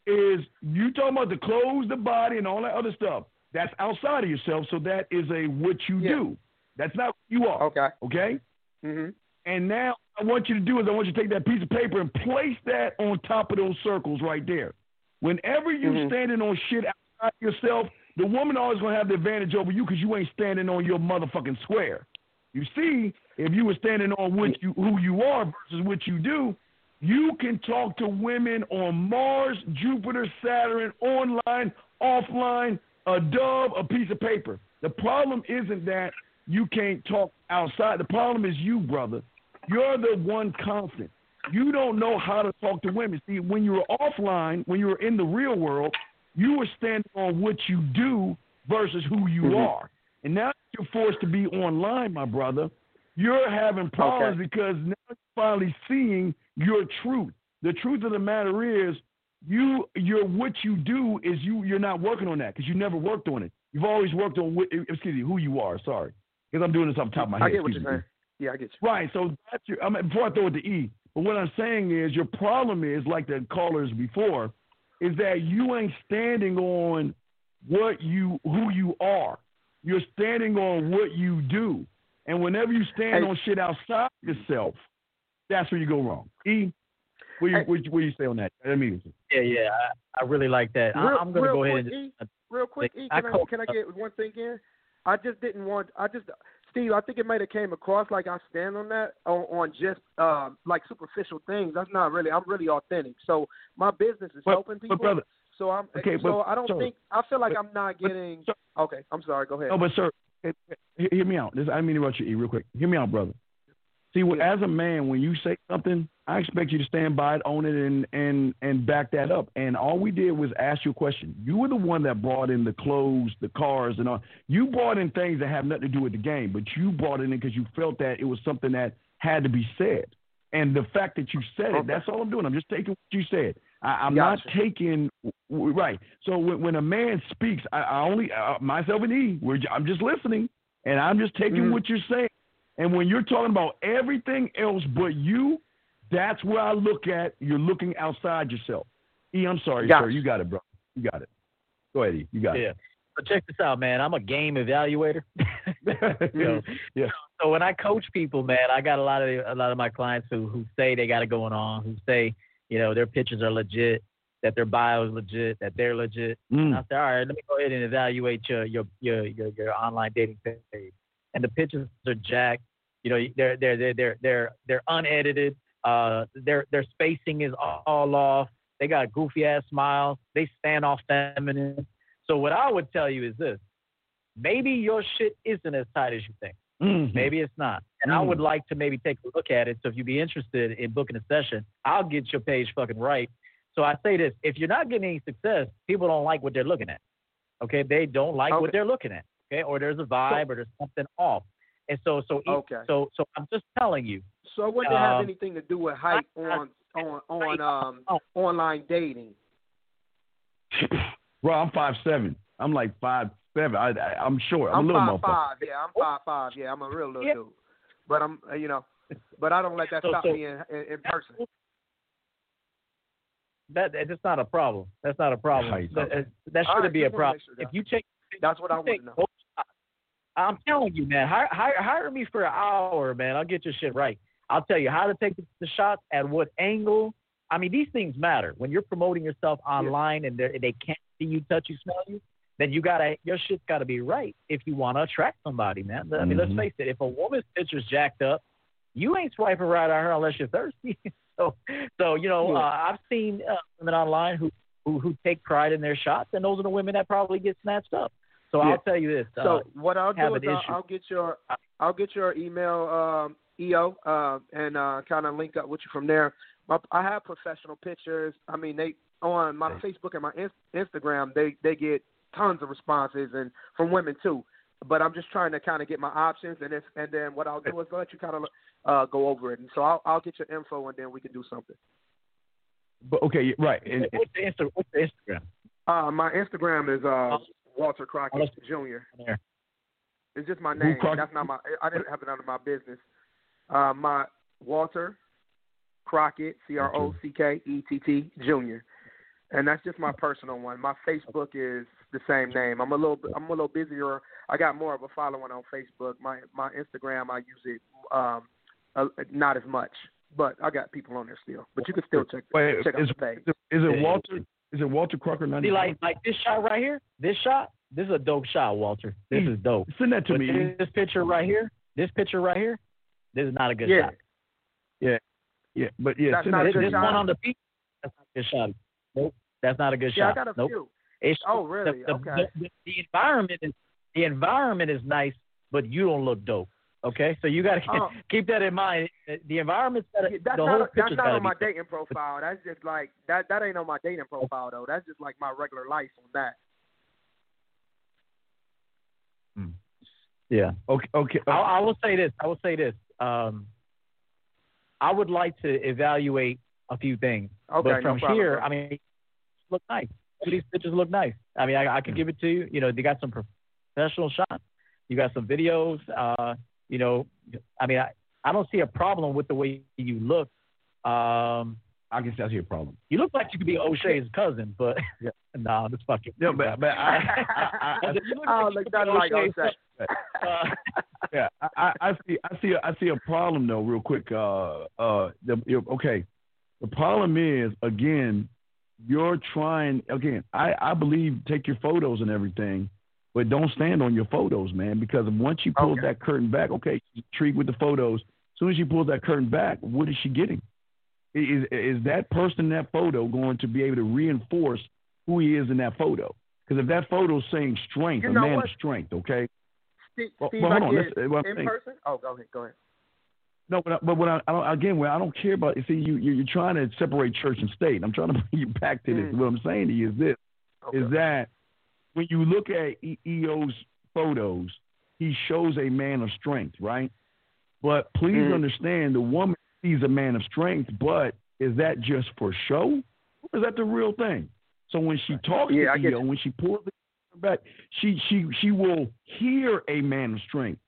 Speaker 3: is you talking about the clothes, the body, and all that other stuff? That's outside of yourself. So that is a what you
Speaker 11: Yeah.
Speaker 3: do. That's not who you are.
Speaker 11: okay.
Speaker 3: Okay.
Speaker 11: Mhm.
Speaker 3: And now I want you to do is I want you to take that piece of paper and place that on top of those circles right there. Whenever you
Speaker 11: Mhm.
Speaker 3: standing on shit outside yourself, the woman always gonna have the advantage over you because you ain't standing on your motherfucking square. You see, if you were standing on what you who you are versus what you do, you can talk to women on Mars, Jupiter, Saturn, online, offline, a dove, a piece of paper. The problem isn't that you can't talk outside. The problem is you, brother. You're the one constant. You don't know how to talk to women. See, when you were offline, when you were in the real world, you were standing on what you do versus who you
Speaker 11: Mhm.
Speaker 3: are. And now you're forced to be online, my brother. You're having problems because now you're finally seeing your truth. The truth of the matter is, you, you're what you do is you. You're not working on that because you never worked on it. You've always worked on what, excuse me, who you are. Sorry, because I'm doing this off the top of my head.
Speaker 11: I get what you're saying. Yeah, I get you.
Speaker 3: Right. So that's your. I mean, before I throw it to E, but what I'm saying is your problem is like the callers before, is that you ain't standing on what you who you are. You're standing on what you do, and whenever you stand
Speaker 11: Hey.
Speaker 3: on shit outside yourself, that's where you go wrong. E, what you
Speaker 11: Hey.
Speaker 3: what, you- what you say on that? I mean,
Speaker 1: Yeah, yeah, I, I really like that. I,
Speaker 11: Real-
Speaker 1: I'm going to go ahead
Speaker 11: quick,
Speaker 1: and
Speaker 11: E, real quick, E, can I,
Speaker 1: call-
Speaker 11: can I get one thing in? I just didn't want. I just Steve. I think it might have came across like I stand on that on, on just uh, like superficial things. That's not really. I'm really authentic. So my business is
Speaker 3: But-
Speaker 11: helping
Speaker 3: but
Speaker 11: people.
Speaker 3: brother-
Speaker 11: so I'm.
Speaker 3: Okay,
Speaker 11: so
Speaker 3: but-
Speaker 11: I don't
Speaker 3: sir,
Speaker 11: think. I feel like
Speaker 3: but-
Speaker 11: I'm not
Speaker 3: but-
Speaker 11: getting.
Speaker 3: sir-
Speaker 11: okay, I'm sorry. Go ahead.
Speaker 3: No, but sir, eh, he- hear me out. This, I mean to interrupt you, real quick. Hear me out, brother. See, when, as a man, when you say something, I expect you to stand by it, own it, and and and back that up. And all we did was ask you a question. You were the one that brought in the clothes, the cars, and all. You brought in things that have nothing to do with the game, but you brought it in because you felt that it was something that had to be said. And the fact that you said it, that's all I'm doing. I'm just taking what you said. I, I'm not taking right. So when, when a man speaks, I, I only uh, myself and E, we're, j- I'm just listening, and I'm just taking
Speaker 11: Mhm.
Speaker 3: what you're saying. And when you're talking about everything else but you, that's where I look at. You're looking outside yourself. E, I'm sorry,
Speaker 11: Gotcha.
Speaker 3: sir. You got it, bro. You got it. Go ahead, E. You got it.
Speaker 1: yeah. So check this out, man. I'm a game evaluator.
Speaker 3: it.
Speaker 1: You know,
Speaker 3: yeah.
Speaker 1: so when I coach people, man, I got a lot of a lot of my clients who who say they got it going on, who say you know their pitches are legit, that their bio is legit, that they're legit.
Speaker 3: Mm.
Speaker 1: I said, all right, let me go ahead and evaluate your your your your, your online dating page. And the pictures are jacked. You know, they're they're they're they're they're they're unedited. Uh, their their spacing is all, all off. They got goofy ass smiles. They stand off feminine. So what I would tell you is this: maybe your shit isn't as tight as you think.
Speaker 3: Mhm.
Speaker 1: Maybe it's not. And I
Speaker 3: Mm.
Speaker 1: would like to maybe take a look at it. So if you'd be interested in booking a session, I'll get your page fucking right. So I say this if you're not getting any success, people don't like what they're looking at. Okay. They don't like
Speaker 11: Okay.
Speaker 1: what they're looking at. Okay. Or there's a vibe or there's something off. And so so
Speaker 11: Okay.
Speaker 1: so so I'm just telling you.
Speaker 11: So it wouldn't have
Speaker 1: Um,
Speaker 11: anything to do with height on on on um
Speaker 1: Oh.
Speaker 11: online dating.
Speaker 3: Bro, I'm five seven. I'm like five seven. I, I I'm short. I'm,
Speaker 11: I'm
Speaker 3: a little
Speaker 11: five five. Yeah, I'm five five. Yeah, I'm a real little
Speaker 1: Yeah.
Speaker 11: dude. But I'm uh, you know, but I don't let that
Speaker 1: So-
Speaker 11: stop
Speaker 1: so-
Speaker 11: me in, in, in person.
Speaker 1: That that's not a problem. That's not a problem.
Speaker 3: Right.
Speaker 1: That, that- that shouldn't
Speaker 11: right,
Speaker 1: be a problem.
Speaker 11: sure
Speaker 1: if you take
Speaker 11: That's what I
Speaker 1: you
Speaker 11: want to know.
Speaker 1: I'm telling you, man. Hire, hire, hire me for an hour, man. I'll get your shit right. I'll tell you how to take the, the shots, at what angle. I mean, these things matter. When you're promoting yourself online and they they can't see you, touch you, smell you, then you gotta your shit's gotta be right if you want to attract somebody, man. I mean, let's
Speaker 3: Mhm.
Speaker 1: face it. If a woman's picture's jacked up, you ain't swiping right on her unless you're thirsty. so, so you know,
Speaker 11: Yeah.
Speaker 1: uh, I've seen uh, women online who, who who take pride in their shots, and those are the women that probably get snatched up. So
Speaker 11: Yeah.
Speaker 1: I'll tell you this.
Speaker 11: So
Speaker 1: uh,
Speaker 11: what I'll do is I'll. I'll get your I'll get your email um, EO uh, and uh, kind of link up with you from there. My, I have professional pictures. I mean, they on my Facebook and my in, Instagram they they get tons of responses and from women too. But I'm just trying to kind of get my options and if and then what I'll do is let you kind of uh, go over it. And so I'll I'll get your info and then we can do something.
Speaker 3: But okay, right. And,
Speaker 1: what's the Insta, what's the Instagram?
Speaker 11: Uh, my Instagram is uh, Walter Crockett Jr.
Speaker 1: There.
Speaker 11: It's just my name.
Speaker 3: Crockett?
Speaker 11: That's not my. I didn't have it under my business. Uh, my Walter Crockett, C R O C K E T T Jr. And that's just my personal one. My Facebook is the same name. I'm a little. I'm a little busier. I got more of a following on Facebook. My my Instagram, I use it um, uh, not as much, but I got people on there still. But you can still check
Speaker 3: Wait,
Speaker 11: check out
Speaker 3: is,
Speaker 11: the page.
Speaker 3: is it Walter? Is it Walter Crocker?
Speaker 1: See, like like this shot right here. This shot. This is a dope shot, Walter. This is dope.
Speaker 3: Send that to
Speaker 1: But
Speaker 3: me.
Speaker 1: This picture right here. This picture right here. This is not a good
Speaker 11: Yeah.
Speaker 1: shot.
Speaker 3: Yeah, yeah, but yeah,
Speaker 11: That's
Speaker 3: send
Speaker 11: not
Speaker 3: that
Speaker 11: a good
Speaker 3: me.
Speaker 1: This one on the peak. That's not a good shot. Nope. That's not a good
Speaker 11: Yeah, I got a
Speaker 1: nope.
Speaker 11: few.
Speaker 1: It's,
Speaker 11: Oh, really?
Speaker 1: The, the,
Speaker 11: Okay.
Speaker 1: The, the environment is the environment is nice, but you don't look dope. Okay, so you got to
Speaker 11: Oh.
Speaker 1: keep that in mind. The environment's got
Speaker 11: Yeah, that's
Speaker 1: the
Speaker 11: not that's not on
Speaker 1: be
Speaker 11: my dating profile. That's just like that. That ain't on my dating profile though. That's just like my regular life on that.
Speaker 1: Yeah.
Speaker 3: Okay. Okay.
Speaker 1: I, I will say this. I will say this. Um, I would like to evaluate a few things,
Speaker 11: Okay,
Speaker 1: but
Speaker 11: no
Speaker 1: from
Speaker 11: problem,
Speaker 1: here,
Speaker 11: bro.
Speaker 1: I mean, look nice. Some of These pictures look nice. I mean, I, I can give it to you. You know, they got some professional shots. You got some videos. Uh, you know, I mean, I, I don't see a problem with the way you look. Um,
Speaker 3: I guess that's your problem.
Speaker 1: you look like you could be O'Shea's cousin, but nah, this fucking.
Speaker 3: No, but but I, I, I,
Speaker 1: You look like you
Speaker 11: look,
Speaker 1: could be
Speaker 11: nothing like
Speaker 1: O'Shea's
Speaker 11: O'Shea.
Speaker 1: cousin. Uh,
Speaker 3: yeah, I, I I see, I see, I see a problem though. Real quick, uh, uh, the, okay. The problem is again, you're trying again. I I believe take your photos and everything, but don't stand on your photos, man. Because once you pull
Speaker 11: Okay.
Speaker 3: that curtain back, okay, she's intrigued with the photos. As soon as she pulls that curtain back, what is she getting? Is is that person in that photo going to be able to reinforce who he is in that photo? Because if that photo is saying strength,
Speaker 11: You
Speaker 3: a man
Speaker 11: what?
Speaker 3: of strength, okay.
Speaker 11: Steve,
Speaker 3: Well,
Speaker 11: Steve
Speaker 3: well, hold on,
Speaker 11: get
Speaker 3: listen, what I'm
Speaker 11: in person. Oh, go ahead. Go ahead.
Speaker 3: No, but I- but what I, I don't, again, what I don't care about. See, you you- you're trying to separate church and state. I'm trying to bring you back to this.
Speaker 11: Mm.
Speaker 3: What I'm saying to you is this: is that when you look at EO's photos, he shows a man of strength, right? But please
Speaker 11: Mm.
Speaker 3: understand, the woman sees a man of strength, but is that just for show, or is that the real thing? So when she talks
Speaker 11: Yeah,
Speaker 3: to EO, when she pulls the back, she she she will hear a man of strength.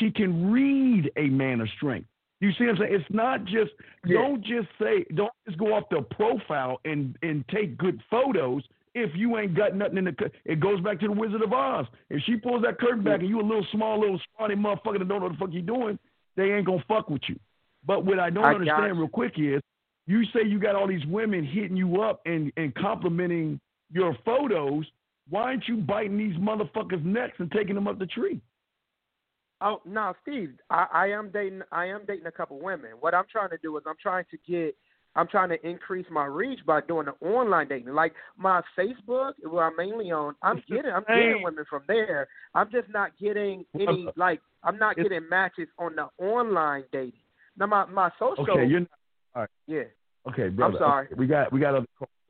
Speaker 3: She can read a man of strength. You see what I'm saying? It's not just
Speaker 11: Yeah.
Speaker 3: don't just say don't just go off the profile and and take good photos if you ain't got nothing in the. It goes back to the Wizard of Oz. If she pulls that curtain back and you a little small, little scrawny motherfucker that don't know what the fuck you doing, they ain't gonna fuck with you. But what I don't
Speaker 11: I
Speaker 3: understand real quick is you say you got all these women hitting you up and and complimenting your photos. Why aren't you biting these motherfuckers' necks and taking them up the tree?
Speaker 11: Oh no, Steve. I, I am dating. I am dating a couple women. What I'm trying to do is I'm trying to get. I'm trying to increase my reach by doing the online dating. Like my Facebook, where I'm mainly on, I'm getting. I'm getting women from there. I'm just not getting any. Like I'm not getting matches on the online dating. Now my my social.
Speaker 3: Okay, you're not, all right.
Speaker 11: yeah.
Speaker 3: Okay, brother.
Speaker 11: I'm sorry.
Speaker 3: Okay, we got we got other.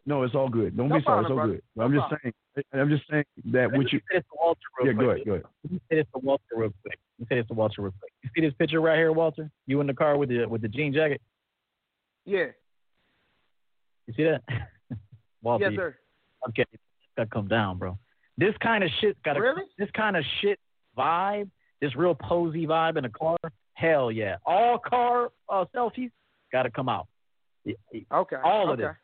Speaker 3: No, it's all good. Don't
Speaker 11: No
Speaker 3: be sorry. It's all
Speaker 11: brother.
Speaker 3: good. I'm
Speaker 11: No
Speaker 3: just saying. I'm just saying that
Speaker 1: Let
Speaker 3: what you.
Speaker 1: say this to Walter real
Speaker 3: Yeah, go
Speaker 1: quick.
Speaker 3: ahead. Go ahead.
Speaker 1: Let me say this to Walter real quick. Let me say this to Walter real quick. You see this picture right here, Walter? You in the car with the with the jean jacket?
Speaker 11: Yeah.
Speaker 1: You see that? Walter,
Speaker 11: Yes, sir.
Speaker 1: okay, gotta come down, bro. This kind of shit got to
Speaker 11: Really?
Speaker 1: this kind of shit vibe, this real posy vibe in a car. Hell yeah, all car uh, selfies got to come out.
Speaker 11: Okay.
Speaker 1: All of
Speaker 11: okay.
Speaker 1: this,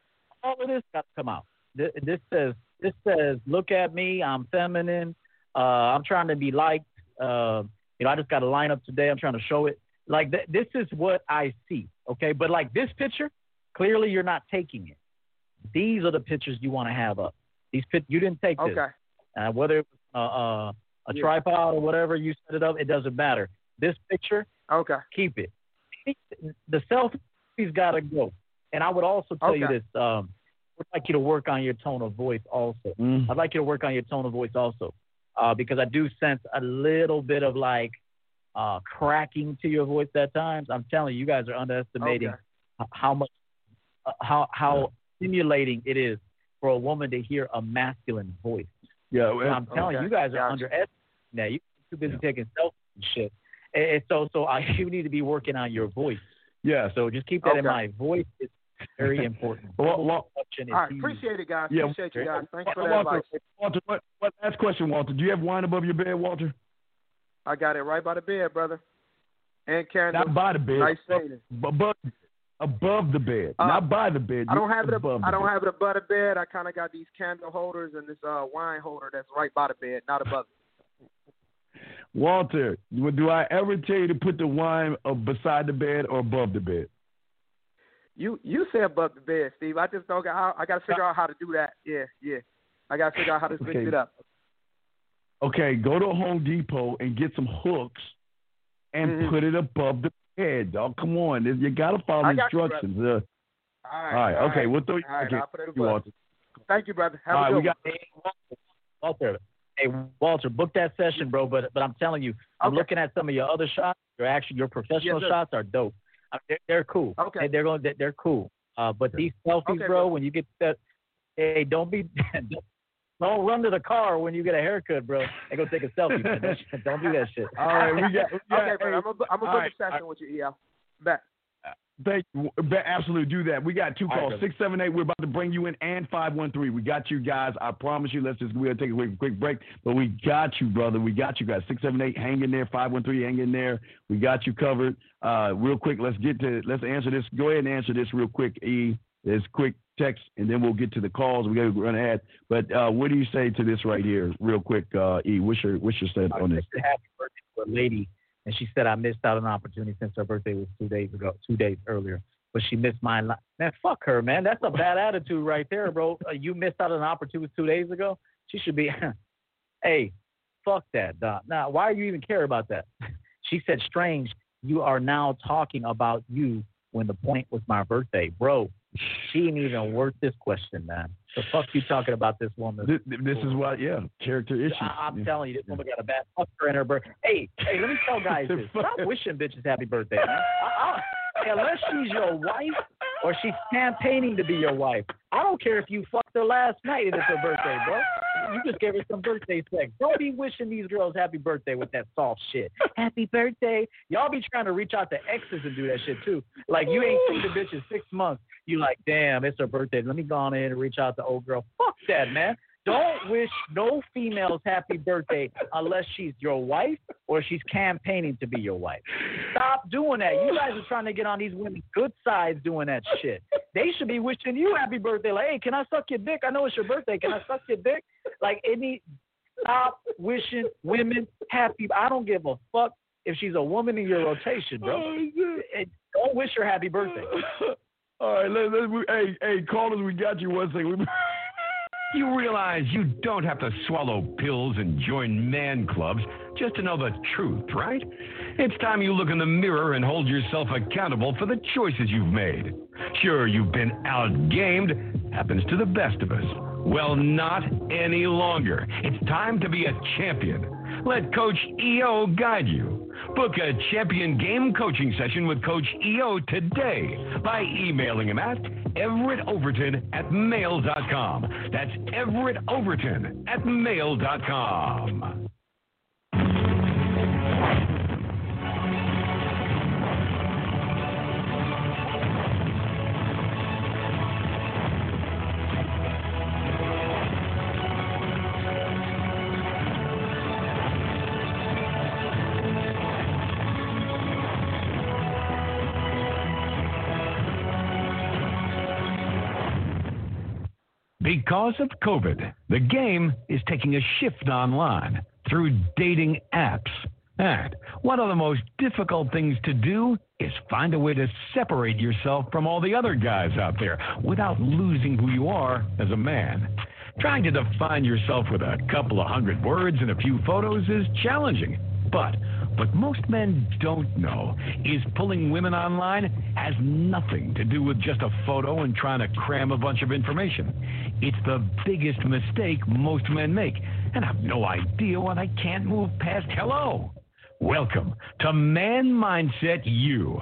Speaker 1: all of this got to come out. This, this says this says, look at me, I'm feminine. Uh, I'm trying to be liked. Uh, you know, I just got a lineup today. I'm trying to show it. Like th- this is what I see. Okay, but like this picture, clearly you're not taking it. These are the pictures you want to have up. These pit you didn't take this.
Speaker 11: Okay.
Speaker 1: Uh, whether it was uh, uh, a
Speaker 11: Yeah.
Speaker 1: tripod or whatever you set it up, it doesn't matter. This picture,
Speaker 11: Okay.
Speaker 1: keep it. The selfies got to go. And I would also tell you this. Um, I'd like you to work on your tone of voice also.
Speaker 3: Mm.
Speaker 1: I'd like you to work on your tone of voice also. Uh, because I do sense a little bit of like uh, cracking to your voice at times. I'm telling you, you guys are underestimating
Speaker 11: Okay.
Speaker 1: how much, uh, how how stimulating it is for a woman to hear a masculine voice.
Speaker 3: Yeah,
Speaker 1: So I'm telling you, you guys are underestimating that. You're too busy taking selfies and shit. And, and so, so I, you need to be working on your voice.
Speaker 3: Yeah.
Speaker 1: So just keep that in mind. Voice is very important.
Speaker 3: Well,
Speaker 1: Vocal
Speaker 3: well,
Speaker 1: production is
Speaker 11: All right,
Speaker 1: huge.
Speaker 11: appreciate it, guys.
Speaker 3: Yeah.
Speaker 11: Appreciate you guys. Thanks for that
Speaker 3: Walter,
Speaker 11: advice.
Speaker 3: Walter, what, what, last question, Walter. Do you have wine above your bed, Walter?
Speaker 11: I got it right by the bed, brother. And candles.
Speaker 3: Not by the bed.
Speaker 11: Nice shading.
Speaker 3: Above, above the bed,
Speaker 11: Uh,
Speaker 3: not by the bed.
Speaker 11: I don't have it.
Speaker 3: above
Speaker 11: I don't
Speaker 3: bed.
Speaker 11: have it above the bed. I kind of got these candle holders and this uh wine holder that's right by the bed, not above. it.
Speaker 3: Walter, do I ever tell you to put the wine uh, beside the bed or above the bed?
Speaker 11: You you say above the bed, Steve. I just don't got. How, I got to figure out how to do that. Yeah, yeah. I got to figure out how to fix
Speaker 3: Okay.
Speaker 11: it up.
Speaker 3: Okay, go to Home Depot and get some hooks and
Speaker 11: Mhm.
Speaker 3: put it above the bed, dog. Come on, you got to follow
Speaker 11: I got you,
Speaker 3: instructions. uh,
Speaker 11: All right.
Speaker 3: all right, okay, we'll throw you.
Speaker 11: All right,
Speaker 3: okay,
Speaker 11: I'll put it above. Thank you, brother. Have
Speaker 3: All
Speaker 11: a
Speaker 3: right,
Speaker 11: good
Speaker 3: we got.
Speaker 1: Walter, hey Walter, book that session, bro. But but I'm telling you, I'm
Speaker 11: Okay.
Speaker 1: looking at some of your other shots. Your actually your professional
Speaker 11: Yes,
Speaker 1: shots are dope. I mean, they're, they're cool.
Speaker 11: Okay.
Speaker 1: They- they're going. They're, they're cool. Uh, but these selfies,
Speaker 11: Okay,
Speaker 1: bro,
Speaker 11: bro.
Speaker 1: when you get that, hey, don't be. Don't run to the car when you get a haircut, bro, and go take a selfie. man. That shit- Don't do that shit.
Speaker 3: All right, we got. We got
Speaker 11: okay, brother. I'm gonna I'm gonna
Speaker 3: all
Speaker 11: book
Speaker 3: right,
Speaker 11: a session with you, EL. Bet.
Speaker 3: Thank you. Absolutely, do that. We got two
Speaker 1: All right,
Speaker 3: calls,
Speaker 1: brother.
Speaker 3: six seven eight. We're about to bring you in, and five one three. We got you guys. I promise you. Let's just we'll take a quick, quick break, but we got you, brother. We got you guys. Six seven eight. Hang in there. Five one three. Hang in there. We got you covered. Uh, real quick. Let's get to. Let's answer this. Go ahead and answer this real quick. E. This quick text, and then we'll get to the calls. We got to run ahead. But uh, what do you say to this right here, real quick? Uh, e. What's your what's your set
Speaker 1: I
Speaker 3: on this?
Speaker 1: said happy birthday to a lady, and she said I missed out on an opportunity since her birthday was two days ago, two days earlier. But she missed mine. li- Man, fuck her, man. That's a bad attitude right there, bro. Uh, you missed out on an opportunity two days ago. She should be. hey, fuck that, dog. Now, why do you even care about that? She said, strange. You are now talking about you when the point was my birthday, bro. She ain't even worth this question, man. The fuck you talking about this woman?
Speaker 3: This, this is what, yeah, character issues.
Speaker 1: I, I'm
Speaker 3: Yeah.
Speaker 1: telling you, this woman got a bad fucker in her birthday. Hey, hey, let me tell guys this. Stop wishing bitches happy birthday. Man. I, I, unless she's your wife or she's campaigning to be your wife. I don't care if you fucked her last night and it's her birthday, bro. You just gave her some birthday sex. Don't be wishing these girls happy birthday with that soft shit. Happy birthday. Y'all be trying to reach out to exes and do that shit too. Like you ain't seen the bitch in six months. You like, damn, it's her birthday. Let me go on in and reach out to old girl. Fuck that, man. Don't wish no females happy birthday unless she's your wife or she's campaigning to be your wife. Stop doing that. You guys are trying to get on these women's good sides doing that shit. They should be wishing you happy birthday. Like, hey, can I suck your dick? I know it's your birthday. Can I suck your dick? Like, any stop wishing women happy. I don't give a fuck if she's a woman in your rotation, bro. Oh, and Don't wish her happy birthday.
Speaker 3: All right, let, let, we, hey, hey, callers, we got you one second. We,
Speaker 12: You realize you don't have to swallow pills and join man clubs just to know the truth, right? It's time you look in the mirror and hold yourself accountable for the choices you've made. Sure, you've been outgamed, happens to the best of us. Well, not any longer. It's time to be a champion. Let Coach EO guide you. Book a champion game coaching session with Coach EO today by emailing him at Everett Overton at mail.com. That's Everett Overton at mail.com. Because of COVID, the game is taking a shift online through dating apps. And one of the most difficult things to do is find a way to separate yourself from all the other guys out there without losing who you are as a man. Trying to define yourself with a couple of hundred words and a few photos is challenging. But what most men don't know is pulling women online has nothing to do with just a photo and trying to cram a bunch of information. It's the biggest mistake most men make and I have no idea why they can't move past hello. Welcome to Man Mindset U.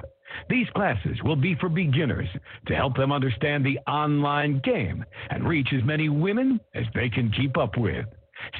Speaker 12: These classes will be for beginners to help them understand the online game and reach as many women as they can keep up with.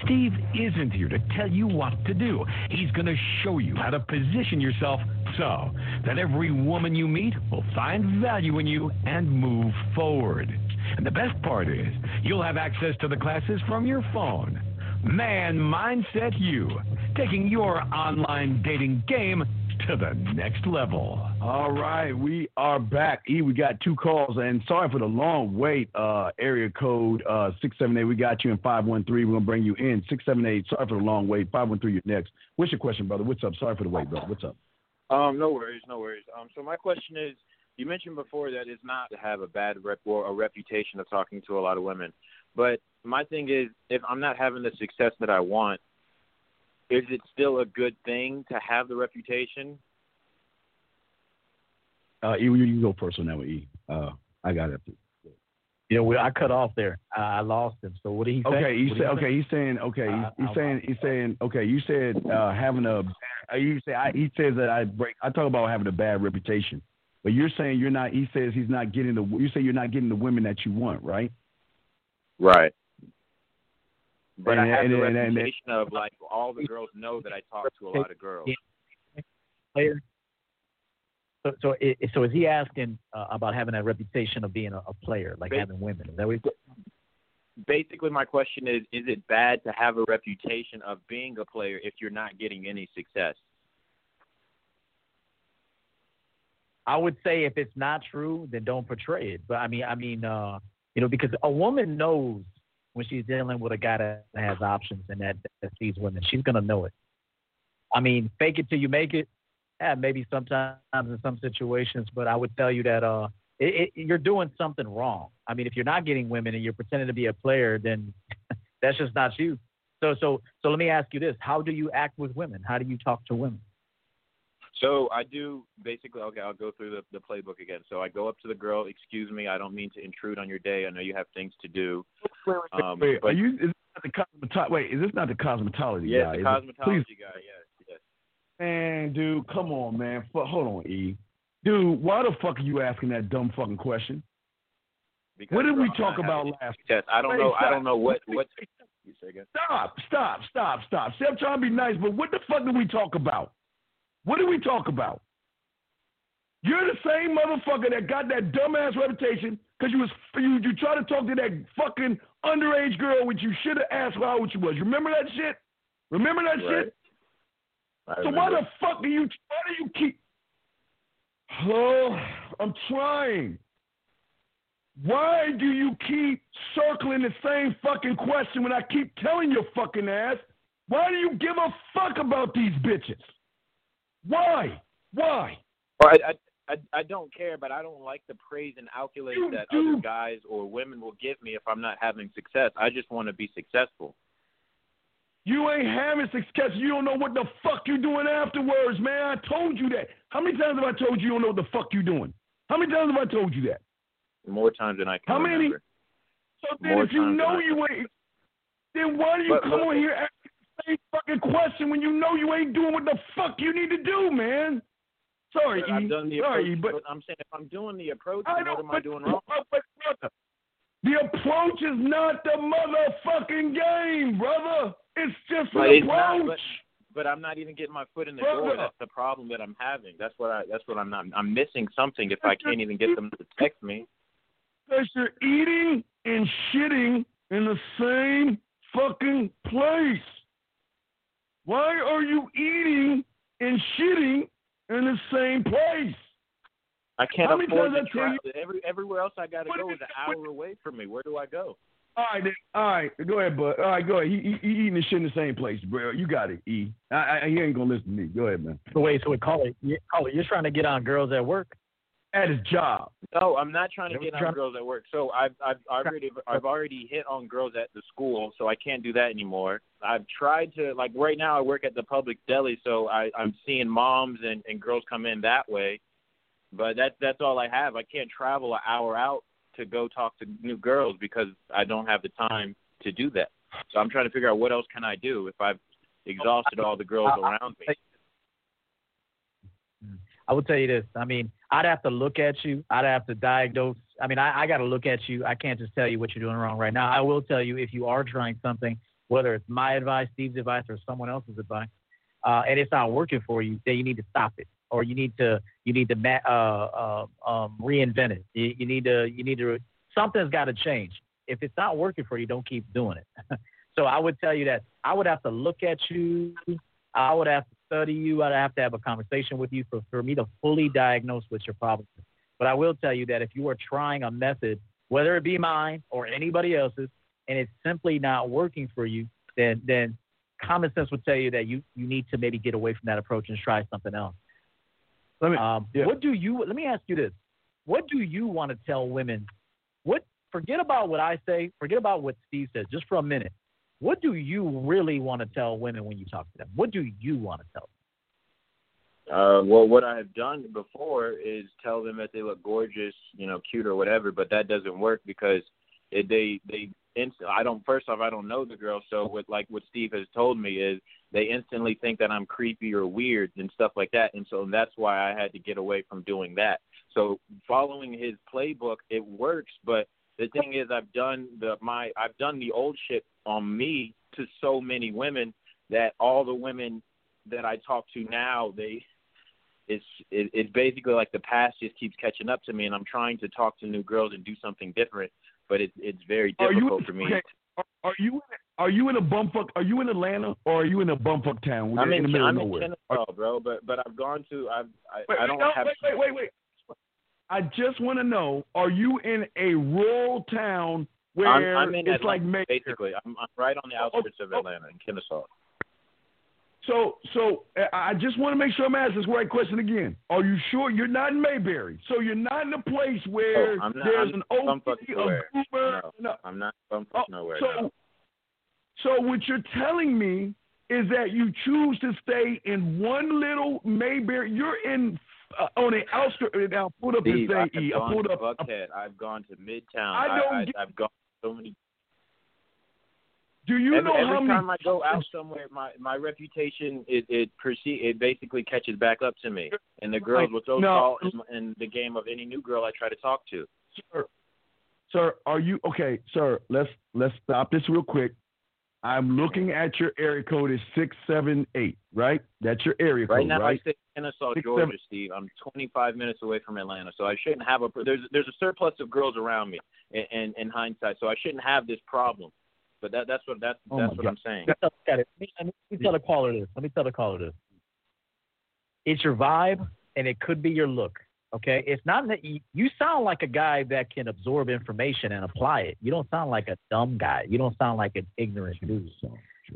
Speaker 12: Steve isn't here to tell you what to do. He's going to show you how to position yourself so that every woman you meet will find value in you and move forward. And the best part is, you'll have access to the classes from your phone. Man Mindset U, taking your online dating game to the next level.
Speaker 3: All right, we are back. E, we got two calls, and sorry for the long wait. Uh, area code uh, six seven eight. We got you in five one three. We're gonna bring you in six seven eight. Sorry for the long wait. Five one three. You're next. What's your question, brother? What's up? Sorry for the wait, brother. What's up?
Speaker 13: Um, no worries, no worries. Um, so my question is, you mentioned before that it's not to have a bad rep or a reputation of talking to a lot of women, but my thing is, if I'm not having the success that I want, is it still a good thing to have the reputation?
Speaker 3: Uh, E, you, you go first on that one. E. Uh, I got it.
Speaker 1: You know, I cut off there. I, I lost him. So what did he say?
Speaker 3: Okay, you
Speaker 1: What
Speaker 3: say
Speaker 1: he
Speaker 3: okay.
Speaker 1: say?
Speaker 3: He's saying okay.
Speaker 1: Uh,
Speaker 3: he's, he's
Speaker 1: I'll-
Speaker 3: saying he's saying okay. You said uh, having a. uh, You say I, he says that I break. I talk about having a bad reputation, but you're saying you're not. He says he's not getting the. You say you're not getting the women that you want, right?
Speaker 13: Right. But
Speaker 3: And-
Speaker 13: I have
Speaker 3: and-
Speaker 13: the
Speaker 3: and- and-
Speaker 13: reputation of like all the girls know that I talk to a lot of girls.
Speaker 1: player. So, so, i so is he asking uh, about having that reputation of being a, a player, like
Speaker 13: Ba-
Speaker 1: having women? Is that what
Speaker 13: Basically, my question is: Is it bad to have a reputation of being a player if you're not getting any success?
Speaker 1: I would say if it's not true, then don't portray it. But I mean, I mean, uh, you know, because a woman knows when she's dealing with a guy that has options and that, that sees women, she's gonna know it. I mean, fake it till you make it. Yeah, maybe sometimes in some situations, but I would tell you that uh, it, it, you're doing something wrong. I mean, if you're not getting women and you're pretending to be a player, then that's just not you. So, so, so let me ask you this: How do you act with women? How do you talk to women?
Speaker 13: So I do basically. Okay, I'll go through the, the playbook again. So I go up to the girl. Excuse me, I don't mean to intrude on your day. I know you have things to do. Um,
Speaker 3: wait,
Speaker 13: but
Speaker 3: are you? Is this not the cosmetology? Wait, is this not the cosmetology
Speaker 13: yes,
Speaker 3: guy?
Speaker 13: the
Speaker 3: Is it-
Speaker 13: cosmetology guy. Yes, yes.
Speaker 3: Man, dude, come on, man. Fu- hold on, E. Dude, why the fuck are you asking that dumb fucking question?
Speaker 13: Because
Speaker 3: What did we
Speaker 13: uh,
Speaker 3: talk about last?
Speaker 13: Success. I don't
Speaker 3: Wait,
Speaker 13: know. I don't know what what. You say again.
Speaker 3: Stop, stop, stop, stop, stop. See, I'm trying to be nice, but what the fuck did we talk about? What did we talk about? You're the same motherfucker that got that dumbass reputation because you was you you try to talk to that fucking underage girl, which you should have asked her how old she was. You remember that shit? Remember that
Speaker 13: Right.
Speaker 3: shit? So why the fuck do you why do you keep Oh, I'm trying. Why do you keep circling the same fucking question when I keep telling your fucking ass? Why do you give a fuck about these bitches? Why? Why?
Speaker 13: Well, I, I, I, I don't care, but I don't like the praise and accolades that
Speaker 3: do.
Speaker 13: other guys or women will give me if I'm not having success. I just want to be successful.
Speaker 3: You ain't having success. You don't know what the fuck you're doing afterwards, man. I told you that. How many times have I told you you don't know what the fuck you doing? How many times have I told you that?
Speaker 13: More times than I can
Speaker 3: How many-
Speaker 13: remember.
Speaker 3: So then
Speaker 13: More
Speaker 3: if you know you ain't, then why do you
Speaker 13: But
Speaker 3: come
Speaker 13: look-
Speaker 3: on here asking the same fucking question when you know you ain't doing what the fuck you need to do, man? Sorry,
Speaker 13: But I've done the
Speaker 3: Sorry,
Speaker 13: approach,
Speaker 3: but
Speaker 13: but I'm saying if I'm doing the approach,
Speaker 3: I
Speaker 13: what am I doing wrong?
Speaker 3: but, but, the approach is not the motherfucking game, brother. It's just
Speaker 13: But
Speaker 3: an
Speaker 13: it's not,
Speaker 3: approach.
Speaker 13: but, but I'm not even getting my foot in the
Speaker 3: Brother.
Speaker 13: door. That's the problem that I'm having. That's what I. That's what I'm not. I'm missing something if I can't even get them to text me.
Speaker 3: Because you're eating and shitting in the same fucking place. Why are you eating and shitting in the same place?
Speaker 13: I can't afford to travel. Every everywhere else I got to go
Speaker 3: is
Speaker 13: an hour away from me. Where do I go?
Speaker 3: All right, then. All right, go ahead, bud. All right, go ahead. He, he, he eating and shit in the same place, bro. You got it, E. I, I, he ain't gonna listen to me. Go ahead, man.
Speaker 1: So wait, so wait, call it, you- call it. You're trying to get on girls at work.
Speaker 3: At his job.
Speaker 13: No, I'm not trying to get on girls at work. So I've I've already I've already hit on girls at the school, so I can't do that anymore. I've tried to like right now I work at the public deli, so I I'm seeing moms and and girls come in that way. But that's that's all I have. I can't travel an hour out to go talk to new girls because I don't have the time to do that. So I'm trying to figure out what else can I do if I've exhausted all the girls around me.
Speaker 1: I will tell you this. I mean, I'd have to look at you. I'd have to diagnose. I mean, I, I got to look at you. I can't just tell you what you're doing wrong right now. I will tell you if you are trying something, whether it's my advice, Steve's advice, or someone else's advice, uh, and it's not working for you, then you need to stop it, or you need to you need to uh, uh, um, reinvent it. You, you need to you need to something's got to change. If it's not working for you, don't keep doing it. so I would tell you that I would have to look at you. I would have to study you. I'd have to have a conversation with you for, for me to fully diagnose what your problem is. But I will tell you that if you are trying a method, whether it be mine or anybody else's, and it's simply not working for you, then then common sense would tell you that you you need to maybe get away from that approach and try something else.
Speaker 3: Let me,
Speaker 1: um,
Speaker 3: yeah.
Speaker 1: What do you? Let me ask you this: What do you want to tell women? What? Forget about what I say. Forget about what Steve says. Just for a minute. What do you really want to tell women when you talk to them? What do you want to tell
Speaker 13: them? Uh, well, what I have done before is tell them that they look gorgeous, you know, cute or whatever, but that doesn't work because it, they they inst- I don't first off I don't know the girl, so what like what Steve has told me is they instantly think that I'm creepy or weird and stuff like that, and so that's why I had to get away from doing that. So following his playbook, it works, but the thing is I've done the my I've done the old shit on me to so many women that all the women that I talk to now they it's it, it's basically like the past just keeps catching up to me and I'm trying to talk to new girls and do something different but it's it's very difficult
Speaker 3: you,
Speaker 13: for me.
Speaker 3: Okay. Are, are you are you in a bumfuck? Are you in Atlanta or are you in a bumfuck town?
Speaker 13: I'm in,
Speaker 3: in the middle
Speaker 13: I'm
Speaker 3: of
Speaker 13: in
Speaker 3: nowhere.
Speaker 13: Kennesaw, bro. But but I've gone to I've I,
Speaker 3: wait,
Speaker 13: I don't
Speaker 3: no,
Speaker 13: have.
Speaker 3: Wait wait wait wait. I just want to know: Are you in a rural town where
Speaker 13: I'm, I'm in
Speaker 3: it's
Speaker 13: Atlanta,
Speaker 3: like Mayfair?
Speaker 13: basically? I'm, I'm right on the oh, oh, outskirts
Speaker 3: oh,
Speaker 13: of Atlanta, in Kennesaw.
Speaker 3: So, so uh, I just want to make sure I'm asking this right question again. Are you sure you're not in Mayberry? So you're not in a place where
Speaker 13: oh, not,
Speaker 3: there's
Speaker 13: I'm
Speaker 3: an
Speaker 13: bumfuck
Speaker 3: a. Goober?
Speaker 13: No,
Speaker 3: no.
Speaker 13: I'm not bumfuck
Speaker 3: Oh,
Speaker 13: nowhere.
Speaker 3: so,
Speaker 13: no.
Speaker 3: so what you're telling me is that you choose to stay in one little Mayberry. You're in uh, on the outskirts. Now, pull up
Speaker 13: Steve,
Speaker 3: this thing. E. I
Speaker 13: gone
Speaker 3: pulled
Speaker 13: to
Speaker 3: up.
Speaker 13: Buckhead. I've gone to Midtown.
Speaker 3: I don't
Speaker 13: I,
Speaker 3: get-
Speaker 13: I've gone so many
Speaker 3: Do you
Speaker 13: every,
Speaker 3: know
Speaker 13: every
Speaker 3: how many?
Speaker 13: time I go out somewhere, my my reputation it it perceive it basically catches back up to me, and the girls will throw
Speaker 3: No.
Speaker 13: salt in, in the game of any new girl I try to talk to.
Speaker 3: sir, sir, are you okay, sir? Let's let's stop this real quick. I'm looking at your area code is six seven eight, right? That's your area
Speaker 13: Right
Speaker 3: code,
Speaker 13: now,
Speaker 3: right?
Speaker 13: I stay in Kennesaw,
Speaker 3: Six,
Speaker 13: Georgia,
Speaker 3: seven-
Speaker 13: Steve. I'm 25 minutes away from Atlanta, so I shouldn't have a. There's there's a surplus of girls around me, in, in, in hindsight, so I shouldn't have this problem. But that that's what that's
Speaker 3: Oh
Speaker 13: that's what
Speaker 3: God.
Speaker 13: I'm saying.
Speaker 1: Let me, tell, let me, let me tell the caller this. Let me tell the caller this. It's your vibe, and it could be your look. Okay, it's not that you, you sound like a guy that can absorb information and apply it. You don't sound like a dumb guy. You don't sound like an ignorant dude.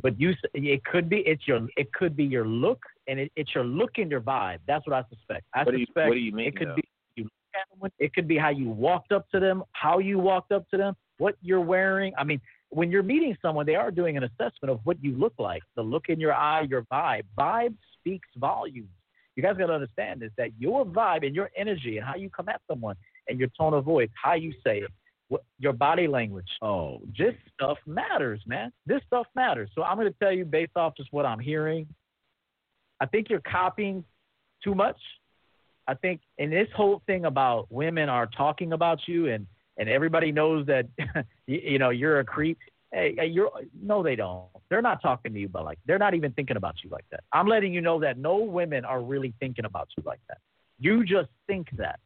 Speaker 1: But you, it could be it's your it could be your look, and it, it's your look and your vibe. That's what I suspect. I
Speaker 13: What do you-
Speaker 1: suspect
Speaker 13: what do you mean,
Speaker 1: it could
Speaker 13: though?
Speaker 1: be you look at them, it could be how you walked up to them, how you walked up to them, what you're wearing. I mean, when you're meeting someone, they are doing an assessment of what you look like, the look in your eye, your vibe. Vibe speaks volumes. You guys got to understand this that your vibe and your energy and how you come at someone and your tone of voice, how you say it, what, your body language.
Speaker 3: Oh,
Speaker 1: this stuff matters, man. This stuff matters. So I'm going to tell you based off just what I'm hearing. I think you're copying too much. I think, and this whole thing about women are talking about you and and everybody knows that you, you know you're a creep. Hey, you're no, they don't. They're not talking to you, but like they're not even thinking about you like that. I'm letting you know that no women are really thinking about you like that. You just think that.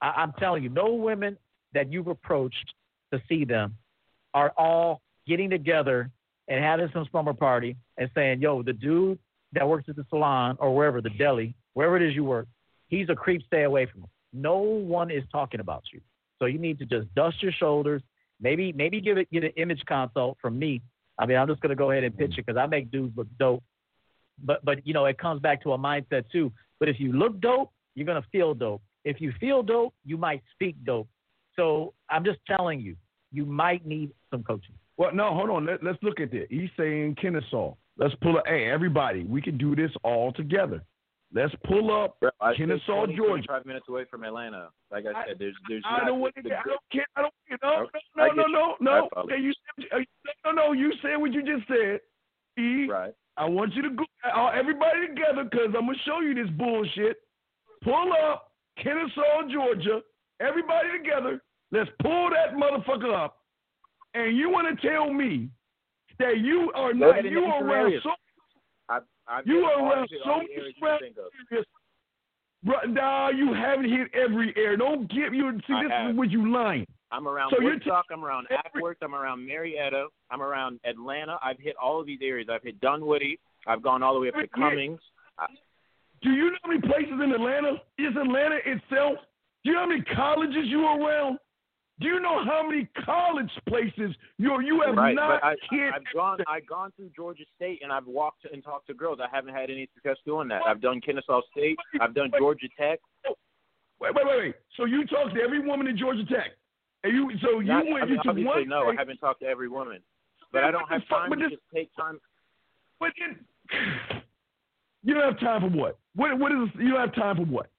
Speaker 1: I, I'm telling you, no women that you've approached to see them are all getting together and having some slumber party and saying, "Yo, the dude that works at the salon or wherever the deli, wherever it is you work, he's a creep. Stay away from him." No one is talking about you. So you need to just dust your shoulders. Maybe maybe give it get an image consult from me. I mean, I'm just gonna go ahead and pitch it because I make dudes look dope. But but you know, it comes back to a mindset too. But if you look dope, you're gonna feel dope. If you feel dope, you might speak dope. So I'm just telling you, you might need some coaching.
Speaker 3: Well, no, hold on. Let, let's look at this. He's saying Kennesaw. Let's pull it. Hey, everybody, we can do this all together. Let's pull up
Speaker 13: Bro, I
Speaker 3: Kennesaw, Georgia.
Speaker 13: 25 minutes away from Atlanta. Like I said, there's there's
Speaker 3: I
Speaker 13: not
Speaker 3: don't want to. I don't care. I don't care. No,
Speaker 13: Okay,
Speaker 3: no, no, no, no,
Speaker 13: I
Speaker 3: no.
Speaker 13: follow.
Speaker 3: Okay, you said, uh, no, no. You said what you just said. E,
Speaker 13: right.
Speaker 3: I want you to go. Uh, everybody together, because I'm gonna show you this bullshit. Pull up Kennesaw, Georgia. Everybody together. Let's pull that motherfucker up. And you want to tell me that you are not you are
Speaker 13: some
Speaker 3: around so
Speaker 13: I've,
Speaker 3: you are around so many
Speaker 13: the areas you
Speaker 3: rap
Speaker 13: can think of.
Speaker 3: areas. Bro, nah, you haven't hit every area. Don't give you. See,
Speaker 13: I
Speaker 3: this
Speaker 13: have.
Speaker 3: is what you lying.
Speaker 13: I'm around
Speaker 3: So
Speaker 13: Woodstock. I'm around Acworth. I'm around Marietta. I'm around Atlanta. I've hit all of these areas. I've hit Dunwoody. I've gone all the way up to Cummings. I,
Speaker 3: Do you know how many places in Atlanta? Is Atlanta itself? Do you know how many colleges you are around? Do you know how many college places you you have
Speaker 13: right,
Speaker 3: not
Speaker 13: I,
Speaker 3: hit?
Speaker 13: I've gone. I've gone through Georgia State and I've walked and talked to girls. I haven't had any success doing that. I've done Kennesaw State. I've done Georgia Tech.
Speaker 3: Wait, wait, wait, wait. So you talked to every woman in Georgia Tech, and you so you
Speaker 13: Not-
Speaker 3: went
Speaker 13: I mean,
Speaker 3: into
Speaker 13: obviously,
Speaker 3: one.
Speaker 13: no, I haven't talked to every woman, but I don't have time to just take time.
Speaker 3: But then, you don't have time for what? What? What is? You don't have time for what?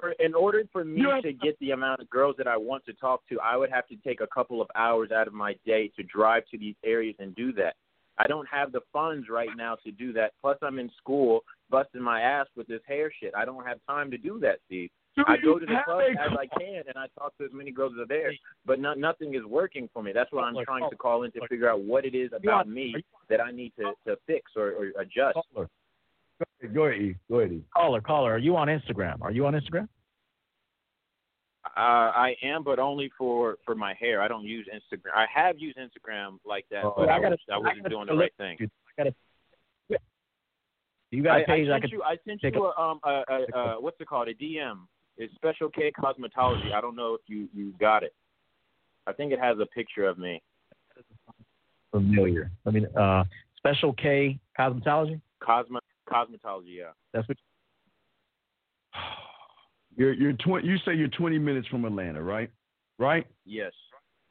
Speaker 13: For, in order for me to get the amount of girls that I want to talk to, I would have to take a couple of hours out of my day to drive to these areas and do that. I don't have the funds right now to do that. Plus, I'm in school busting my ass with this hair shit. I don't have time to do that, Steve.
Speaker 3: Do
Speaker 13: I go to the club as I can, and I talk to as many girls as are there, but no, nothing is working for me. That's why I'm trying to call in to figure out what it is about me that I need to, to fix or, or adjust.
Speaker 1: Caller.
Speaker 3: Go ahead, E. Go ahead.
Speaker 1: Caller, caller, are you on Instagram? Are you on Instagram?
Speaker 13: Uh, I am, but only for for my hair. I don't use Instagram. I have used Instagram like that,
Speaker 1: Oh,
Speaker 13: but
Speaker 1: I
Speaker 13: I,
Speaker 1: gotta-
Speaker 13: was, I
Speaker 1: I
Speaker 13: wasn't
Speaker 1: gotta
Speaker 13: doing the right thing.
Speaker 1: I gotta. You got a page
Speaker 13: I,
Speaker 1: I,
Speaker 13: I sent
Speaker 1: could
Speaker 13: you. I sent
Speaker 1: take
Speaker 13: you a, um a, a, a what's it called a DM. It's Special K Cosmetology. I don't know if you you got it. I think it has a picture of me.
Speaker 1: familiar. I mean, uh, Special K Cosmetology.
Speaker 13: Cosmo cosmetology. Yeah.
Speaker 1: That's what.
Speaker 3: You're you're twenty. You say you're twenty minutes from Atlanta, right? Right?
Speaker 13: Yes.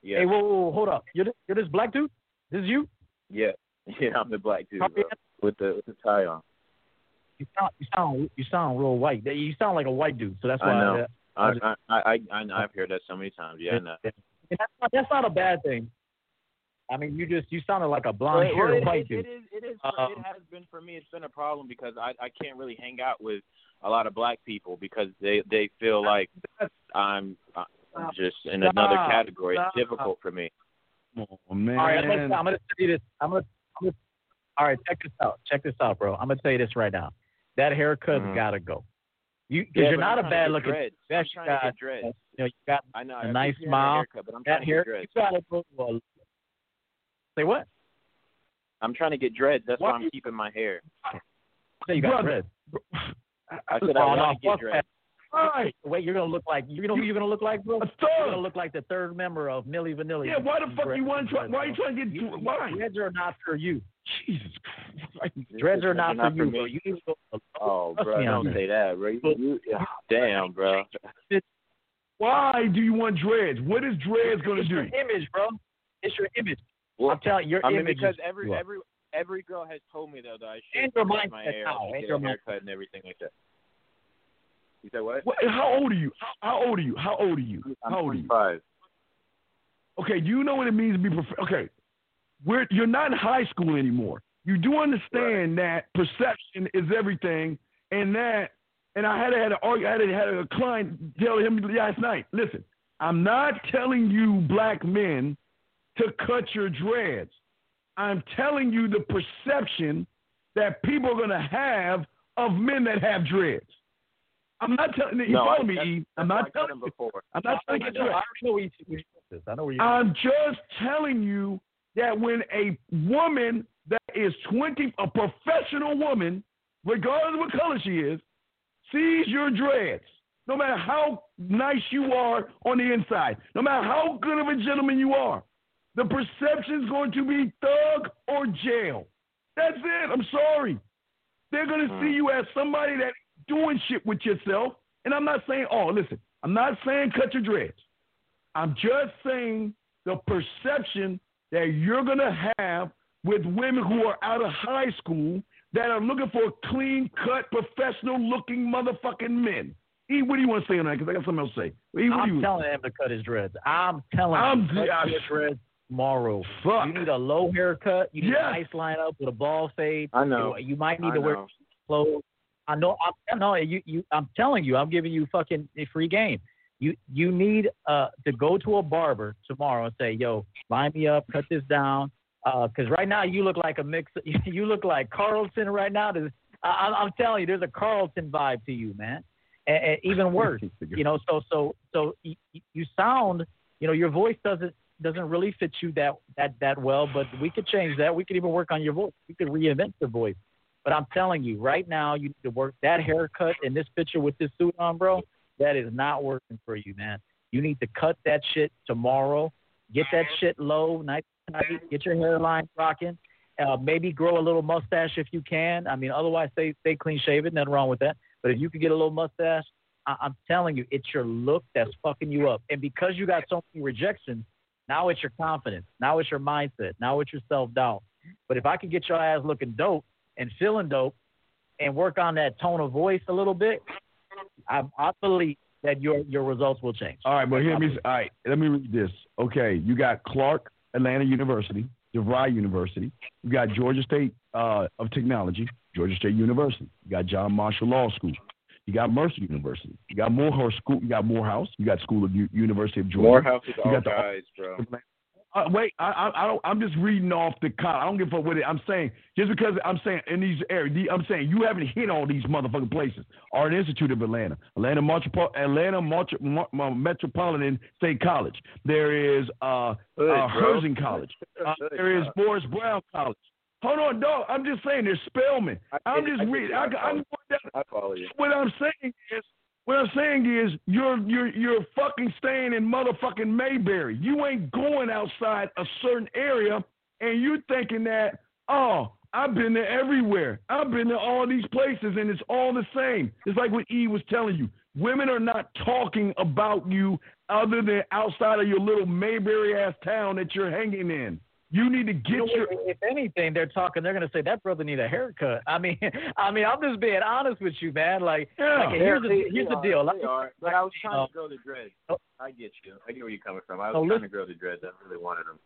Speaker 13: Yeah.
Speaker 1: Hey, whoa, whoa, whoa, hold up. You're this, you're this black dude. This is you.
Speaker 13: Yeah. Yeah. I'm the black dude bro, with the with the tie on.
Speaker 1: You sound, you sound, you sound real white. You sound like a white dude. So that's why.
Speaker 13: I know.
Speaker 1: I,
Speaker 13: I
Speaker 1: was-
Speaker 13: I, I, I I've heard that so many times. Yeah. I know.
Speaker 1: And that's not, that's not a bad thing. I mean, you just you sounded like a blonde
Speaker 13: Well,
Speaker 1: haired
Speaker 13: it,
Speaker 1: white
Speaker 13: it,
Speaker 1: dude.
Speaker 13: it is. It is.
Speaker 1: Um,
Speaker 13: it has been for me. It's been a problem because I I can't really hang out with a lot of black people because they they feel like I'm, I'm just in another
Speaker 1: Stop.
Speaker 13: category. It's difficult for me.
Speaker 3: Oh man.
Speaker 1: All right, listen, I'm gonna tell you this. I'm gonna, I'm gonna. All right, check this out. Check this out, bro. I'm gonna tell you this right now. That haircut's
Speaker 13: Mhm.
Speaker 1: gotta go. You, because
Speaker 13: Yeah,
Speaker 1: you're not
Speaker 13: I'm
Speaker 1: a bad looking.
Speaker 13: dreads.
Speaker 1: That
Speaker 13: I'm
Speaker 1: you
Speaker 13: trying to
Speaker 1: got,
Speaker 13: get dreads.
Speaker 1: You know, you got
Speaker 13: I know.
Speaker 1: a
Speaker 13: I
Speaker 1: nice
Speaker 13: appreciate the
Speaker 1: smile.
Speaker 13: haircut, but I'm
Speaker 1: that
Speaker 13: trying
Speaker 1: hair, you gotta go. Well, say what?
Speaker 13: I'm trying to get dreads. That's why
Speaker 1: Why-
Speaker 13: I'm keeping my hair.
Speaker 1: Say you got
Speaker 3: Brother.
Speaker 1: dreads.
Speaker 13: I said I want to get
Speaker 1: fuck
Speaker 13: dreads.
Speaker 1: that.
Speaker 3: Right.
Speaker 1: Wait, you're gonna look like you know who you're gonna look like, bro?
Speaker 3: A
Speaker 1: You're gonna look like the third member of Milli Vanilli.
Speaker 3: Yeah. Why the fuck you want to? Try, why are you trying to
Speaker 1: You-
Speaker 3: get? Why?
Speaker 1: Dreads are not for you.
Speaker 3: Jesus Christ.
Speaker 1: Dreads are not,
Speaker 13: not
Speaker 1: for
Speaker 13: for
Speaker 1: you,
Speaker 13: me.
Speaker 1: bro. You need to go.
Speaker 13: Oh, bro, don't say that, bro. You, you, damn, bro.
Speaker 3: Why do you want dreads? What is dreads gonna
Speaker 1: it's
Speaker 3: do?
Speaker 1: your image, bro. It's your image.
Speaker 13: Well,
Speaker 1: I'm telling you, your
Speaker 13: I mean,
Speaker 1: image.
Speaker 13: because
Speaker 1: is-
Speaker 13: every
Speaker 1: you
Speaker 13: every every girl has told me though that I should
Speaker 1: And your
Speaker 13: cut my
Speaker 1: mindset
Speaker 13: hair,
Speaker 1: now, and
Speaker 13: get a
Speaker 1: mindset.
Speaker 13: haircut and everything like that. You said what?
Speaker 3: What, how old are you? How, how old are you? How old are you?
Speaker 13: I'm
Speaker 3: How old are you?
Speaker 13: 25.
Speaker 3: Okay, do you know what it means to be prof- okay? We're you're not in high school anymore. You do understand that perception is everything, and that. And I had had a I had a, had a client tell him last night. Listen, I'm not telling you black men to cut your dreads. I'm telling you the perception that people are going to have of men that have dreads. I'm not telling you.
Speaker 13: No,
Speaker 3: follow me, Eve. I'm not telling you.
Speaker 13: before.
Speaker 3: I'm not telling you.
Speaker 1: I know where you this. I know where you.
Speaker 3: I'm just telling you that when a woman that is 20, a professional woman, regardless of what color she is, sees your dreads, no matter how nice you are on the inside, no matter how good of a gentleman you are, the perception is going to be thug or jail. That's it. I'm sorry. They're going to hmm. see you as somebody that's doing shit with yourself. And I'm not saying, oh, listen, I'm not saying cut your dreads. I'm just saying the perception that you're going to have with women who are out of high school that are looking for clean cut, professional looking motherfucking men. E, what do you want to say on that? Because I got something else to say. E,
Speaker 1: I'm telling him to cut his dreads. I'm telling
Speaker 3: I'm-
Speaker 1: him to cut his dreads tomorrow.
Speaker 3: Fuck.
Speaker 1: You need a low haircut. You need
Speaker 3: Yes.
Speaker 1: a nice lineup with a ball fade.
Speaker 13: I know.
Speaker 1: You, you might need
Speaker 13: I
Speaker 1: to wear
Speaker 13: know.
Speaker 1: clothes. I know. I'm no. You. You. I'm telling you. I'm giving you fucking a free game. You. You need uh to go to a barber tomorrow and say, "Yo, line me up, cut this down." Because right now you look like a mix. You look like Carlton right now. There's, I, I'm- I'm telling you, there's a Carlton vibe to you, man. And, and even worse, you know. So so so you, you sound. You know, your voice doesn't doesn't really fit you that that that well. But we could change that. We could even work on your voice. We could reinvent the voice. But I'm telling you, right now, you need to work that haircut in this picture with this suit on, bro. That is not working for you, man. You need to cut that shit tomorrow. Get that shit low, nice and tight. Get your hairline rocking. Uh, maybe grow a little mustache if you can. I mean, otherwise, stay stay clean shaven. Nothing wrong with that. But if you could get a little mustache, I, I'm telling you, it's your look that's fucking you up. And because you got so many rejections, now it's your confidence. Now it's your mindset. Now it's your self doubt. But if I can get your ass looking dope and feeling dope and work on that tone of voice a little bit, I, I believe that your your results will change.
Speaker 3: All right, but hear me. All right, let me read this. Okay, you got Clark Atlanta University, DeVry University. You got Georgia State uh, of Technology, Georgia State University. You got John Marshall Law School. You got Mercer University. You got Morehouse School. You got Morehouse. You got School of U- University of Georgia.
Speaker 13: Morehouse is all guys, bro.
Speaker 3: Uh, wait, I, I, I don't. I'm just reading off the. Con- I don't give a fuck with it. I'm saying just because I'm saying in these areas, I'm saying you haven't hit all these motherfucking places. Art Institute of Atlanta, Atlanta, Metropo- Atlanta Metro- Mo- Metropolitan State College. There is uh,
Speaker 13: Hood,
Speaker 3: uh. Herzing College. Uh, there is. Morris Brown College. Hold on, dog. I'm just saying there's Spelman. I'm just reading. I,
Speaker 13: follow I follow you.
Speaker 3: what I'm saying is, what I'm saying is, you're you're you're fucking staying in motherfucking Mayberry. You ain't going outside a certain area, and you thinking that, oh, I've been there everywhere. I've been to all these places, and it's all the same. It's like what E was telling you. Women are not talking about you other than outside of your little Mayberry ass town that you're hanging in. You need to get
Speaker 1: You know,
Speaker 3: your
Speaker 1: if anything, they're talking. They're gonna say that brother need a haircut. I mean, I mean, I'm just being honest with you, man. Like,
Speaker 3: Yeah.
Speaker 1: like here's the here's the deal.
Speaker 13: they are. But I was trying
Speaker 1: Uh,
Speaker 13: to grow the dreads.
Speaker 1: Oh.
Speaker 13: I get you. I get where you're coming from. I was
Speaker 1: Oh,
Speaker 13: trying
Speaker 1: listen-
Speaker 13: to grow the dreads. I really wanted them.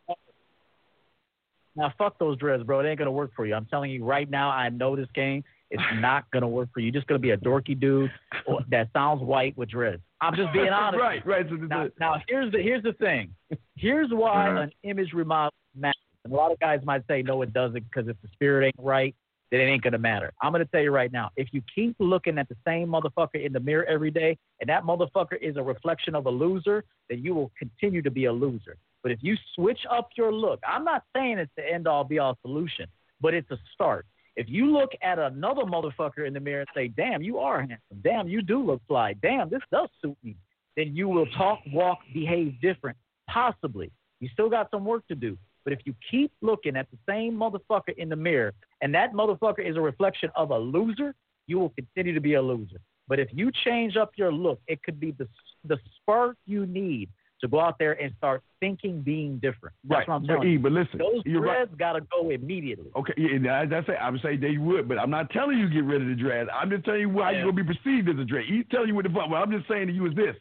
Speaker 1: Now, fuck those dreads, bro. It ain't gonna work for you. I'm telling you right now. I know this game. It's not gonna work for you. You're just gonna be a dorky dude that sounds white with dreads. I'm just being honest.
Speaker 3: right, right. So,
Speaker 1: Now, now here's the here's the thing. Here's why
Speaker 3: Uh-huh.
Speaker 1: an image remodel matters. And a lot of guys might say no, it doesn't because if the spirit ain't right, then it ain't gonna matter. I'm gonna tell you right now. If you keep looking at the same motherfucker in the mirror every day, and that motherfucker is a reflection of a loser, then you will continue to be a loser. But if you switch up your look, I'm not saying it's the end all be all solution, but it's a start. If you look at another motherfucker in the mirror and say, damn, you are handsome. Damn, you do look fly. Damn, this does suit me. Then you will talk, walk, behave different. Possibly. You still got some work to do. But if you keep looking at the same motherfucker in the mirror and that motherfucker is a reflection of a loser, you will continue to be a loser. But if you change up your look, it could be the, the spark you need to go out there and start thinking being different. That's
Speaker 3: right.
Speaker 1: what I'm
Speaker 3: But
Speaker 1: telling
Speaker 3: E,
Speaker 1: you.
Speaker 3: but listen,
Speaker 1: Those
Speaker 3: right.
Speaker 1: dreads got to go immediately.
Speaker 3: Okay, yeah, and that's it. I would say they would, but I'm not telling you get rid of the dread. I'm just telling you how
Speaker 1: Yeah.
Speaker 3: you're gonna be perceived as a dread. He's telling you what the fuck. What I'm just saying to you is this: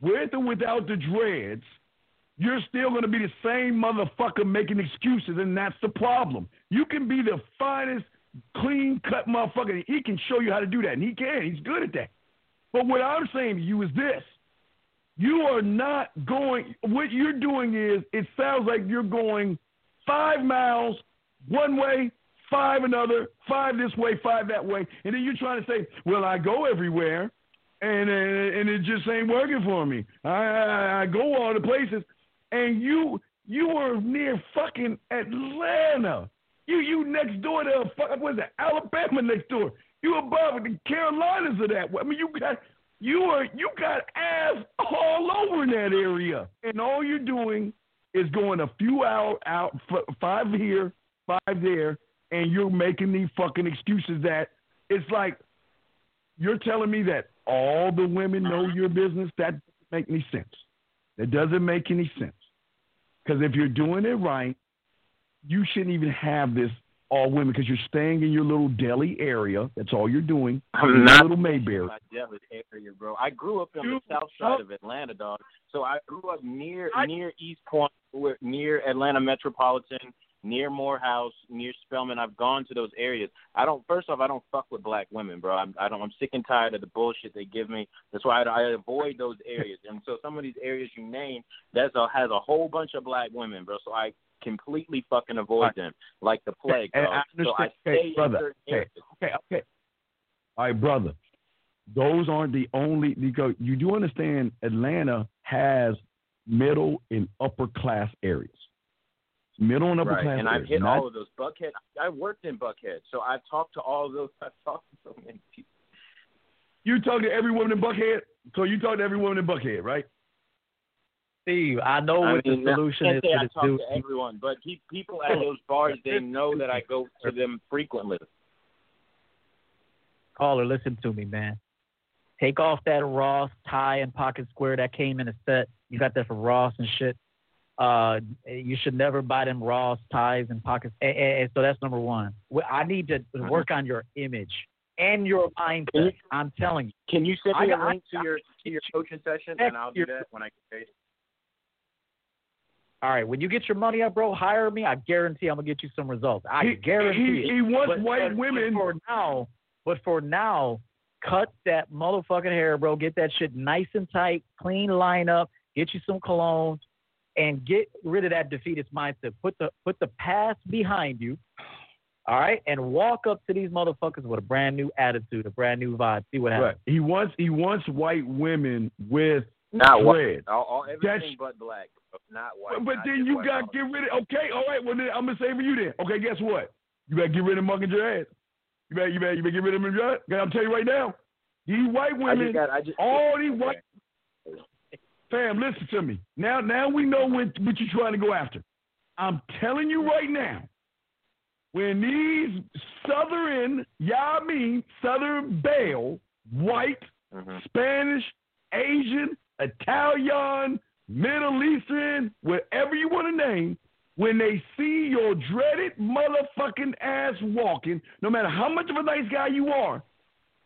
Speaker 3: with or without the dreads, you're still gonna be the same motherfucker making excuses, and that's the problem. You can be the finest, clean cut motherfucker. and He can show you how to do that, and he can. He's good at that. But what I'm saying to you is this. You are not going, what you're doing is, it sounds like you're going five miles one way, five another, five this way, five that way. And then you're trying to say, well, I go everywhere and, and, and it just ain't working for me. I, I, I go all the places. And you, you were near fucking Atlanta. You, you next door to, uh, fuck- what is it Alabama next door. You above the Carolinas of that. I mean, you got you are you got ass all over in that area, and all you're doing is going a few out out five here, five there, and you're making these fucking excuses that it's like you're telling me that all the women know uh-huh. your business. That doesn't make any sense. That doesn't make any sense. Because if you're doing it right, you shouldn't even have this all women because you're staying in your little Delhi area. That's all you're doing.
Speaker 13: I'm
Speaker 3: Your
Speaker 13: not
Speaker 3: little Mayberry.
Speaker 13: my Dallas area, bro. I grew up on the south side of Atlanta, dog. So I grew up near near East Point, where- near Atlanta Metropolitan, near Morehouse, near Spelman. I've gone to those areas. I don't. First off, I don't fuck with black women, bro. I'm, I don't. I'm sick and tired of the bullshit they give me. That's why I, I avoid those areas. And so some of these areas you name, that's a, has a whole bunch of black women, bro. So I completely fucking avoid them like the plague.
Speaker 3: I
Speaker 13: so I stay
Speaker 3: okay,
Speaker 13: in
Speaker 3: brother, okay.
Speaker 13: areas.
Speaker 3: Okay, okay. All right, brother. Those aren't the only because you do understand Atlanta has middle and upper class areas. Middle and upper
Speaker 13: right.
Speaker 3: class
Speaker 13: and I've hit
Speaker 3: not-
Speaker 13: all of those. Buckhead, I worked in Buckhead, so I've talked to all of those. I've talked to so many people.
Speaker 3: You talk to every woman in Buckhead, so you talk to every woman in Buckhead, right?
Speaker 1: Steve, I know
Speaker 13: I
Speaker 1: what
Speaker 13: mean,
Speaker 1: the solution is
Speaker 13: I talk
Speaker 1: dude.
Speaker 13: to everyone, but pe- people at those bars, they know that I go to them frequently.
Speaker 1: Caller, listen to me, man. Take off that Ross tie and pocket square that came in a set. You got that from Ross and shit. Uh, you should never buy them Ross ties and pockets. And, and- and so that's number one. I need to work on your image and your mindset. I'm telling you.
Speaker 13: Can you send me a link to your to your coaching session, and I'll do that when I get paid?
Speaker 1: All right, when you get your money up, bro, hire me. I guarantee I'm gonna get you some results. I
Speaker 3: He-
Speaker 1: guarantee
Speaker 3: he-
Speaker 1: it.
Speaker 3: he wants
Speaker 1: But-
Speaker 3: white
Speaker 1: but-
Speaker 3: women-
Speaker 1: But for now, but for now, cut that motherfucking hair, bro. Get that shit nice and tight, clean lineup. Get you some cologne, and get rid of that defeatist mindset. Put the put the past behind you. All right, and walk up to these motherfuckers with a brand new attitude, a brand new vibe. See what happens.
Speaker 3: Right. He wants he wants white women with
Speaker 13: Not white. All, all everything
Speaker 3: That's-
Speaker 13: but black, not white.
Speaker 3: But, but then you got to get rid of. Okay, all right. Well, then I'm gonna say for you then. Okay, guess what? You better get rid of mucking your ass. You better, you better, you better get rid of. Your. I'm telling you right now. These white women,
Speaker 13: got. Just.
Speaker 3: all these white. Fam, listen to me. Now, now we know what, what you're trying to go after. I'm telling you right now. When these Southern, yeah, I mean Southern Belle, white,
Speaker 13: Mhm.
Speaker 3: Spanish, Asian, Italian, Middle Eastern, whatever you want to name, when they see your dreaded motherfucking ass walking, no matter how much of a nice guy you are,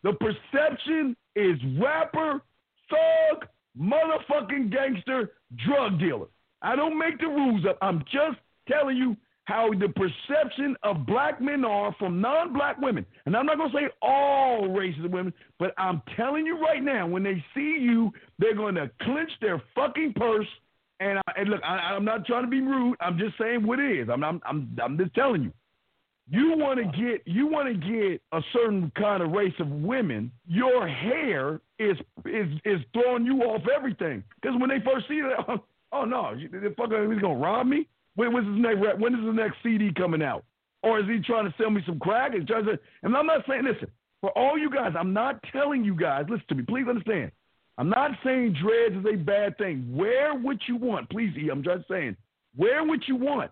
Speaker 3: the perception is rapper, thug, motherfucking gangster, drug dealer. I don't make the rules up. I'm just telling you how the perception of black men are from non-black women. And I'm not going to say all races of women, but I'm telling you right now, when they see you, they're going to clench their fucking purse. And, I, and look, I, I'm not trying to be rude. I'm just saying what it is. I'm, I'm, I'm, I'm just telling you. You want to get you want to get a certain kind of race of women. Your hair is is is throwing you off everything. Because when they first see it, oh, oh no, the fucker he's gonna rob me. When when's his next when is the next CD coming out? Or is he trying to sell me some crack? Is trying to, and I'm not saying listen for all you guys. I'm not telling you guys. Listen to me, please understand. I'm not saying dreads is a bad thing. Wear what you want, please. E. I'm just saying wear what you want.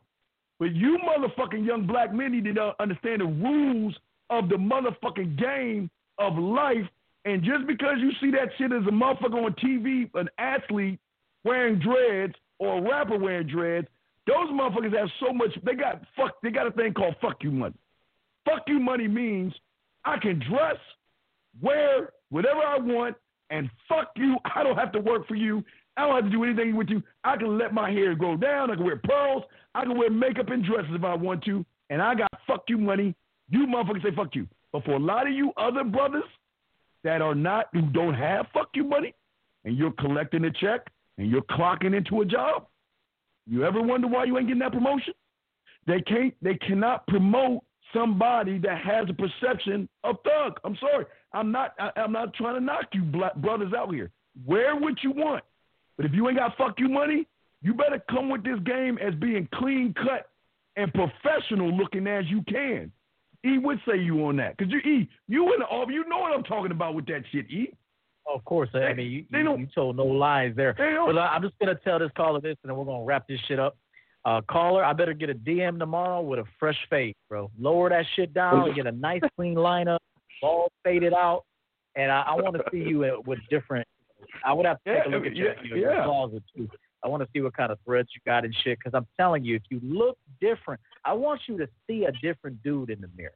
Speaker 3: But you motherfucking young black men need to understand the rules of the motherfucking game of life. And just because you see that shit as a motherfucker on TV, an athlete wearing dreads or a rapper wearing dreads, those motherfuckers have so much. They got fuck. They got a thing called fuck you money. Fuck you money means I can dress, wear whatever I want, and fuck you. I don't have to work for you. I don't have to do anything with you. I can let my hair grow down. I can wear pearls. I can wear makeup and dresses if I want to. And I got fuck you money. You motherfuckers say fuck you. But for a lot of you other brothers that are not, who don't have fuck you money, and you're collecting a check and you're clocking into a job, you ever wonder why you ain't getting that promotion? They can't. They cannot promote somebody that has a perception of thug. I'm sorry. I'm not. I, I'm not trying to knock you black brothers out here. Wear what you want, but if you ain't got fuck you money, you better come with this game as being clean cut and professional looking as you can. E would say you on that because you E you in the office. You know what I'm talking about with that shit. E.
Speaker 1: Of course, I mean you, you, you told no lies there. But uh, I'm just gonna tell this caller this, and then we're gonna wrap this shit up. Uh, caller, I better get a DM tomorrow with a fresh fade, bro. Lower that shit down and get a nice clean lineup, all faded out, and I, I want to see you with different. I would have to take a look at
Speaker 3: yeah,
Speaker 1: your, your, your
Speaker 3: yeah.
Speaker 1: closet too. I want to see what kind of threads you got and shit. Because I'm telling you, if you look different, I want you to see a different dude in the mirror.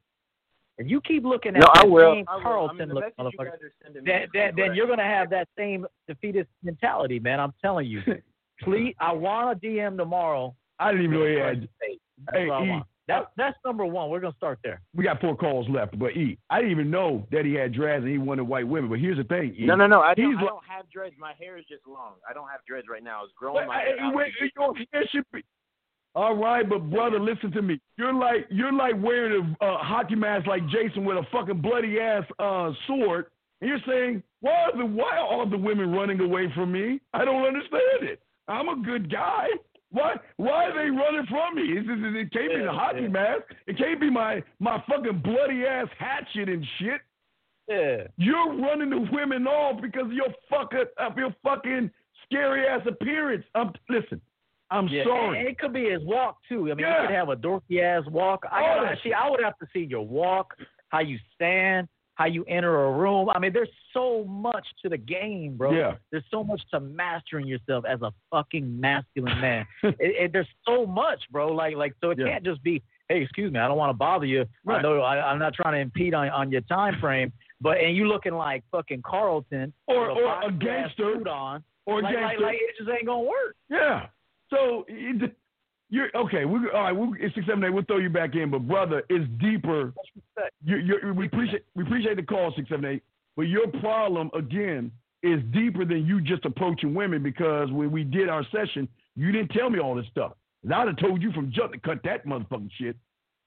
Speaker 1: If you keep looking at
Speaker 14: No, I
Speaker 1: that
Speaker 14: will.
Speaker 1: same
Speaker 13: I will. I
Speaker 1: Carlton
Speaker 13: mean,
Speaker 1: look
Speaker 13: message you
Speaker 1: motherfucker,
Speaker 13: guys are sending
Speaker 1: then, then, then you're gonna have that same defeatist mentality, man. I'm telling you. Please, I want a DM tomorrow.
Speaker 3: I didn't even know he had.
Speaker 1: That's
Speaker 3: Hey,
Speaker 1: what I
Speaker 3: E,
Speaker 1: want. That's that's number one. We're gonna start there.
Speaker 3: we got four calls left, but E, I didn't even know that he had dreads and he wanted white women. But here's the thing, E.
Speaker 13: No, no, no. I don't,
Speaker 3: He's
Speaker 13: I
Speaker 3: like-
Speaker 13: don't have dreads. My hair is just long. I don't have dreads right now. It's growing
Speaker 3: Wait,
Speaker 13: my
Speaker 3: hey,
Speaker 13: hair out.
Speaker 3: wait, your hair should be. All right, but brother, listen to me. You're like you're like wearing a uh, hockey mask like Jason with a fucking bloody ass uh, sword, and you're saying why are the why are all the women running away from me? I don't understand it. I'm a good guy. Why why are they running from me? It's, it's, it can't be the hockey
Speaker 1: yeah.
Speaker 3: mask. It can't be my my fucking bloody ass hatchet and shit.
Speaker 1: Yeah.
Speaker 3: You're running the women off because of your fucking of your fucking scary ass appearance. Um, listen, I'm
Speaker 1: Yeah,
Speaker 3: sorry.
Speaker 1: And it could be his walk too. I mean,
Speaker 3: Yeah.
Speaker 1: you could have a dorky ass walk. I gotta
Speaker 3: that
Speaker 1: see. I would have to see your walk, how you stand, how you enter a room. I mean, there's so much to the game, bro.
Speaker 3: Yeah.
Speaker 1: There's so much to mastering yourself as a fucking masculine man. it, it, there's so much, bro. Like, like, so it
Speaker 3: Yeah.
Speaker 1: can't just be, hey, excuse me, I don't want to bother you. I
Speaker 3: Right.
Speaker 1: know I, I'm not trying to impede on on your time frame, but and you looking like fucking Carlton
Speaker 3: Or- or a gangster.
Speaker 1: on,
Speaker 3: Or
Speaker 1: like, like, like it just ain't gonna work.
Speaker 3: Yeah. So you're okay. We all right. We, it's six seven eight. We'll throw you back in, but brother, it's deeper. You, you, we appreciate we appreciate the call six seven eight, but your problem again is deeper than you just approaching women because when we did our session, you didn't tell me all this stuff. And I'd have told you from jump to cut that motherfucking shit.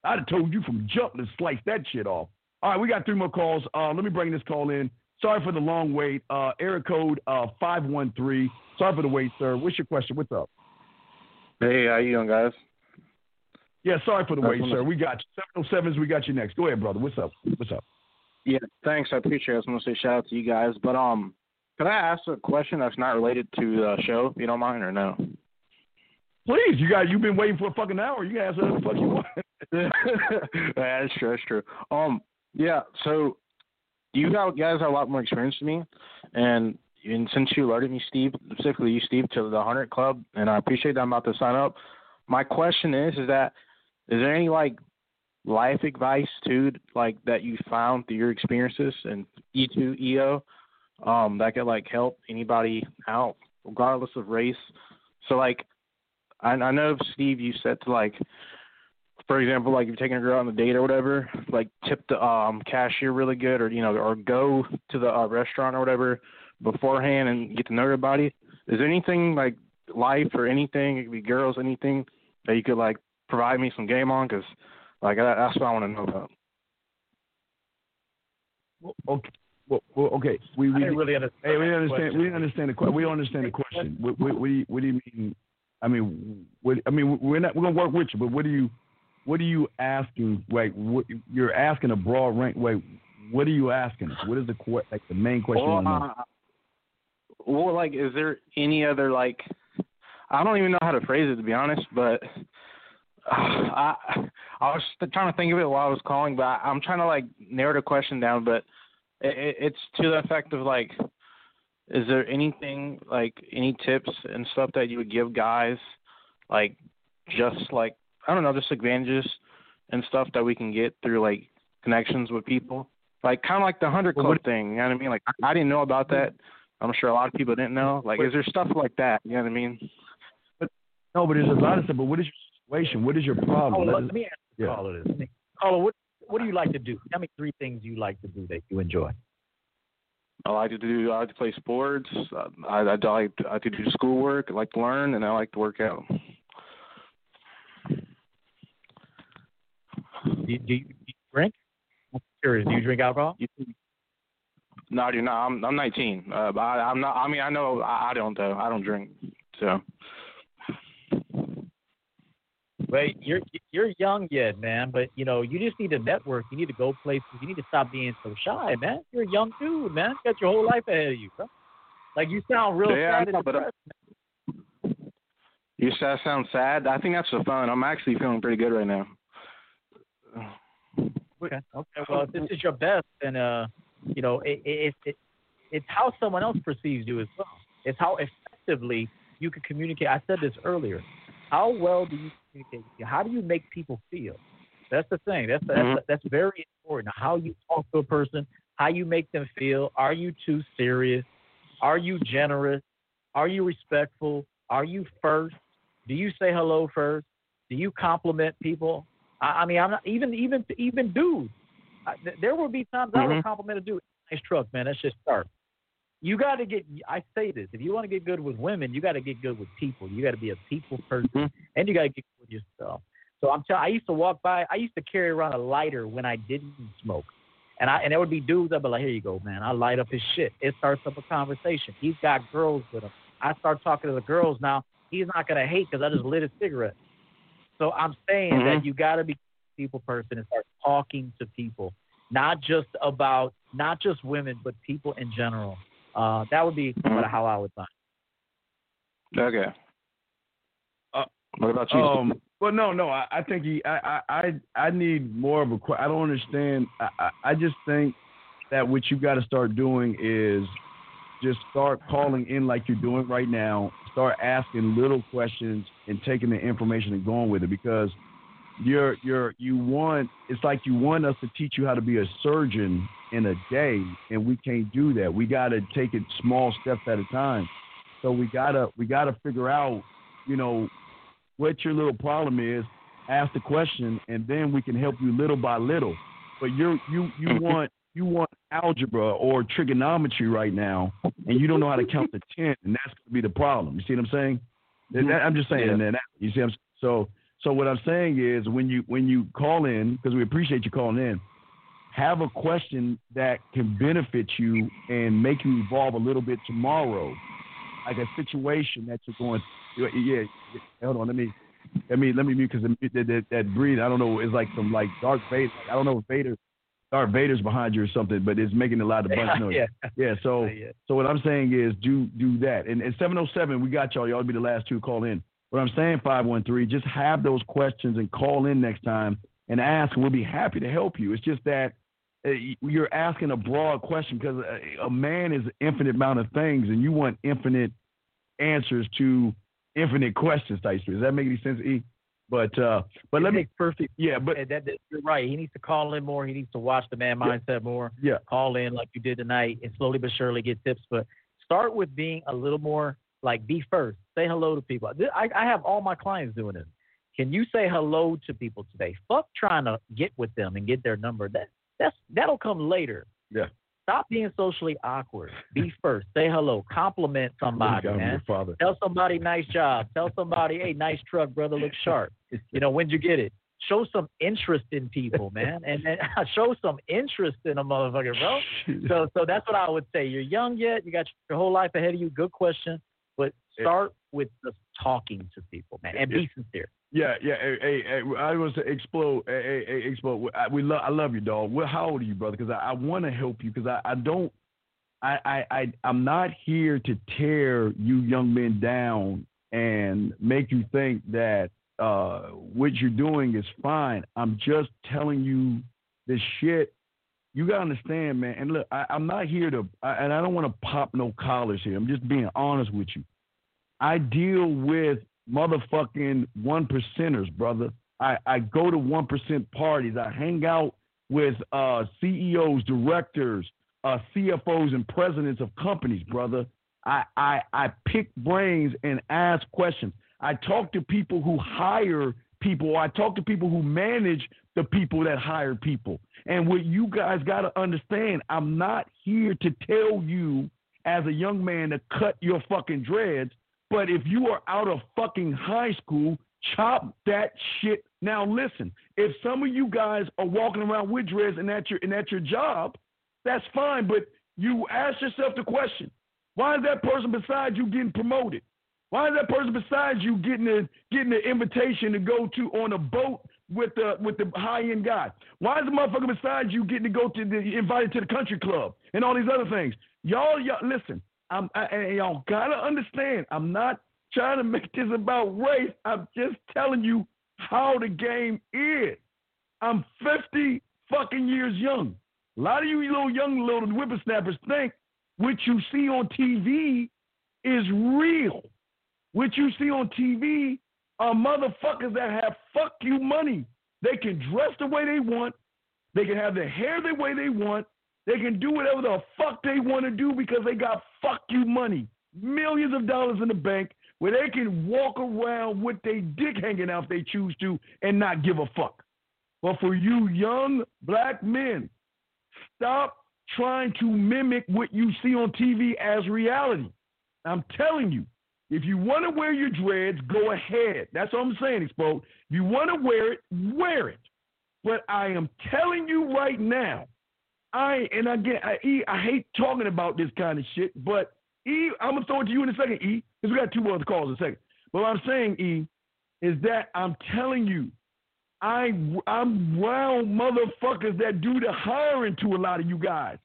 Speaker 3: I'd have told you from jump to slice that shit off. All right, we got three more calls. Uh, let me bring this call in. Sorry for the long wait. Uh, area code uh, 513. Sorry for the wait, sir. What's your question? What's up?
Speaker 7: Hey, how you doing, guys?
Speaker 3: Yeah, sorry for the wait, sir. We got you. 707s, we got you next. Go ahead, brother. What's up? What's up?
Speaker 7: Yeah, thanks. I appreciate it. I just want to say shout out to you guys. But um, could I ask a question that's not related to the show, if you don't mind, or no?
Speaker 3: Please, you guys, you've been waiting for a fucking hour. You can ask whatever the fuck you want.
Speaker 7: that's true. That's true. Um, yeah. So you guys have a lot more experience than me, and and since you alerted me, Steve, specifically you, Steve, to the hundred club, and I appreciate that I'm about to sign up. My question is, is that is there any like life advice too, like that you found through your experiences and E two EO, um, that could like help anybody out regardless of race? So like, I, I know Steve, you said to like for example, like if you're taking a girl on a date or whatever, like tip the um cashier really good, or you know, or go to the uh, restaurant or whatever beforehand and get to know everybody. Is there anything like life or anything? It could be girls, anything that you could like provide me some game on? Because like that, that's what I want to know about.
Speaker 3: Okay. Well, well, okay. We we
Speaker 1: I didn't really understand
Speaker 3: Hey, we
Speaker 1: that
Speaker 3: understand.
Speaker 1: question.
Speaker 3: We didn't understand the question. We don't understand the question. What, what, what do you What do you mean? I mean, what, I mean, we're not. We're gonna work with you, but what do you What are you asking? Wait, what, you're asking a broad range. Wait, what are you asking? What is the que- like the main question?
Speaker 7: Well,
Speaker 3: wanna know?
Speaker 7: Well, like, is there any other like? I don't even know how to phrase it to be honest, but uh, I I was trying to think of it while I was calling, but I, I'm trying to like narrow the question down. But it, it, it's to the effect of like, is there anything like any tips and stuff that you would give guys, like just like I don't know, just advantages and stuff that we can get through like connections with people, like kind of like the hundred club thing. You know what I mean? Like I, I didn't know about that. I'm sure a lot of people didn't know. Like, is there stuff like that? You know what I mean?
Speaker 3: But, No, but there's a lot of stuff. But what is your situation? What is your problem?
Speaker 1: Oh,
Speaker 3: Let
Speaker 1: let me ask the
Speaker 3: yeah.
Speaker 1: caller this. Let me- Caller, what what do you like to do? Tell me three things you like to do that you enjoy.
Speaker 7: I like to do. I like to play sports. Uh, I, I like I like to do schoolwork. I like to learn, and I like to work out.
Speaker 1: Do you, do you, do you drink? I'm curious. Do you drink alcohol?
Speaker 7: No, I do not. I'm I'm 19. Uh, I, I'm not. I mean, I know I, I don't though. I don't drink. So
Speaker 1: Wait, you're you're young yet, man. But you know, you just need to network. You need to go places. You need to stop being so shy, man. You're a young dude, man. You got your whole life ahead of you, bro. Like you sound real
Speaker 7: Yeah,
Speaker 1: sad
Speaker 7: know,
Speaker 1: and
Speaker 7: but, uh, you said I sound sad. I think that's the fun. I'm actually feeling pretty good right now.
Speaker 1: Okay. Okay. Well, if this is your best, then uh, you know, it, it, it, it's how someone else perceives you as well. It's how effectively you can communicate. I said this earlier. How well do you communicate? How do you make people feel? That's the thing. That's that's,
Speaker 15: Mhm.
Speaker 1: that's very important. How you talk to a person, how you make them feel. Are you too serious? Are you generous? Are you respectful? Are you first? Do you say hello first? Do you compliment people? I, I mean, I'm not even even even dudes. I, th- there will be times I will
Speaker 15: Mhm.
Speaker 1: compliment a dude. Nice truck, man. Let's just start. You got to get. I say this: if you want to get good with women, you got to get good with people. You got to be a people person, and you got to get good with yourself. So I'm telling. I used to walk by. I used to carry around a lighter when I didn't smoke, and I and there would be dudes. I'd be like, "Here you go, man. I light up his shit." It starts up a conversation. He's got girls with him. I start talking to the girls now. He's not gonna hate because I just lit a cigarette. So I'm saying
Speaker 15: Mhm.
Speaker 1: that you got to be people person and start talking to people, not just about not just women, but people in general. Uh, that would be how I would find.
Speaker 15: Okay.
Speaker 3: Uh,
Speaker 15: what about you?
Speaker 3: Um, well, no, no. I, I think he. I, I, I I need more of a. que- I don't understand. I, I, I just think that what you got to start doing is just start calling in like you're doing right now. Start asking little questions and taking the information and going with it because you're you're you want. It's like you want us to teach you how to be a surgeon in a day, and we can't do that. We got to take it small steps at a time. So we gotta we gotta figure out, you know, what your little problem is, ask the question, and then we can help you little by little. But you you you want you want algebra or trigonometry right now, and you don't know how to count to ten, and that's gonna be the problem. You see what I'm saying? That- mm-hmm. I'm just saying
Speaker 15: Yeah.
Speaker 3: that. You see, what I'm, s- so so what I'm saying is when you when you call in because we appreciate you calling in, have a question that can benefit you and make you evolve a little bit tomorrow, like a situation that you're going. Yeah, hold on. Let me let me let me mute because that, that that breathe. I don't know. It's like some like Dark Vader. I don't know if Vader, Darth Vader's behind you or something, but it's making a lot of bunch noise.
Speaker 1: Yeah.
Speaker 3: Yeah. So
Speaker 1: Yeah.
Speaker 3: so what I'm saying is do do that. And, and 707, we got y'all. Y'all be the last two to call in. What I'm saying, 513, just have those questions and call in next time and ask, we'll be happy to help you. It's just that uh, you're asking a broad question because a, a man is an infinite amount of things, and you want infinite answers to infinite questions. Type Does that make any sense, E? But uh, but let me
Speaker 1: perfect.
Speaker 3: Yeah, but
Speaker 1: that, that, you're right. He needs to call in more. He needs to watch the man
Speaker 3: Yeah.
Speaker 1: mindset more.
Speaker 3: Yeah.
Speaker 1: Call in like you did tonight, and slowly but surely get tips. But start with being a little more like be first. Say hello to people. I, I have all my clients doing this. Can you say hello to people today? Fuck trying to get with them and get their number. That that's that'll come later.
Speaker 3: Yeah.
Speaker 1: Stop being socially awkward. Be first. Say hello. Compliment somebody, man. Tell somebody nice job. Tell somebody, hey, nice truck, brother, looks sharp. You know, when'd you get it? Show some interest in people, man, and, and show some interest in a motherfucker, bro. So, so that's what I would say. You're young yet. You got your whole life ahead of you. Good question, but start with just talking to people, man, and be sincere.
Speaker 3: Yeah, yeah. Hey, hey, hey, I was to explode. Hey, hey, explode. I, we love. I love you, dog. What? How old are you, brother? Because I, I want to help you. Because I, I don't. I, I, I, I'm not here to tear you young men down and make you think that uh, what you're doing is fine. I'm just telling you this shit. You gotta understand, man. And look, I, I'm not here to, I, and I don't want to pop no collars here. I'm just being honest with you. I deal with motherfucking one percenters, brother. I, I go to one percent parties. I hang out with uh, CEOs, directors, uh, CFOs, and presidents of companies, brother. I, I I pick brains and ask questions. I talk to people who hire people. I talk to people who manage the people that hire people. And what you guys got to understand, I'm not here to tell you as a young man to cut your fucking dreads. But if you are out of fucking high school, chop that shit. Now listen, if some of you guys are walking around with dreads and that's your and that's your job, that's fine. But you ask yourself the question: Why is that person beside you getting promoted? Why is that person beside you getting a getting an invitation to go to on a boat with the with the high end guy? Why is the motherfucker beside you getting to go to the invited to the country club and all these other things? Y'all, y'all listen. I'm I, and y'all gotta understand. I'm not trying to make this about race. I'm just telling you how the game is. I'm 50 fucking years young. A lot of you little young little whippersnappers think what you see on TV is real. What you see on TV are motherfuckers that have fuck you money. They can dress the way they want. They can have their hair the way they want. They can do whatever the fuck they want to do because they got fuck you money. Millions of dollars in the bank where they can walk around with their dick hanging out if they choose to and not give a fuck. But for you young black men, stop trying to mimic what you see on TV as reality. I'm telling you, if you want to wear your dreads, go ahead. That's what I'm saying, Expo. If you want to wear it, wear it. But I am telling you right now, I and again, I, e, I hate talking about this kind of shit, but E, I'm gonna throw it to you in a second, E, because we got two other calls in a second. But what I'm saying, E, is that I'm telling you, I I'm round motherfuckers that do the hiring to a lot of you guys.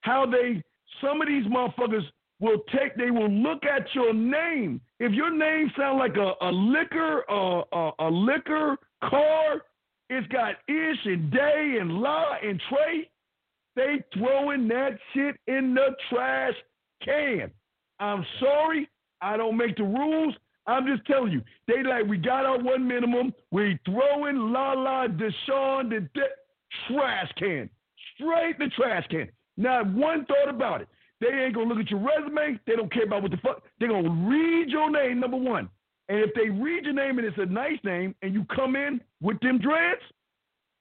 Speaker 3: How they some of these motherfuckers will take they will look at your name. If your name sound like a, a liquor uh, a, a liquor car, it's got ish and day and la and Trey. They throwing that shit in the trash can. I'm sorry, I don't make the rules. I'm just telling you, they like we got our one minimum. We throwing La La Deshaun the de- trash can, straight the trash can. Not one thought about it. They ain't gonna look at your resume. They don't care about what the fuck. They're gonna read your name, number one. And if they read your name and it's a nice name, and you come in with them dreads,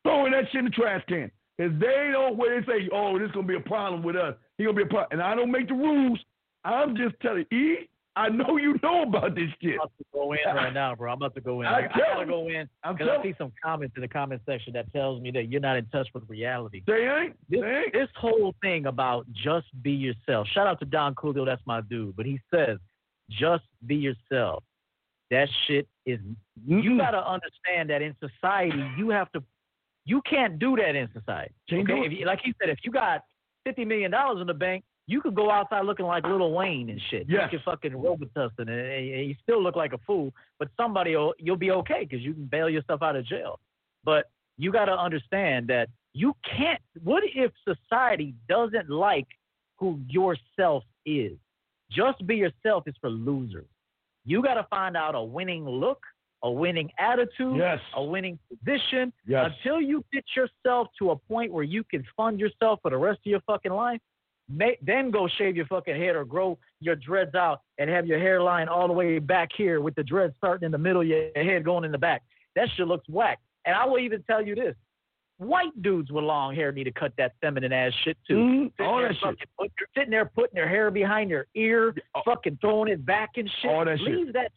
Speaker 3: throwing that shit in the trash can. Cause they don't where they say, oh, this gonna be a problem with us. He gonna be a problem. And I don't make the rules. I'm just telling E, I know you know about this shit.
Speaker 1: I'm about to go in right now, bro. I'm about to go in.
Speaker 3: I
Speaker 1: I, I gotta go in
Speaker 3: I'm
Speaker 1: because I see some comments in the comment section that tells me that you're not in touch with reality.
Speaker 3: They ain't.
Speaker 1: This,
Speaker 3: They ain't.
Speaker 1: this whole thing about just be yourself. Shout out to Don Coolio, that's my dude. But he says, just be yourself. That shit is. You gotta understand that in society, you have to. You can't do that in society. Okay? If you, like he said, if you got fifty million dollars in the bank, you could go outside looking like Lil Wayne and shit.
Speaker 3: Yes.
Speaker 1: You can fucking Robitussin and, and you still look like a fool, but somebody will, you'll be okay because you can bail yourself out of jail. But you got to understand that you can't. What if society doesn't like who yourself is? Just be yourself is for losers. You got to find out a winning look, a winning attitude,
Speaker 3: Yes.
Speaker 1: a winning position.
Speaker 3: Yes.
Speaker 1: Until you get yourself to a point where you can fund yourself for the rest of your fucking life, may, then go shave your fucking head or grow your dreads out and have your hairline all the way back here with the dreads starting in the middle of your head going in the back. That shit looks whack. And I will even tell you this. White dudes with long hair need to cut that feminine ass shit too.
Speaker 3: Mhm.
Speaker 1: Sitting
Speaker 3: All
Speaker 1: there
Speaker 3: that shit.
Speaker 1: put- sitting there putting their hair behind their ear, fucking throwing it back and shit.
Speaker 3: All that shit.
Speaker 1: Leave that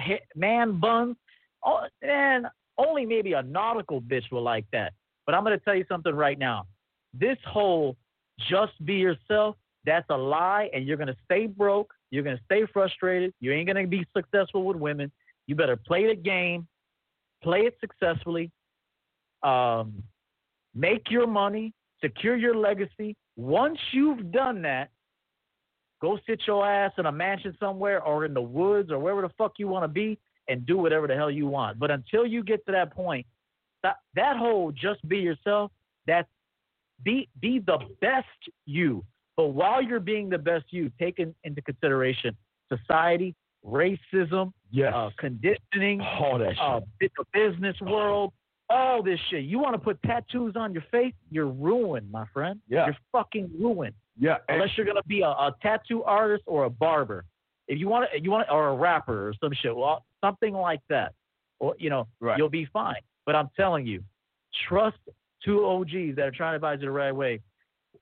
Speaker 1: shit, man bun. Oh, man, only maybe a nautical bitch will like that. But I'm gonna tell you something right now. This whole just be yourself, that's a lie, and you're gonna stay broke. You're gonna stay frustrated. You ain't gonna be successful with women. You better play the game, play it successfully. Um, make your money, secure your legacy. Once you've done that, go sit your ass in a mansion somewhere or in the woods or wherever the fuck you want to be and do whatever the hell you want. But until you get to that point, that, that whole just be yourself, that's be be the best you. But while you're being the best you, take in, into consideration society, racism,
Speaker 3: Yes.
Speaker 1: uh, conditioning,
Speaker 3: All that shit.
Speaker 1: uh, the business world, all this shit. You want to put tattoos on your face? You're ruined, my friend.
Speaker 3: Yeah.
Speaker 1: You're fucking ruined.
Speaker 3: yeah.
Speaker 1: Unless you're gonna be a, a tattoo artist or a barber. If you want to, you want or a rapper or some shit, well, something like that, or you know,
Speaker 3: Right.
Speaker 1: you'll be fine. But I'm telling you, trust two OGs that are trying to advise you the right way.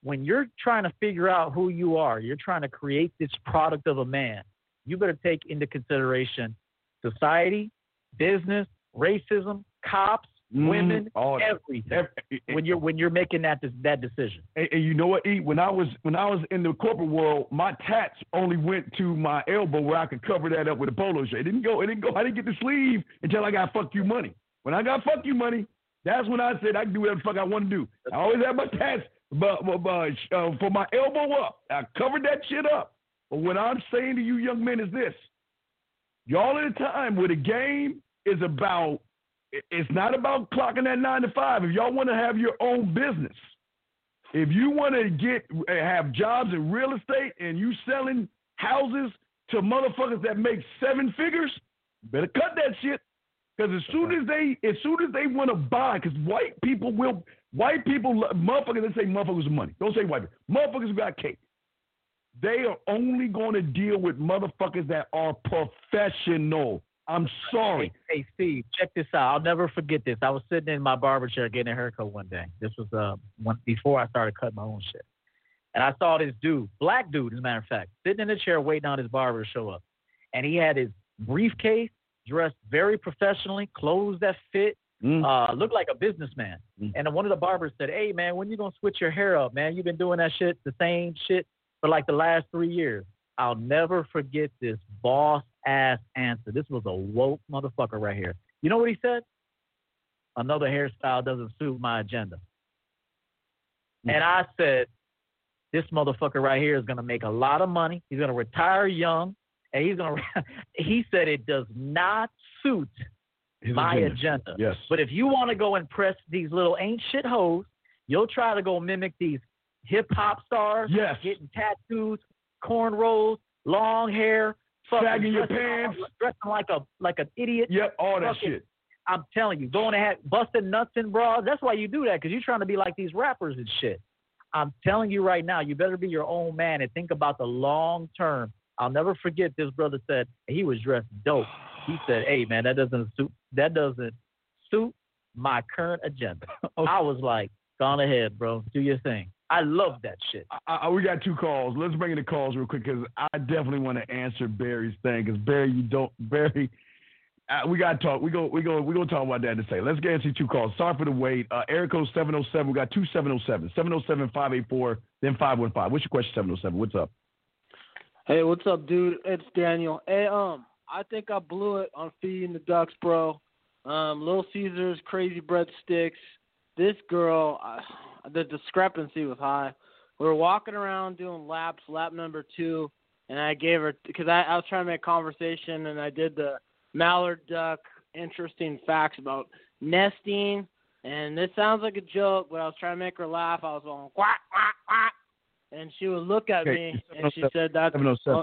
Speaker 1: When you're trying to figure out who you are, you're trying to create this product of a man. You better take into consideration society, business, racism, cops,
Speaker 3: Mhm.
Speaker 1: women, everything.
Speaker 3: Every-
Speaker 1: when you're when you're making that that decision.
Speaker 3: And, and you know what, E? When I was when I was in the corporate world, my tats only went to my elbow where I could cover that up with a polo shirt. It didn't go. It didn't go. I didn't get the sleeve until I got fuck you money. When I got fuck you money, that's when I said I can do whatever the fuck I want to do. I always had my tats, but, but, but uh, for my elbow up, I covered that shit up. But what I'm saying to you, young men, is this: y'all at a time where the game is about. It's not about clocking that nine to five. If y'all want to have your own business, if you want to get have jobs in real estate and you selling houses to motherfuckers that make seven figures, better cut that shit. Because as soon as they, as soon as they want to buy, because white people will, white people, motherfuckers, they say motherfuckers with money. Don't say white people. Motherfuckers got cake. They are only going to deal with motherfuckers that are professional. I'm sorry.
Speaker 1: Hey, hey, Steve, check this out. I'll never forget this. I was sitting in my barber chair getting a haircut one day. This was uh one before I started cutting my own shit. And I saw this dude, black dude, as a matter of fact, sitting in the chair waiting on his barber to show up. And he had his briefcase dressed very professionally, clothes that fit,
Speaker 3: Mm.
Speaker 1: uh, looked like a businessman. And one of the barbers said, Hey man, when you gonna switch your hair up, man? You've been doing that shit, the same shit for like the last three years. I'll never forget this boss ass answer. This was a woke motherfucker right here. You know what he said? Another hairstyle doesn't suit my agenda. And I said, this motherfucker right here is going to make a lot of money. He's going to retire young. And he's to, he said it does not suit
Speaker 3: His
Speaker 1: my
Speaker 3: agenda.
Speaker 1: agenda.
Speaker 3: Yes.
Speaker 1: But if you want to go and press these little ain't shit hoes, you'll try to go mimic these hip hop stars.
Speaker 3: Yes.
Speaker 1: Getting tattoos, cornrows, long hair, fucking
Speaker 3: Sagging your pants.
Speaker 1: dressing like a like an idiot.
Speaker 3: Yep, all that
Speaker 1: Fucking-
Speaker 3: shit.
Speaker 1: I'm telling you, going ahead, busting nuts and bras. That's why you do that because you're trying to be like these rappers and shit. I'm telling you right now, you better be your own man and think about the long term. I'll never forget this brother said he was dressed dope. He said, "Hey man, that doesn't suit that doesn't suit my current agenda." I was like, "Gone ahead, bro. Do your thing." I love that shit.
Speaker 3: I, I, we got two calls. Let's bring in the calls real quick because I definitely want to answer Barry's thing. Because Barry, you don't Barry. Uh, we got to talk. We go. We go. We gonna talk about that to say. Let's get into two calls. Sorry for the wait. Uh, code seven zero seven. We got two seven zero seven. Seven zero seven five eight four. Then five one five. What's your question? Seven zero seven. What's up?
Speaker 16: Hey, what's up, dude? It's Daniel. Hey, um, I think I blew it on feeding the ducks, bro. Um, Little Caesars, crazy breadsticks. This girl, the discrepancy was high. We were walking around doing laps, lap number two, and I gave her because I, I was trying to make conversation, and I did the mallard duck interesting facts about nesting. And this sounds like a joke, but I was trying to make her laugh. I was going quack quack quack, and she would look at
Speaker 3: Okay,
Speaker 16: me, and she said that's uh,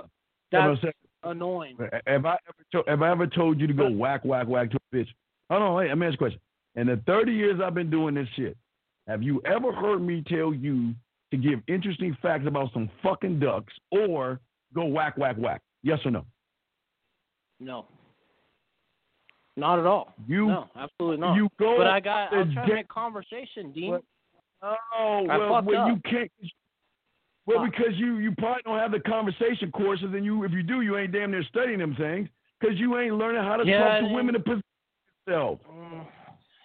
Speaker 16: that's annoying.
Speaker 3: Have I ever told, have I ever told you to go whack whack whack to a bitch? Hold on, wait. Let me ask a question. In the 30 years I've been doing this shit, have you ever heard me tell you to give interesting facts about some fucking ducks or go whack whack whack? Yes or no?
Speaker 16: No. Not at all.
Speaker 3: You
Speaker 16: no, absolutely not.
Speaker 3: you go
Speaker 16: but I got. I was trying to make conversation, Dean.
Speaker 3: Oh
Speaker 16: I
Speaker 3: well, well you can't. Well, because you you probably don't have the conversation courses, and you if you do, you ain't damn near studying them things because you ain't learning how to
Speaker 16: Yeah,
Speaker 3: talk to women to position yourself.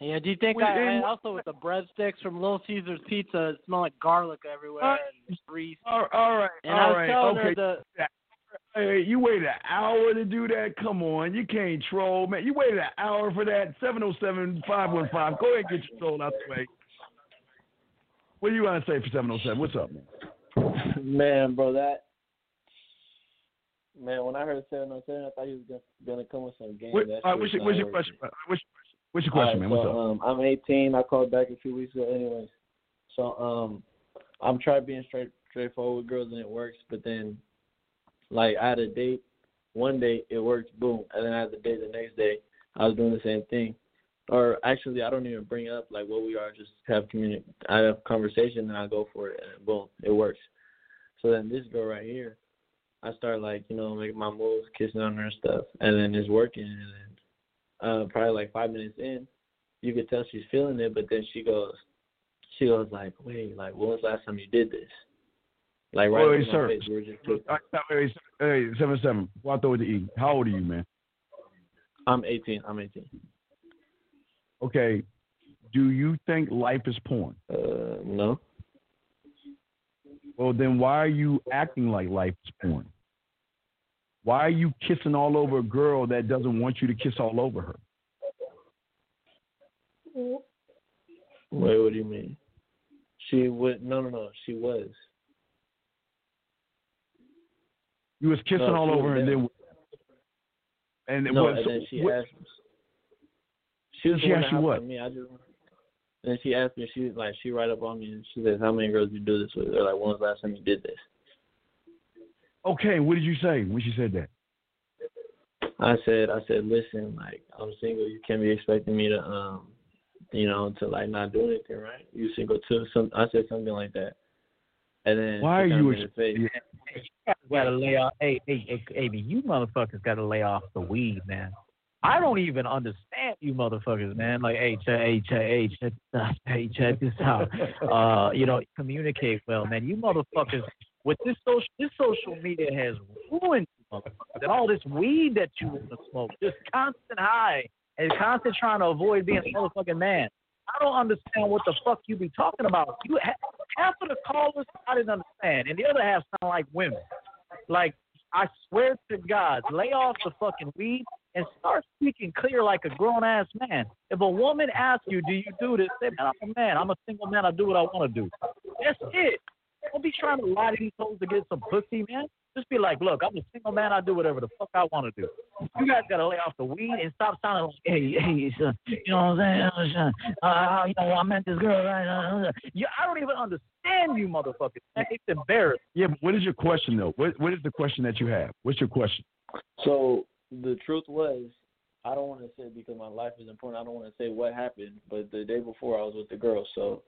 Speaker 16: Yeah. Do you think I, I also with the breadsticks from Little Caesars Pizza? It smelled like garlic everywhere
Speaker 3: Uh,
Speaker 16: and grease.
Speaker 3: All, all right,
Speaker 16: And
Speaker 3: all
Speaker 16: I
Speaker 3: right, okay.
Speaker 16: the
Speaker 3: Hey, you waited an hour to do that? Come on, you can't troll, man. You waited an hour for that? 707 515. Go ahead and get your troll out the way. What do you want to say for 707? What's up, man?
Speaker 2: Man, bro, that man. When I heard seven on seven, I thought he was gonna, gonna come with some game.
Speaker 3: What,
Speaker 2: That
Speaker 3: all right,
Speaker 2: shit
Speaker 3: what's, your, what's your question? What's your, what's your question,
Speaker 2: All
Speaker 3: man? What's
Speaker 2: so,
Speaker 3: up?
Speaker 2: Um, I'm 18. I called back a few weeks ago, anyways. So um, I'm trying being straight straightforward with girls, and it works. But then, like, I had a date. One day it worked, boom, and then I had the date the next day. I was doing the same thing. Or actually, I don't even bring up like what we are. Just have communi- I have conversation, and I go for it, and boom, it works. So then this girl right here, I start like you know making my moves, kissing on her and stuff, and then it's working. And then uh, probably like five minutes in, you could tell she's feeling it, but then she goes, she goes like, wait, like when was the last time you did this? Like right
Speaker 3: Wait, sir.
Speaker 2: face, we were just
Speaker 3: wait, hey, 77. Well, I throw it to E. How old are you, man?
Speaker 2: I'm 18. I'm 18.
Speaker 3: Okay. Do you think life is porn?
Speaker 2: Uh, no.
Speaker 3: Well, then why are you acting like life is porn? Why are you kissing all over a girl that doesn't want you to kiss all over her?
Speaker 2: Wait, what do you mean? She would no, no, no. She was.
Speaker 3: You was kissing
Speaker 2: No,
Speaker 3: all over and then and it
Speaker 2: no,
Speaker 3: was,
Speaker 2: and then she
Speaker 3: what-
Speaker 2: asked. She was
Speaker 3: She asked you what?
Speaker 2: Me. I just. And she asked me. She was like, she right up on me, and she says, "How many girls you do this with?" Or like, when was the last time you did this?
Speaker 3: Okay, what did you say when she said that?
Speaker 17: I said, I said, listen, like I'm single. You can't be expecting me to, um, you know, to like not do anything, right? You single too. Some, I said something like that. And then
Speaker 3: Why are
Speaker 17: kinda
Speaker 3: you
Speaker 17: made a face.
Speaker 1: You gotta lay off. Hey, hey, hey, Amy, you motherfuckers gotta lay off the weed, man. I don't even understand you motherfuckers, man. Like, hey, check, hey, check, hey, check, this out. hey, check this out. Uh, you know, communicate well, man. You motherfuckers with this social, this social media has ruined you, motherfuckers. And all this weed that you want to smoke, just constant high and constant trying to avoid being a motherfucking man. I don't understand what the fuck you be talking about. You half of the callers I didn't understand, and the other half sound like women. Like I swear to God, lay off the fucking weed and start speaking clear like a grown ass man. If a woman asks you, "Do you do this?" Say, "Man, I'm a man. I'm a single man. I do what I want to do." That's it. Don't be trying to lie to these hoes to get some pussy, man. Just be like, look, I'm a single man. I do whatever the fuck I want to do. You guys gotta lay off the weed and stop sounding like, hey, hey, son, you know what I'm saying? Son, Uh, you know, I met this girl, right? Uh, uh, yeah, I don't even understand you, motherfuckers. Man, It's embarrassing.
Speaker 3: Yeah, but what is your question though? What what is the question that you have? What's your question?
Speaker 17: So the truth was, I don't want to say because my life is important. I don't want to say what happened, but the day before I was with the girl. So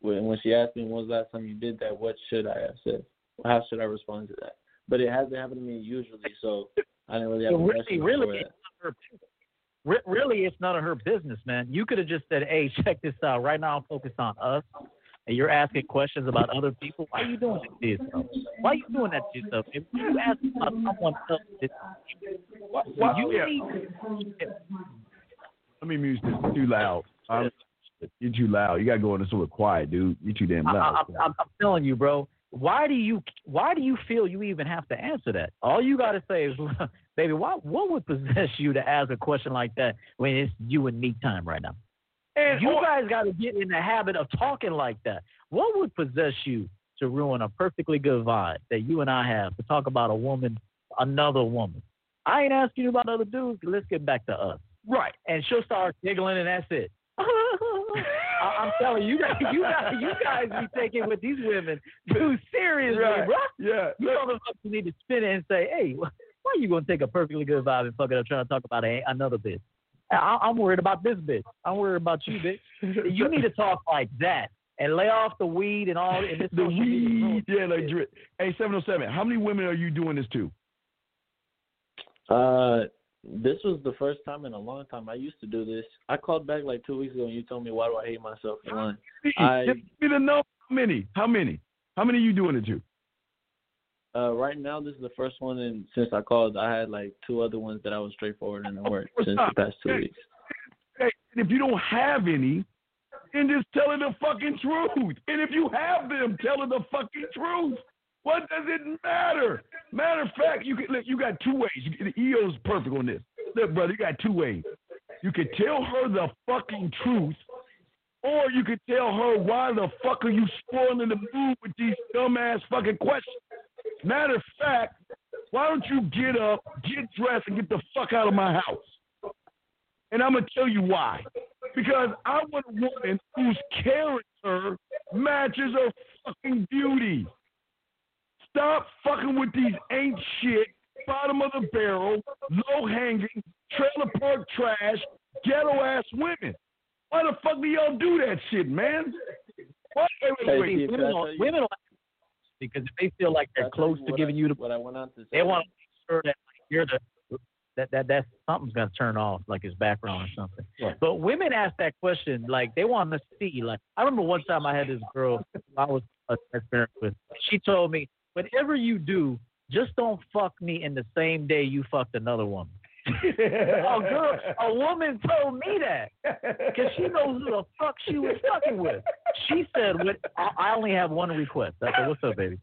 Speaker 17: when when she asked me when was the last time you did that, what should I have said? How should I respond to that? But it hasn't happened to me usually, so I didn't really have a
Speaker 1: really, really, it's of her. Re- really, it's none of her business, man. You could have just said, "Hey, check this out. Right now, I'm focused on us." And you're asking questions about other people. Why are you doing that to yourself? Why are you doing that to yourself? If you ask about someone else, it's,
Speaker 3: why-
Speaker 1: you
Speaker 3: yeah.
Speaker 1: need
Speaker 3: Let me mute this. It's too loud. I'm, you're too loud. You gotta go into somewhere quiet, dude. You're too damn
Speaker 1: I,
Speaker 3: loud.
Speaker 1: I, I'm, I'm telling you, bro. Why do you why do you feel you even have to answer that? All you got to say is, baby, why, what would possess you to ask a question like that when it's you and me time right now?
Speaker 3: And
Speaker 1: you guys got to get in the habit of talking like that. What would possess you to ruin a perfectly good vibe that you and I have to talk about a woman, another woman? I ain't asking you about other dudes. Let's get back to us.
Speaker 3: Right.
Speaker 1: And she'll start giggling, and that's it. I- I'm telling you, you guys, you guys, you guys be taking what these women too seriously,
Speaker 3: Right.
Speaker 1: bro.
Speaker 3: Yeah.
Speaker 1: You motherfuckers need to spin it and say, hey, why are you gonna take a perfectly good vibe and fuck it up trying to talk about a, another bitch? I, I'm worried about this bitch. I'm worried about you, bitch. You need to talk like that and lay off the weed and all. And this
Speaker 3: The
Speaker 1: social
Speaker 3: weed, yeah, like drip. Hey, seven oh seven. How many women are you doing this to?
Speaker 17: Uh, this was the first time in a long time. I used to do this. I called back like two weeks ago, and you told me why do I hate myself for lying. I
Speaker 3: Give me the number. How many? How many? How many are you doing it to?
Speaker 17: Uh right now this is the first one, and since I called, I had like two other ones that I was straightforward and it worked since the past two weeks.
Speaker 3: Hey, if you don't have any, then just tell her the fucking truth. And if you have them, tell her the fucking truth. What does it matter? Matter of fact, you can look, you got two ways. You, the EO's perfect on this. Look, brother, you got two ways. You could tell her the fucking truth, or you could tell her why the fuck are you spoiling the mood with these dumbass fucking questions. Matter of fact, why don't you get up, get dressed, and get the fuck out of my house? And I'm gonna tell you why. Because I want a woman whose character matches her fucking beauty. Stop fucking with these ain't shit, bottom of the barrel, low hanging, trailer park trash, ghetto ass women. Why the fuck do y'all do that shit, man? Why, wait, wait, wait.
Speaker 1: Women
Speaker 17: can I
Speaker 1: don't,
Speaker 17: tell you-
Speaker 1: women because if they feel like they're
Speaker 17: tell
Speaker 1: close to giving
Speaker 17: I-
Speaker 1: you the,
Speaker 17: what I went on to say.
Speaker 1: they want to make sure that like, you're the that that that something's gonna turn off, like his background or something. But women ask that question like they want to see. Like I remember one time I had this girl I was a transparent with. She told me, whatever you do, just don't fuck me in the same day you fucked another woman. A girl, a woman told me that because she knows who the fuck she was fucking with. She said, "What? I only have one request." I said, "What's up, baby?"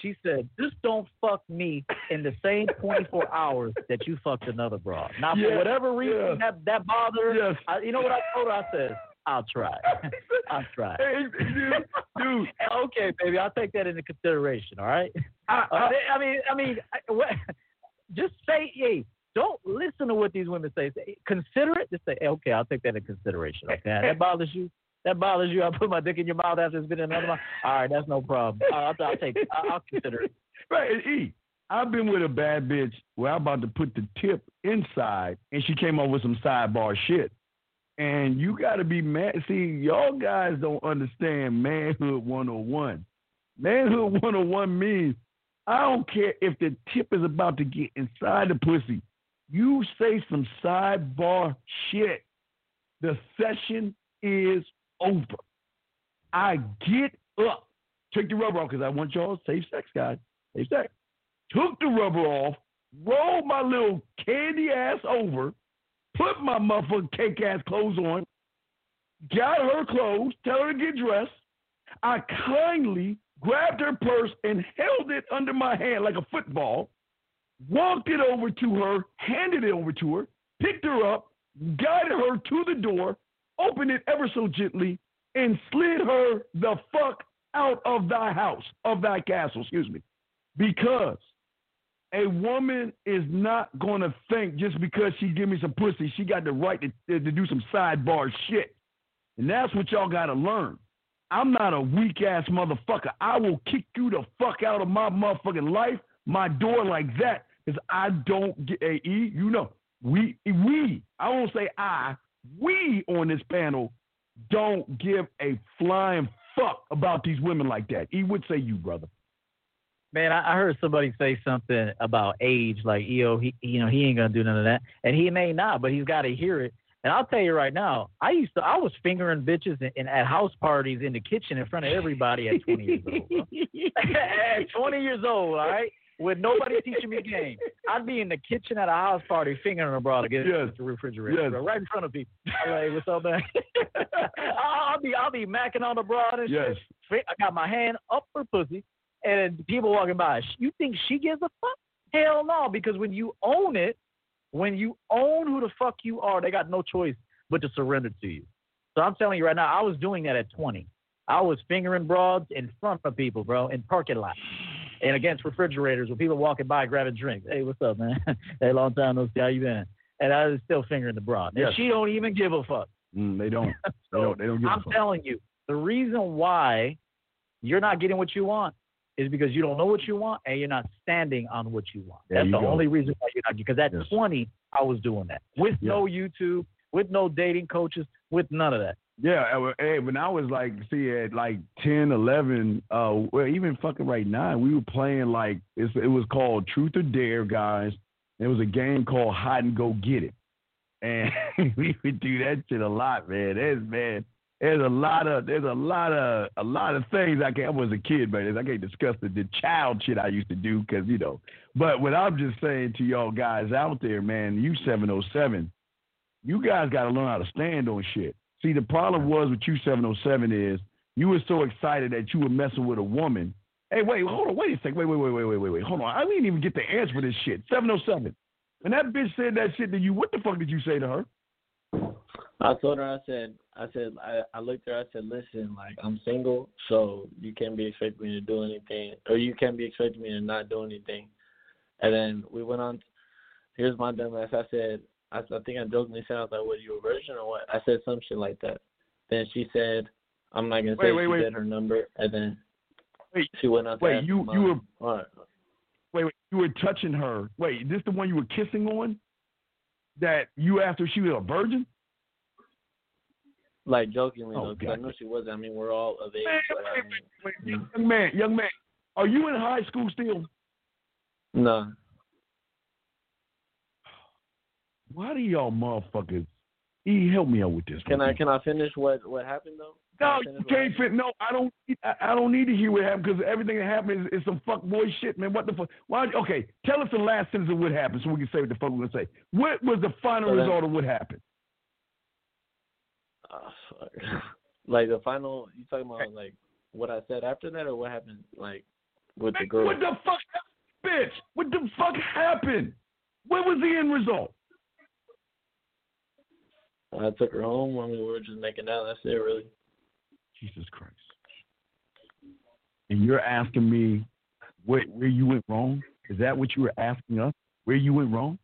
Speaker 1: She said, "Just don't fuck me in the same 24 hours that you fucked another broad. Now,
Speaker 3: Yeah,
Speaker 1: for whatever reason
Speaker 3: yeah.
Speaker 1: that that bothered
Speaker 3: Yes.
Speaker 1: I, you know what I told her? I said, I'll try. I'll try.
Speaker 3: Hey, dude, dude.
Speaker 1: okay, baby, I'll take that into consideration. All right.
Speaker 3: I,
Speaker 1: Uh, I mean, I mean, I- what, just say, hey, don't listen to what these women say. say. Consider it. Just say, hey, okay, I'll take that into consideration. Okay, that bothers you. That bothers you. I put my dick in your mouth after it's been in another mouth. All right, that's no problem. I'll, I'll take. I'll, I'll consider it.
Speaker 3: Right, and E. I've been with a bad bitch where I'm about to put the tip inside, and she came up with some sidebar shit. And you got to be mad. See, y'all guys don't understand manhood 101. Manhood 101 means I don't care if the tip is about to get inside the pussy. You say some sidebar shit. The session is over. I get up, take the rubber off because I want y'all safe sex, guys. Safe sex. Took the rubber off, rolled my little candy ass over, put my motherfucking cake ass clothes on, got her clothes, tell her to get dressed. I kindly grabbed her purse and held it under my hand like a football, walked it over to her, handed it over to her, picked her up, guided her to the door, opened it ever so gently, and slid her the fuck out of thy house, of thy castle, excuse me. Because a woman is not going to think just because she give me some pussy, she got the right to, to do some sidebar shit. And that's what y'all got to learn. I'm not a weak ass motherfucker. I will kick you the fuck out of my motherfucking life, my door like that, because I don't get a E. You know, we we I won't say I. We on this panel don't give a flying fuck about these women like that. E would say you, brother.
Speaker 1: Man, I, I heard somebody say something about age, like yo, he you know he ain't gonna do none of that, and he may not, but he's got to hear it. And I'll tell you right now, I used to, I was fingering bitches in, in, at house parties in the kitchen in front of everybody at 20 years old. at 20 years old, all right, with nobody teaching me game. I'd be in the kitchen at a house party fingering a broad against
Speaker 3: Yes.
Speaker 1: the refrigerator,
Speaker 3: Yes.
Speaker 1: bro, right in front of people. I'm like, what's up, man? I'll be, I'll be macking on the broad and
Speaker 3: Yes.
Speaker 1: shit. I got my hand up her pussy, and people walking by. You think she gives a fuck? Hell no, because when you own it, when you own who the fuck you are, they got no choice but to surrender to you. So I'm telling you right now, I was doing that at 20. I was fingering broads in front of people, bro, in parking lots and against refrigerators with people walking by grabbing drinks. Hey, what's up, man? hey, long time no see. How you been? And I was still fingering the broad. And
Speaker 3: Yes.
Speaker 1: she don't even give a fuck.
Speaker 3: Mm, they don't. They don't. They don't give a
Speaker 1: I'm
Speaker 3: fuck.
Speaker 1: telling you, the reason why you're not getting what you want is because you don't know what you want and you're not standing on what you want.
Speaker 3: There
Speaker 1: That's
Speaker 3: you
Speaker 1: the
Speaker 3: go.
Speaker 1: only reason why you're not. Because at 20, I was doing that with no YouTube, with no dating coaches, with none of that.
Speaker 3: Yeah, hey, when I was like, see, at like 10, 11, uh, even fucking right now, we were playing like, it was called Truth or Dare, guys. It was a game called Hide and Go Get It. And we would do that shit a lot, man. There's, man, there's a lot of, there's a lot of, a lot of things I can't, I was a kid, man. I can't discuss the, the child shit I used to do because, you know, but what I'm just saying to y'all guys out there, man, you 707, you guys got to learn how to stand on shit. See, the problem was with you 707 is you were so excited that you were messing with a woman. Hey, wait, hold on, wait a second, wait, wait, wait, wait, wait, wait, wait, hold on. I didn't even get the answer for this shit. 707. When that bitch said that shit to you, what the fuck did you say to her?
Speaker 17: I told her, I said, I said, I, I looked at her, I said, listen, like I'm single, so you can't be expecting me to do anything, or you can't be expecting me to not do anything. And then we went on. Here's my dumbass. I said, I, I think I jokingly said, I was like, "What, you a virgin or what?" I said some shit like that. Then she said, "I'm not gonna say."
Speaker 3: Wait,
Speaker 17: she
Speaker 3: wait.
Speaker 17: said her number, and then
Speaker 3: Wait,
Speaker 17: she went on. to
Speaker 3: wait, you you were
Speaker 17: right.
Speaker 3: wait, wait, you were touching her. Wait, is this the one you were kissing on? That you asked her she was a virgin?
Speaker 17: Like jokingly
Speaker 3: Oh,
Speaker 17: though, I know she wasn't. I mean, we're all of age.
Speaker 3: Man,
Speaker 17: I mean,
Speaker 3: Young man, young man, are you in high school still?
Speaker 17: no.
Speaker 3: Why do y'all motherfuckers? He help me out with this.
Speaker 17: Can
Speaker 3: one,
Speaker 17: I can I finish what what happened though? Can
Speaker 3: No, you can't fit. No, I don't. I, I don't need to hear what happened because everything that happened is, is some fuck boy shit, man. What the fuck? Why? Okay, tell us the last sentence of what happened so we can say what the fuck we're gonna say. What was the final
Speaker 17: So then-
Speaker 3: result of what happened?
Speaker 17: Oh, fuck. like the final, you talking about like what I said after that, or what happened like with the girl?
Speaker 3: What the fuck, bitch? What the fuck happened? What was the end result?
Speaker 17: I took her home. I mean, we were just making out. That's it, really.
Speaker 3: Jesus Christ. And you're asking me where where you went wrong? Is that what you were asking us? Where you went wrong?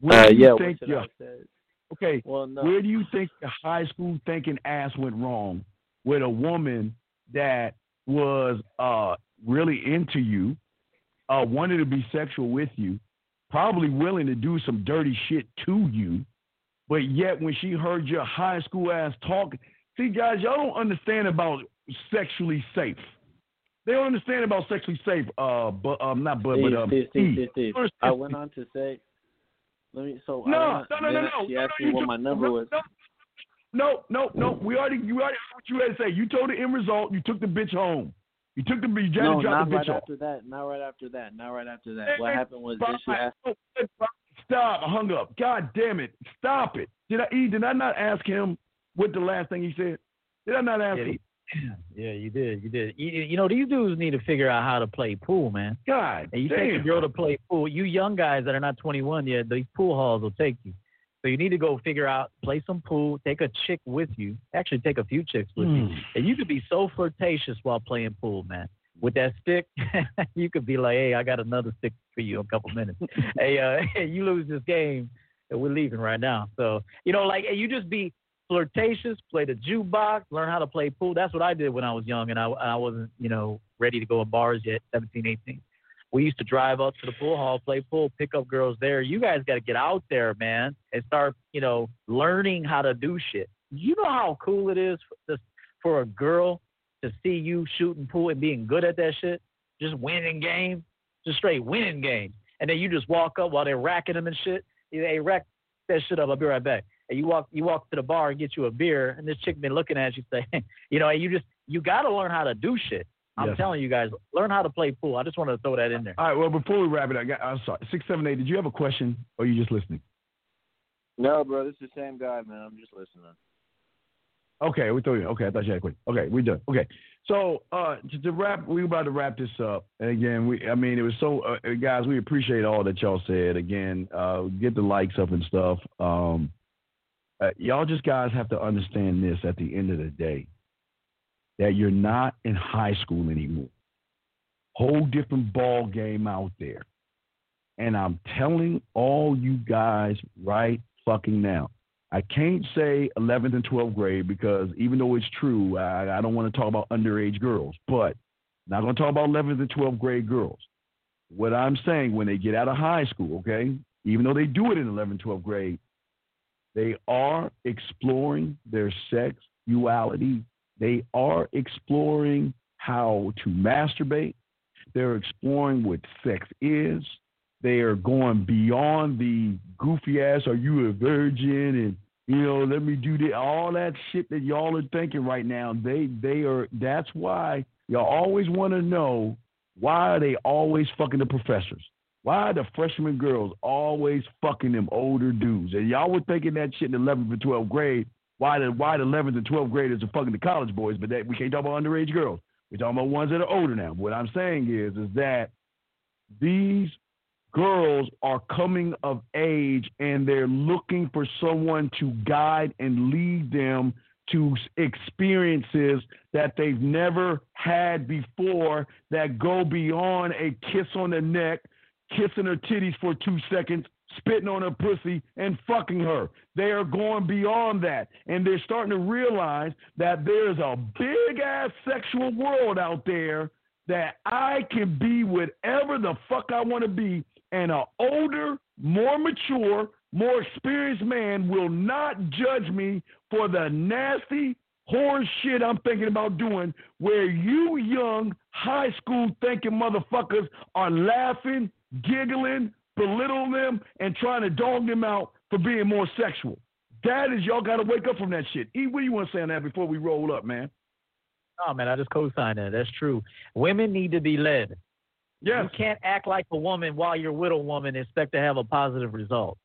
Speaker 3: Where
Speaker 17: Uh,
Speaker 3: do you
Speaker 17: yeah,
Speaker 3: think your-? Okay.
Speaker 17: Well, no.
Speaker 3: Where do you think the high school thinking ass went wrong with a woman that was uh really into you, uh, wanted to be sexual with you, probably willing to do some dirty shit to you, but yet when she heard your high school ass talk, see guys, y'all don't understand about sexually safe. They don't understand about sexually safe. Uh, but um, not but but um,
Speaker 17: Steve, Steve,
Speaker 3: Steve.
Speaker 17: Steve, Steve. I went on to say, let me. So I
Speaker 3: No,
Speaker 17: went
Speaker 3: no,
Speaker 17: on,
Speaker 3: no, no.
Speaker 17: She
Speaker 3: no,
Speaker 17: asked
Speaker 3: no,
Speaker 17: me what my number
Speaker 3: no,
Speaker 17: was.
Speaker 3: No, no, no. We already, you already what you had to say. You told the end result. You took the bitch home. You took the bitch. You
Speaker 17: No,
Speaker 3: to drop
Speaker 17: not
Speaker 3: the
Speaker 17: right
Speaker 3: bitch off.
Speaker 17: after that. Not right after that. Not right after that.
Speaker 3: Hey,
Speaker 17: What happened was then she
Speaker 3: Bob,
Speaker 17: asked.
Speaker 3: Stop. I hung up. God damn it. Stop it. Did I, E, did I not ask him what the last thing he said? Did I not ask
Speaker 1: Yeah,
Speaker 3: him?
Speaker 1: Yeah, you did. You did. You, you know, these dudes need to figure out how to play pool, man.
Speaker 3: God
Speaker 1: And you
Speaker 3: damn.
Speaker 1: take a girl to play pool. You young guys that are not 21 yet, these pool halls will take you. So you need to go figure out, play some pool, take a chick with you. Actually, take a few chicks with you.
Speaker 3: Mm.
Speaker 1: And you could be so flirtatious while playing pool, man. With that stick, you could be like, "Hey, I got another stick for you in a couple minutes. hey, uh, you lose this game, and we're leaving right now." So you know, like, you just be flirtatious, play the jukebox, learn how to play pool. That's what I did when I was young, and I I wasn't, you know, ready to go in bars yet, 17, 18. We used to drive up to the pool hall, play pool, pick up girls there. You guys got to get out there, man, and start, you know, learning how to do shit. You know how cool it is for, this, for a girl to see you shooting pool and being good at that shit, just winning games, just straight winning games, and then you just walk up while they're racking them and shit. They rack that shit up. I'll be right back. And you walk, you walk to the bar and get you a beer, and this chick been looking at you, say, you know, and you just, you got to learn how to do shit. I'm
Speaker 3: Yes.
Speaker 1: telling you guys, learn how to play pool. I just wanted to throw that in there.
Speaker 3: All right. Well, before we wrap it, I got. I'm sorry. Six, seven, eight. Did you have a question, or are you just listening?
Speaker 13: No, bro, this is the same guy, man. I'm just listening.
Speaker 3: Okay, we throw you. Okay, I thought you had a question. Okay, we done. Okay, so uh, to, to wrap, we about to wrap this up. And again, we, I mean, it was so, uh, guys, we appreciate all that y'all said. Again, uh, get the likes up and stuff. Um, uh, y'all just guys have to understand this at the end of the day, that you're not in high school anymore. Whole different ball game out there. And I'm telling all you guys right fucking now. I can't say 11th and 12th grade because even though it's true, I, I don't want to talk about underage girls, but not going to talk about 11th and 12th grade girls. What I'm saying, when they get out of high school, okay, even though they do it in 11th, 12th grade, they are exploring their sexuality. They are exploring how to masturbate. They're exploring what sex is. They are going beyond the goofy ass, are you a virgin? And, you know, let me do that. All that shit that y'all are thinking right now, they, they are, that's why y'all always want to know why are they always fucking the professors? Why are the freshman girls always fucking them older dudes? And y'all were thinking that shit in 11th and 12th grade. Why the why the 11th and 12th graders are fucking the college boys, but that we can't talk about underage girls. We're talking about ones that are older now. What I'm saying is, is that these girls are coming of age and they're looking for someone to guide and lead them to experiences that they've never had before that go beyond a kiss on the neck, kissing her titties for two seconds, spitting on her pussy, and fucking her. They are going beyond that. And they're starting to realize that there's a big ass sexual world out there that I can be whatever the fuck I want to be. And an older, more mature, more experienced man will not judge me for the nasty horse shit I'm thinking about doing where you young high school thinking motherfuckers are laughing, giggling, belittling them, and trying to dog them out for being more sexual. That is y'all gotta wake up from that shit. E, what do you want to say on that before we roll up, man?
Speaker 1: Oh man, I just co signed that. That's true. Women need to be led.
Speaker 3: Yes.
Speaker 1: You can't act like a woman while you're with a woman and expect to have a positive result.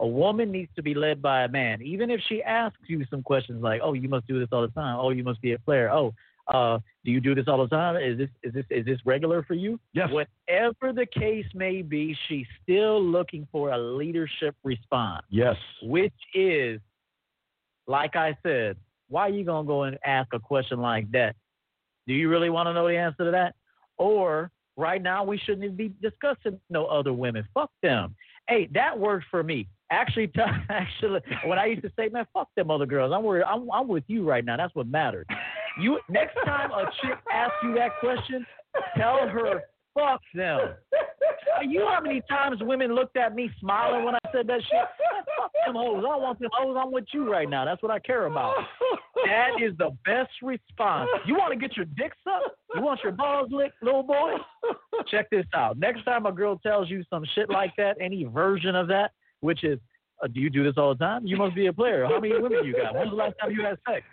Speaker 1: A woman needs to be led by a man, even if she asks you some questions like, "Oh, you must do this all the time. Oh, you must be a player. Oh, uh, do you do this all the time? Is this is this is this regular for you?"
Speaker 3: Yes.
Speaker 1: Whatever the case may be, she's still looking for a leadership response.
Speaker 3: Yes.
Speaker 1: Which is, like I said, why are you gonna go and ask a question like that? Do you really want to know the answer to that? Or right now we shouldn't even be discussing no other women. Fuck them. Hey, that worked for me. Actually, t- actually, when I used to say, man, fuck them other girls. I'm worried. I'm, I'm with you right now. That's what matters. You next time a chick asks you that question, tell her fuck them. You know how many times women looked at me smiling when I said that shit? Fuck them hoes. I want them hoes. I'm with you right now. That's what I care about. That is the best response. You want to get your dick sucked? You want your balls licked, little boy? Check this out. Next time a girl tells you some shit like that, any version of that, which is, uh, do you do this all the time? You must be a player. How many women you got? When's the last time you had sex?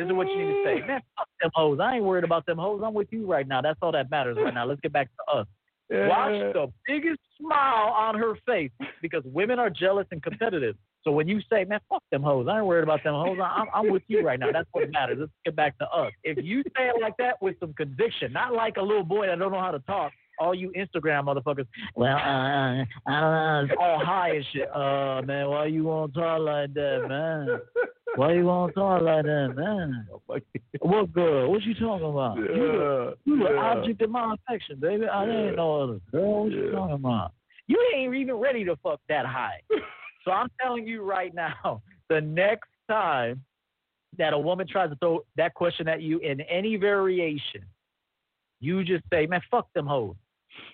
Speaker 1: This is what you need to say. Man, fuck them hoes. I ain't worried about them hoes. I'm with you right now. That's all that matters right now. Let's get back to us. Watch the biggest smile on her face because women are jealous and competitive. So when you say, man, fuck them hoes, I ain't worried about them hoes. I'm, I'm with you right now. That's what matters. Let's get back to us. If you say it like that with some conviction, not like a little boy that don't know how to talk, all you Instagram motherfuckers, well, uh, I don't know, it's all high and shit. Uh, man, why you want to talk like that, man? Why you want to talk like that, man? What girl? What you talking about? you the, you the
Speaker 3: yeah.
Speaker 1: object of my affection, baby. I ain't no other girl. What you talking about? You ain't even ready to fuck that high. so I'm telling you right now, the next time that a woman tries to throw that question at you in any variation, you just say, man, fuck them hoes.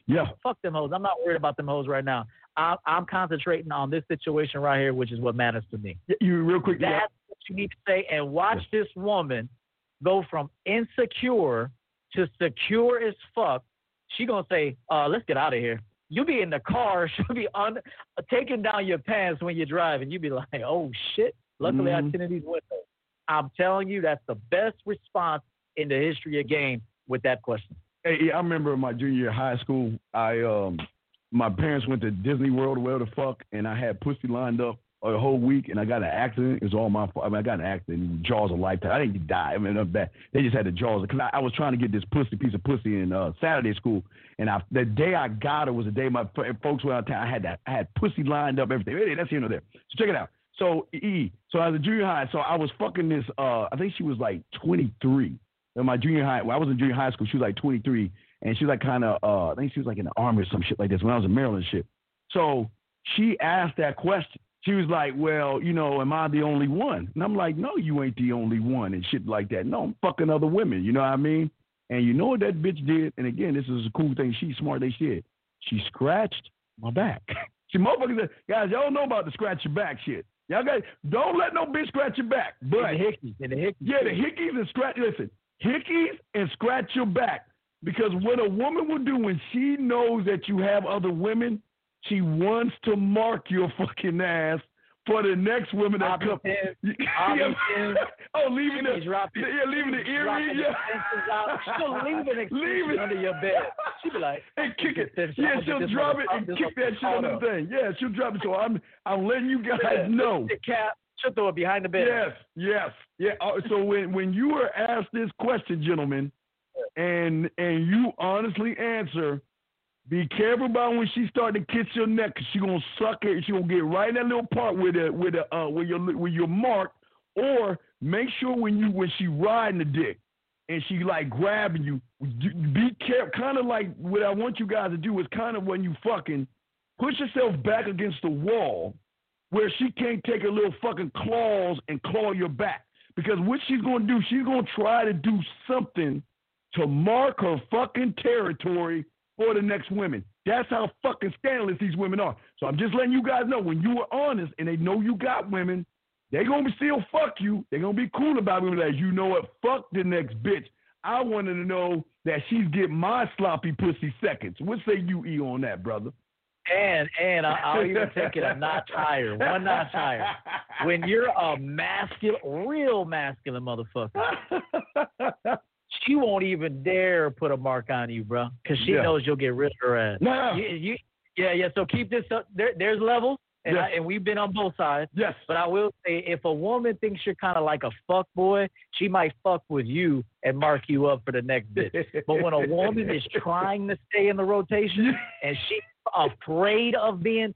Speaker 3: Yeah.
Speaker 1: Fuck them hoes. I'm not worried about them hoes right now. I'm, I'm concentrating on this situation right here, which is what matters to me.
Speaker 3: You real quick.
Speaker 1: That's what you need to say, and watch this woman go from insecure to secure as fuck. She gonna say, uh, "Let's get out of here." You be in the car. She'll be un- taking down your pants when you're driving. You be like, "Oh shit!" Luckily, I
Speaker 3: Mhm.
Speaker 1: tinted these windows. I'm telling you, that's the best response in the history of game with that question.
Speaker 3: Hey, I remember my junior year high school, I um my parents went to Disney World where the fuck, and I had pussy lined up a whole week, and I got an accident. It was all my fault. I mean, I got an accident. Jaws of lifetime. I didn't die. I mean, not bad. They just had the jaws because I, I was trying to get this pussy piece of pussy in uh, Saturday school, and I the day I got it was the day my folks went out of town. I had that. I had pussy lined up, everything. Hey, that's here and there. So check it out. So E, so I was a junior high. So I was fucking this. Uh, I think she was like 23 in my junior high. When I was in junior high school, she was like 23, and she was like kind of. Uh, I think she was like in the army or some shit like this when I was in Maryland shit. So she asked that question. She was like, "Well, you know, am I the only one?" And I'm like, "No, you ain't the only one," and shit like that. No, I'm fucking other women. You know what I mean? And you know what that bitch did? And again, this is a cool thing. She's smart. They did. She scratched my back. See, motherfuckers, guys, y'all know about the scratch your back shit. Y'all got don't let no bitch scratch your back. But
Speaker 1: the hickeys, and the hickeys.
Speaker 3: yeah, the hickeys and scratch. Listen, hickeys and scratch your back because what a woman will do when she knows that you have other women, she wants to mark your fucking ass for the next women that come. Oh, yeah. oh, leaving the yeah, leaving the earring. Yeah.
Speaker 1: She'll leave an extension
Speaker 3: Leave it.
Speaker 1: under your bed. She'll be like,
Speaker 3: and kick it. Yeah, she'll drop it and kick that shit on the thing. Yeah, she'll drop it. So I'm I'm letting you guys
Speaker 1: Yeah.
Speaker 3: know.
Speaker 1: The cap. She'll throw it behind the bed.
Speaker 3: Yes, yes, yeah. Uh, so when when you are asked this question, gentlemen, and and you honestly answer, be careful about when she start to kiss your neck, cause she gonna suck it. She gonna get right in that little part with the with uh where your where your mark, or make sure when you when she riding the dick and she like grabbing you- be careful. Kind of like what I want you guys to do is kind of when you fucking push yourself back against the wall where she can't take her little fucking claws and claw your back. Because what she's gonna do, she's gonna try to do something to mark her fucking territory for the next women. That's how fucking scandalous these women are. So I'm just letting you guys know when you are honest and they know you got women, they gonna still fuck you. They're gonna be cool about it. Like, you know what? Fuck the next bitch. I wanted to know that she's getting my sloppy pussy seconds. What say you, E, on that, brother?
Speaker 1: And and I- I'll even take it a notch higher, one notch higher. When you're a masculine, real masculine motherfucker, she won't even dare put a mark on you, bro, because she
Speaker 3: Yeah.
Speaker 1: knows you'll get rid of her ass.
Speaker 3: No.
Speaker 1: You, you, yeah, yeah. So keep this up. There, there's levels, and I, and we've been on both sides.
Speaker 3: Yes.
Speaker 1: But I will say, if a woman thinks you're kind of like a fuck boy, she might fuck with you and mark you up for the next bit. but when a woman is trying to stay in the rotation and she's afraid of being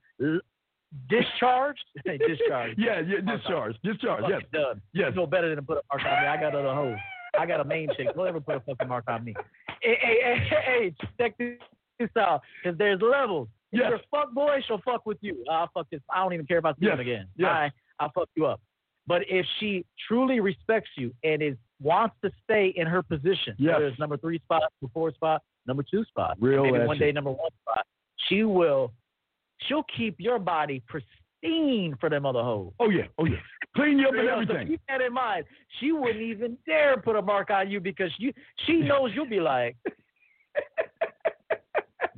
Speaker 1: discharged, discharged.
Speaker 3: Yeah, yeah, discharge, discharge. Yes,
Speaker 1: done.
Speaker 3: yes.
Speaker 1: You know better than to put a mark on me. I got other hoes. I got a main chick. Don't ever put a fucking mark on me. Hey, hey, hey, hey, hey check this out. Because there's levels. If
Speaker 3: Yes.
Speaker 1: you're a fuck boy, she'll fuck with you. I'll fuck this. I don't even care about this
Speaker 3: Yes.
Speaker 1: again.
Speaker 3: Yes.
Speaker 1: I, I'll fuck you up. But if she truly respects you and is wants to stay in her position,
Speaker 3: Yes.
Speaker 1: whether it's number three spot, number four spot, number two spot,
Speaker 3: Real
Speaker 1: maybe one day number one spot, she will, she'll keep your body pristine for them other hoes.
Speaker 3: Oh yeah, oh yeah. Clean you up and
Speaker 1: know, so keep that in mind. She wouldn't even dare put a mark on you because you she knows you'll be like,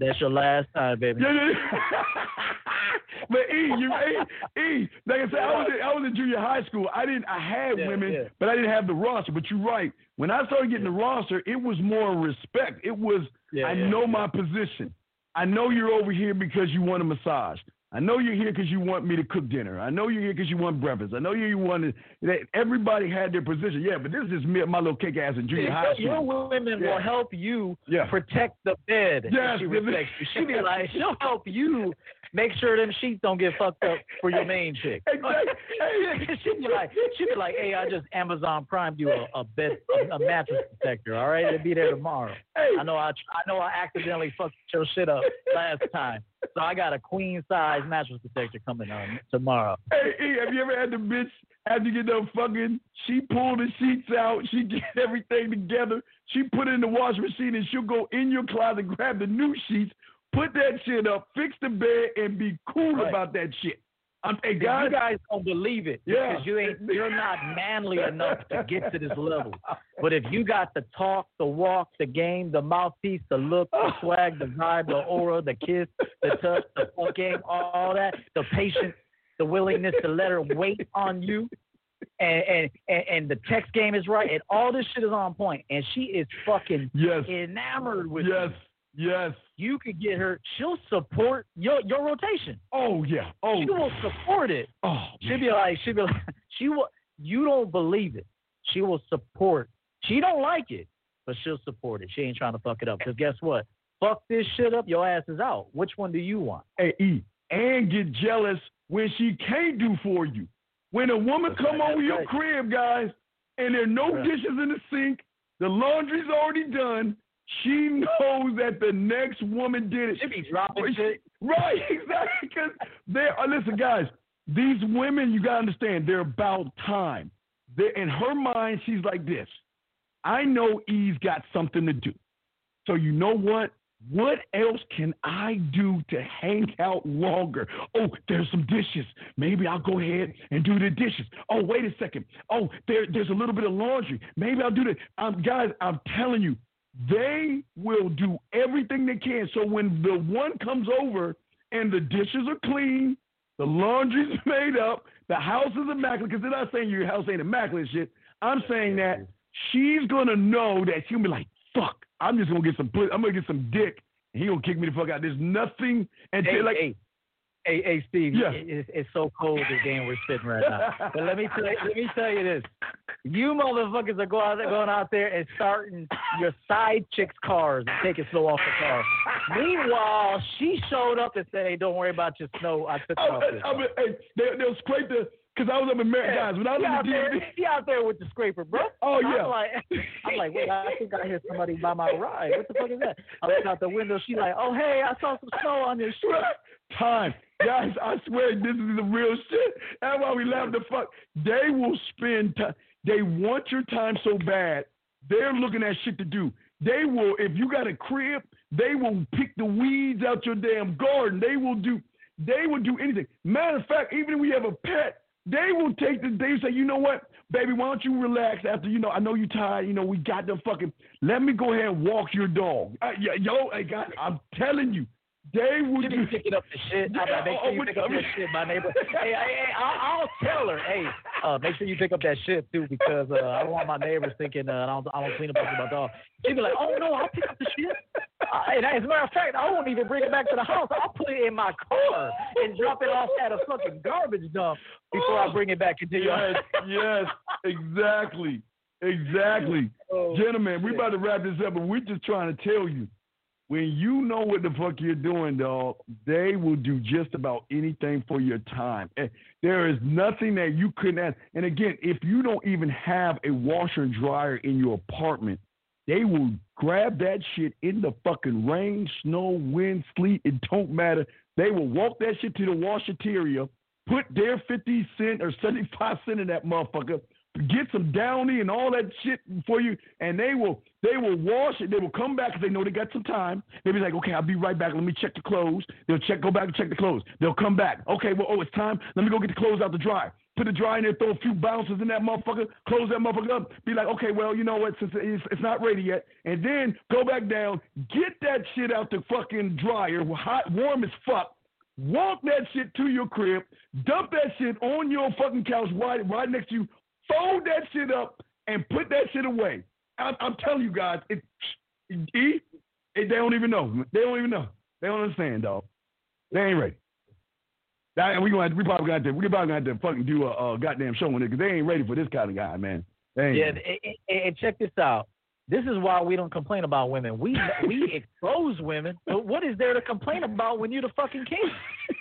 Speaker 1: "That's your last time, baby."
Speaker 3: Yeah, yeah, yeah. but E, you E, e, like I said, I was in, I was in junior high school. I didn't I had
Speaker 1: Yeah,
Speaker 3: women,
Speaker 1: yeah.
Speaker 3: but I didn't have the roster. But you're right. When I started getting the roster, it was more respect. It was
Speaker 1: Yeah,
Speaker 3: I
Speaker 1: yeah,
Speaker 3: know my position. I know you're over here because you want a massage. I know you're here because you want me to cook dinner. I know you're here because you want breakfast. I know you want to. Everybody had their position. Yeah, but this is me, my little kick ass in junior
Speaker 1: Yeah,
Speaker 3: high
Speaker 1: your women
Speaker 3: Yeah.
Speaker 1: will help you
Speaker 3: Yeah.
Speaker 1: protect the bed.
Speaker 3: Yes,
Speaker 1: she respects you. She'll be like, she'll help you make sure them sheets don't get fucked up for your main chick.
Speaker 3: Exactly.
Speaker 1: she'll be like, she'll be like, hey, I just Amazon Prime you a, a bed, a, a mattress protector. All right, it'll be there tomorrow. I know I, I know I accidentally fucked your shit up last time, so I got a queen size mattress protector coming on tomorrow.
Speaker 3: Hey, have you ever had the bitch after you get done fucking? She pull the sheets out, she get everything together, she put it in the washing machine, and she'll go in your closet, grab the new sheets, put that shit up, fix the bed, and be cool
Speaker 1: Right.
Speaker 3: about that shit. I'm,
Speaker 1: See,
Speaker 3: guys,
Speaker 1: you guys don't believe it
Speaker 3: Yeah.
Speaker 1: because you ain't you're not manly enough to get to this level. But if you got the talk, the walk, the game, the mouthpiece, the look, the swag, the vibe, the aura, the kiss, the touch, the fuck game, all that, the patience, the willingness to let her wait on you, and and and, and the text game is right, and all this shit is on point, and she is fucking
Speaker 3: yes,
Speaker 1: enamored with
Speaker 3: yes,
Speaker 1: you.
Speaker 3: Yes.
Speaker 1: You could get her. She'll support your your rotation.
Speaker 3: Oh yeah. Oh.
Speaker 1: She will support it.
Speaker 3: Oh.
Speaker 1: She'll be like, she'll be like, she will. You don't believe it. She will support. She don't like it, but she'll support it. She ain't trying to fuck it up. Cause guess what? Fuck this shit up. Your ass is out. Which one do you want?
Speaker 3: Hey, E, and get jealous when she can't do for you. When a woman come
Speaker 1: right,
Speaker 3: over your
Speaker 1: right.
Speaker 3: crib, guys, and there are no
Speaker 1: Right.
Speaker 3: dishes in the sink, the laundry's already done. She knows that the next woman did it.
Speaker 1: She be dropping shit.
Speaker 3: Right, exactly. Because they are. Listen, guys, these women, you gotta understand, they're about time. They're, in her mind, she's like this. I know E's got something to do. So you know what? What else can I do to hang out longer? Oh, there's some dishes. Maybe I'll go ahead and do the dishes. Oh, wait a second. Oh, there, there's a little bit of laundry. Maybe I'll do that. Um, guys, I'm telling you, they will do everything they can. So when the one comes over and the dishes are clean, the laundry's made up, the house is immaculate, because they're not saying your house ain't immaculate shit. I'm saying that she's gonna know that she'll be like, fuck, I'm just gonna get some I'm gonna get some dick he gonna kick me the fuck out. There's nothing and
Speaker 1: Hey,
Speaker 3: like
Speaker 1: hey, hey, hey, Steve.
Speaker 3: Yeah.
Speaker 1: it- it's, it's so cold this game we're sitting right now. but let me tell you, let me tell you this: you motherfuckers are going out there, going out there and starting your side chicks' cars and taking snow off the car. Meanwhile, she showed up and said, "Hey, don't worry about your snow. I took it
Speaker 3: Oh,
Speaker 1: off." this oh,
Speaker 3: I mean, hey, they, they'll scrape the because I was up in America, guys. When I was in
Speaker 1: out
Speaker 3: the
Speaker 1: there,
Speaker 3: DMV,
Speaker 1: she out there with the scraper, bro.
Speaker 3: Oh, yeah.
Speaker 1: I'm like, I'm like, wait, I think I hear somebody by my ride. What the fuck is that? I look out the window. She like, oh hey, I saw some snow on your shit.
Speaker 3: Time. Guys, I swear this is the real shit. That's why we laugh the fuck. They will spend time. They want your time so bad. They're looking at shit to do. They will, if you got a crib, they will pick the weeds out your damn garden. They will do, they will do anything. Matter of fact, even if we have a pet, they will take the, they say, you know what, baby, why don't you relax after, you know, I know you're tired, you know, we got the fucking, let me go ahead and walk your dog. Uh, yeah, yo, hey, guys, I'm telling you, they
Speaker 1: She be picking up the shit. I'm like, make sure you pick up that shit, my neighbor. Hey, hey, hey I'll, I'll tell her, hey, uh, make sure you pick up that shit too, because uh, I don't want my neighbors thinking uh, I don't, I don't clean up after my dog. She'd be like, oh no, I'll pick up the shit. Uh, and as a matter of fact, I won't even bring it back to the house. I'll put it in my car and drop it off at a fucking garbage dump before I bring it back into your.
Speaker 3: Yes, yes, exactly, exactly.
Speaker 1: Oh,
Speaker 3: Gentlemen, we about to wrap this up, but we're just trying to tell you, when you know what the fuck you're doing, dog, they will do just about anything for your time. There is nothing that you couldn't ask. And again, if you don't even have a washer and dryer in your apartment, they will grab that shit in the fucking rain, snow, wind, sleet. It don't matter. They will walk that shit to the washateria, put their 50 cent or 75 cent in that motherfucker, get some downy and all that shit for you, and they will they will wash it. They will come back because they know they got some time. They'll be like, okay, I'll be right back. Let me check the clothes. They'll check, go back and check the clothes. They'll come back. Okay, well, oh, it's time. Let me go get the clothes out to dry. Put the dry in there, throw a few bounces in that motherfucker, close that motherfucker up. Be like, okay, well, you know what? Since it's, it's not ready yet, and then go back down, get that shit out the fucking dryer, hot, warm as fuck. Walk that shit to your crib, dump that shit on your fucking couch right, right next to you, fold that shit up, and put that shit away. I'm, I'm telling you guys, it, it, it, they don't even know. They don't even know. They don't understand, dog. They ain't ready. That, we gonna we probably got to we probably have to fucking do a, a goddamn show on it because they ain't ready for this kind of guy, man.
Speaker 1: Yeah, and- and check this out. This is why we don't complain about women. We we expose women, but what is there to complain about when you're the fucking king?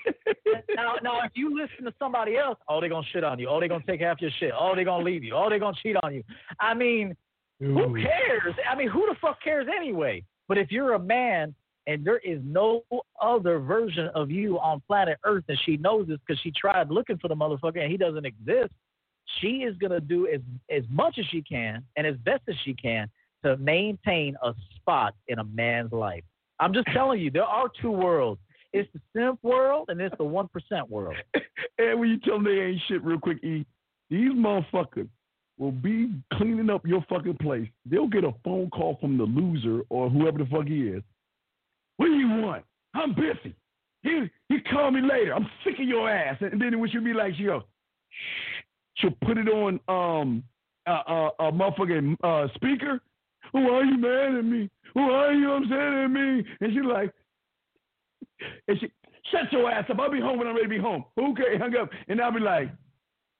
Speaker 1: now, now, if you listen to somebody else, oh, they're gonna shit on you. Oh, they're gonna take half your shit. Oh, they're gonna leave you. Oh, they're gonna cheat on you. I mean, who cares? I mean, who the fuck cares anyway? But if you're a man and there is no other version of you on planet Earth, and she knows this because she tried looking for the motherfucker and he doesn't exist, she is gonna do as as much as she can and as best as she can to maintain a spot in a man's life. I'm just telling you, there are two worlds. It's the simp world and it's the one percent world.
Speaker 3: And when you tell them they ain't shit real quick, E, these motherfuckers will be cleaning up your fucking place. They'll get a phone call from the loser or whoever the fuck he is. What do you want? I'm busy. He he call me later. I'm sick of your ass. And then when she'll be like, she go, shh. She'll put it on um a uh, uh, uh, motherfucking speaker. Why are you mad at me? Why are you upset at me? And she's like, and she, shut your ass up. I'll be home when I'm ready to be home. Okay, hung up. And I'll be like,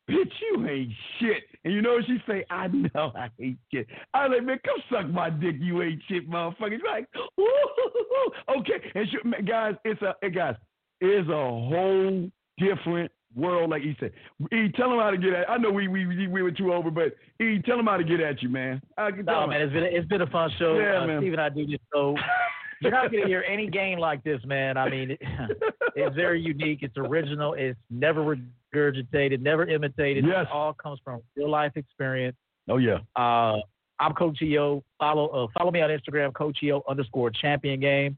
Speaker 3: bitch, you ain't shit. And you know what she say? I know I ain't shit. I like, man, come suck my dick, you ain't shit, motherfucker. She's like, okay. And she, guys, it's a, guys, it's a whole different world, like he said. E, tell him how to get at. I know we we we we were too over, but E, tell him how to get at you, man. I can
Speaker 1: No,
Speaker 3: him.
Speaker 1: man, it's been it's been a fun show.
Speaker 3: Yeah,
Speaker 1: uh,
Speaker 3: man.
Speaker 1: Steve and I do this show. You're not going to hear any game like this, man. I mean, it, it's very unique. It's original. It's never regurgitated, never imitated.
Speaker 3: Yes.
Speaker 1: It all comes from real life experience.
Speaker 3: Oh yeah.
Speaker 1: Uh, I'm Coach EO. Follow uh, follow me on Instagram, Coach EO underscore Champion Game.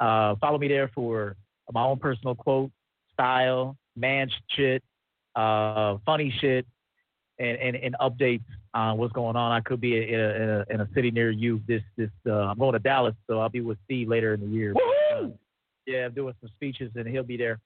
Speaker 1: Uh, follow me there for my own personal quote, style, man shit, uh, funny shit, and, and, and updates on what's going on. I could be in a, in a, in a city near you. This this uh, I'm going to Dallas, so I'll be with Steve later in the year. Uh, yeah, I'm doing some speeches, and he'll be there.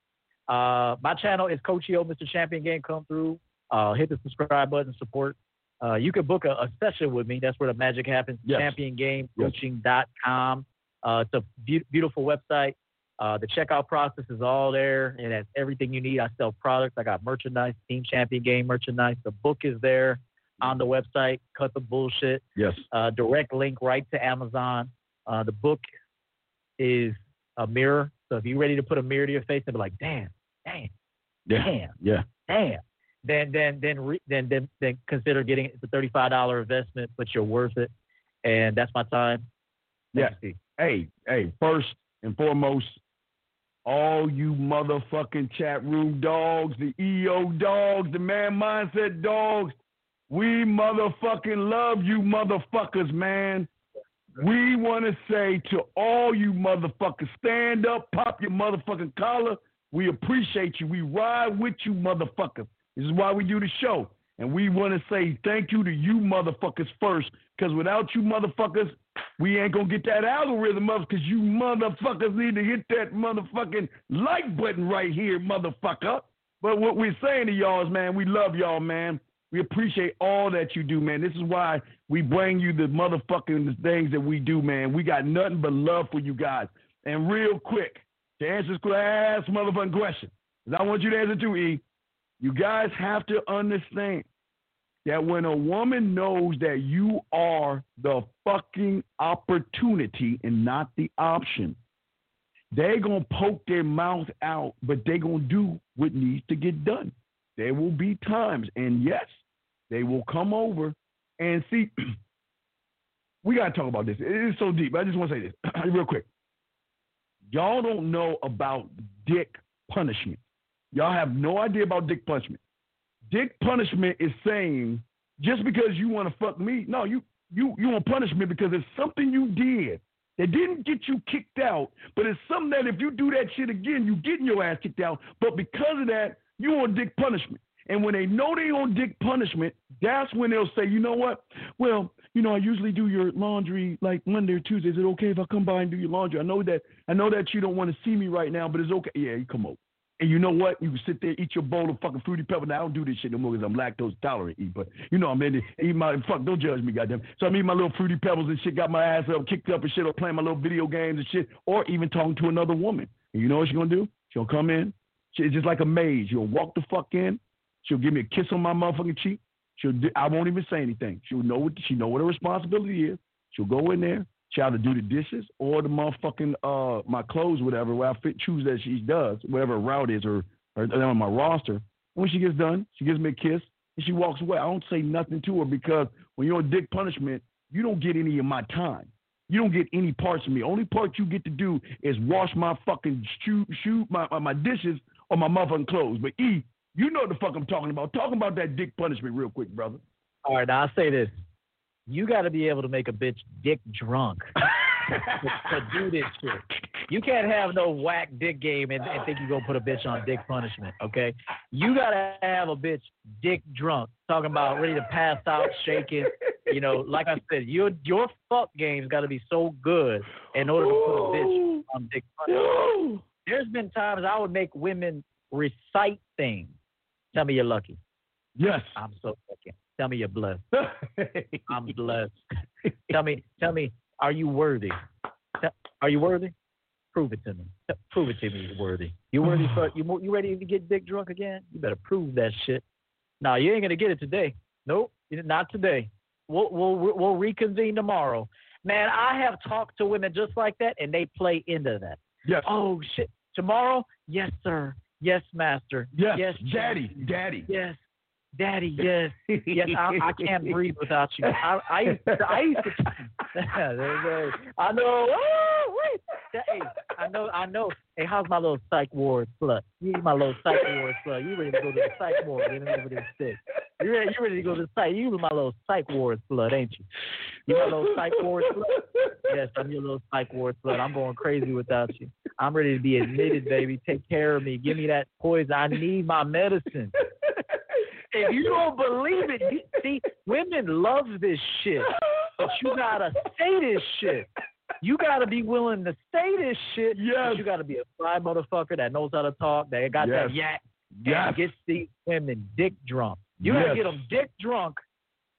Speaker 1: Uh, my channel is Coach EO, Mr. Champion Game. Come through. Uh, hit the subscribe button, support. Uh, you can book a, a session with me. That's where the magic happens.
Speaker 3: Yes.
Speaker 1: ChampionGameCoaching.com. Uh, it's a beau- beautiful website. Uh, the checkout process is all there. It has everything you need. I sell products. I got merchandise, Team Champion Game merchandise. The book is there on the website. Cut the bullshit.
Speaker 3: Yes.
Speaker 1: Uh, direct link right to Amazon. Uh, the book is a mirror. So if you're ready to put a mirror to your face and be like, damn, damn,
Speaker 3: Yeah.
Speaker 1: damn,
Speaker 3: Yeah.
Speaker 1: damn, then then then re, then then then consider getting it. It's a thirty-five dollar investment, but you're worth it. And that's my time.
Speaker 3: Yeah.
Speaker 1: Steve.
Speaker 3: Hey, hey, first and foremost, all you motherfucking chat room dogs, the EO dogs, the man mindset dogs, we motherfucking love you motherfuckers, man. We want to say to all you motherfuckers, stand up, pop your motherfucking collar. We appreciate you. We ride with you motherfuckers. This is why we do the show. And we want to say thank you to you motherfuckers first, because without you motherfuckers, we ain't gonna get that algorithm up because you motherfuckers need to hit that motherfucking like button right here, motherfucker. But what we're saying to y'all is, man, we love y'all, man. We appreciate all that you do, man. This is why we bring you the motherfucking things that we do, man. We got nothing but love for you guys. And real quick, to answer this last motherfucking question, 'cause I want you to answer too, E. You guys have to understand that when a woman knows that you are the fucking opportunity and not the option, they're gonna poke their mouth out, but they're gonna do what needs to get done. There will be times, and yes, they will come over and see. we gotta talk about this. It is so deep. I just want to say this real quick. Y'all don't know about dick punishment. Y'all have no idea about dick punishment. Dick punishment is saying just because you want to fuck me. No, you you you want punishment because it's something you did that didn't get you kicked out, but it's something that if you do that shit again, you getting your ass kicked out. But because of that, you on dick punishment. And when they know they on dick punishment, that's when they'll say, you know what? Well, you know, I usually do your laundry like Monday or Tuesday. Is it okay if I come by and do your laundry? I know that I know that you don't want to see me right now, but it's okay. Yeah, you come over. And you know what? You can sit there, eat your bowl of fucking fruity pebbles. Now I don't do this shit no more because I'm lactose tolerant. Eat, but you know, I'm in it. Eat my fuck. Don't judge me, goddamn. So I'm eating my little fruity pebbles and shit. Got my ass up, kicked up and shit, or playing my little video games and shit, or even talking to another woman. And you know what she's gonna do? She'll come in. She's just like a maid. She'll walk the fuck in. She'll give me a kiss on my motherfucking cheek. She'll. Do, I won't even say anything. She'll know what she know what her responsibility is. She'll go in there. She'll either do the dishes or the motherfucking uh my clothes, whatever. Where I fit choose that she does, whatever route is, or or on my roster. When she gets done, she gives me a kiss and she walks away. I don't say nothing to her because when you're on dick punishment, you don't get any of my time. You don't get any parts of me. Only part you get to do is wash my fucking shoe, shoe my, my, dishes or my motherfucking clothes. But E, you know what the fuck I'm talking about. Talking about that dick punishment real quick, brother.
Speaker 1: All right, I'll say this. You got to be able to make a bitch dick drunk to, to do this shit. You can't have no whack dick game and, and think you're going to put a bitch on dick punishment, okay? You got to have a bitch dick drunk, talking about ready to pass out, shaking. You know, like I said, your your fuck game's got to be so good in order to put a bitch on dick punishment. There's been times I would make women recite things. Tell me you're lucky.
Speaker 3: Yes.
Speaker 1: I'm so lucky. Tell me you're blessed. I'm blessed. tell me, tell me, are you worthy? Are you worthy? Prove it to me. Prove it to me you're worthy. You worthy for you? You ready to get dick drunk again? You better prove that shit. No, you ain't gonna get it today. Nope, not today. We'll we'll we'll reconvene tomorrow. Man, I have talked to women just like that, and they play into that.
Speaker 3: Yes.
Speaker 1: Oh shit. Tomorrow? Yes, sir. Yes, master.
Speaker 3: Yes,
Speaker 1: Yes,
Speaker 3: daddy, daddy.
Speaker 1: Yes. Daddy, yes, yes, I, I can't breathe without you. I, I used to, I used to, I know. Oh, wait, hey, I know, I know. Hey, how's my little psych ward slut? You my little psych ward slut. You ready to go to the psych ward? Get over this stick. You ready? You ready to go to the psych? You my little psych ward slut, ain't you? You my little psych ward slut. Yes, I'm your little psych ward slut. I'm going crazy without you. I'm ready to be admitted, baby. Take care of me. Give me that poison. I need my medicine. If you don't believe it, you, see, women love this shit. But you gotta say this shit. You gotta be willing to say this shit. Yes. you gotta be a fly motherfucker that knows how to talk, that got that
Speaker 3: Yes.
Speaker 1: yak,
Speaker 3: Yes.
Speaker 1: gets these women dick drunk. You gotta get them dick drunk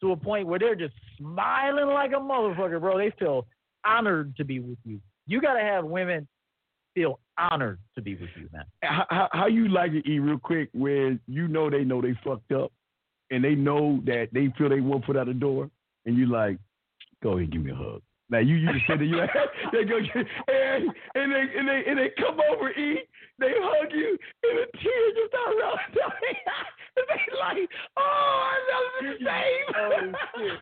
Speaker 1: to a point where they're just smiling like a motherfucker, bro. They feel honored to be with you. You gotta have women feel honored to be with you, man.
Speaker 3: how, how- how you like it, E, real quick, when you know they know they fucked up, and they know that they feel they one put out the door, and you like, go ahead, and give me a hug. Now you you just said that you like, they go and, and they and they and they come over, E, they hug you, and the tears just start rolling down. and they like, oh, I love the same.
Speaker 1: Oh, shit.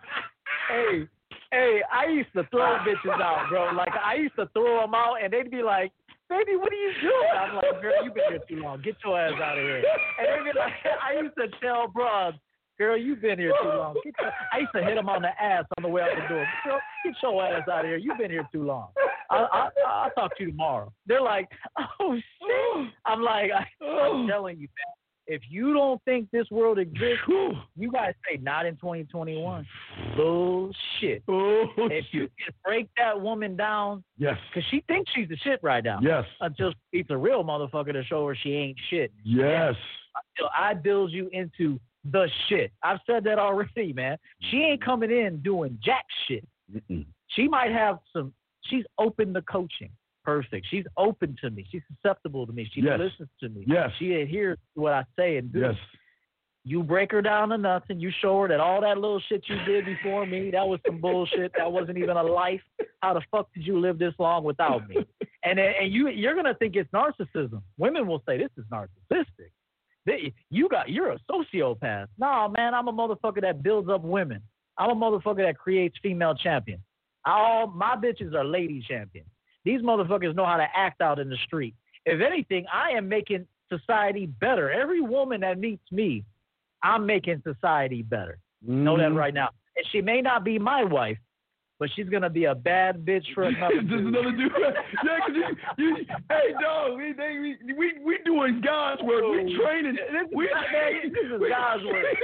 Speaker 1: Hey, hey, I used to throw bitches out, bro. Like I used to throw them out, and they'd be like, "Baby, what are you doing?" I'm like, "Girl, you've been here too long. Get your ass out of here." And they'd be like, I used to tell bros, "Girl, you've been here too long." Get your, I used to hit them on the ass on the way out the door. Girl, get your ass out of here. You've been here too long. I, I, I'll talk to you tomorrow. They're like, "Oh shit." I'm like, I, I'm telling you, man. If you don't think this world exists, you guys say not in 2021. Bullshit. if you can break that woman down,
Speaker 3: Yes.
Speaker 1: because she thinks she's the shit right now.
Speaker 3: Yes.
Speaker 1: Until she meets a real motherfucker to show her she ain't shit.
Speaker 3: Yes.
Speaker 1: Until I build you into the shit. I've said that already, man. She ain't coming in doing jack shit. She might have some. She's open to coaching. Perfect. She's open to me. She's susceptible to me. She
Speaker 3: Yes.
Speaker 1: listens to me.
Speaker 3: Yes.
Speaker 1: She adheres to what I say and do.
Speaker 3: Yes.
Speaker 1: You break her down to nothing. You show her that all that little shit you did before me, that was some bullshit. That wasn't even a life. How the fuck did you live this long without me? And and you you're gonna think it's narcissism. Women will say this is narcissistic. They, you got you're a sociopath. No, man, I'm a motherfucker that builds up women. I'm a motherfucker that creates female champions. All my bitches are lady champions. These motherfuckers know how to act out in the street. If anything, I am making society better. Every woman that meets me, I'm making society better. Know that
Speaker 3: Mhm.
Speaker 1: right now. And she may not be my wife, but she's gonna be a bad bitch for another. Dude.
Speaker 3: another dude. yeah, 'cause you, you, hey, dog, we, they, we, we, we doing God's work. We training. we,
Speaker 1: man, this is God's work.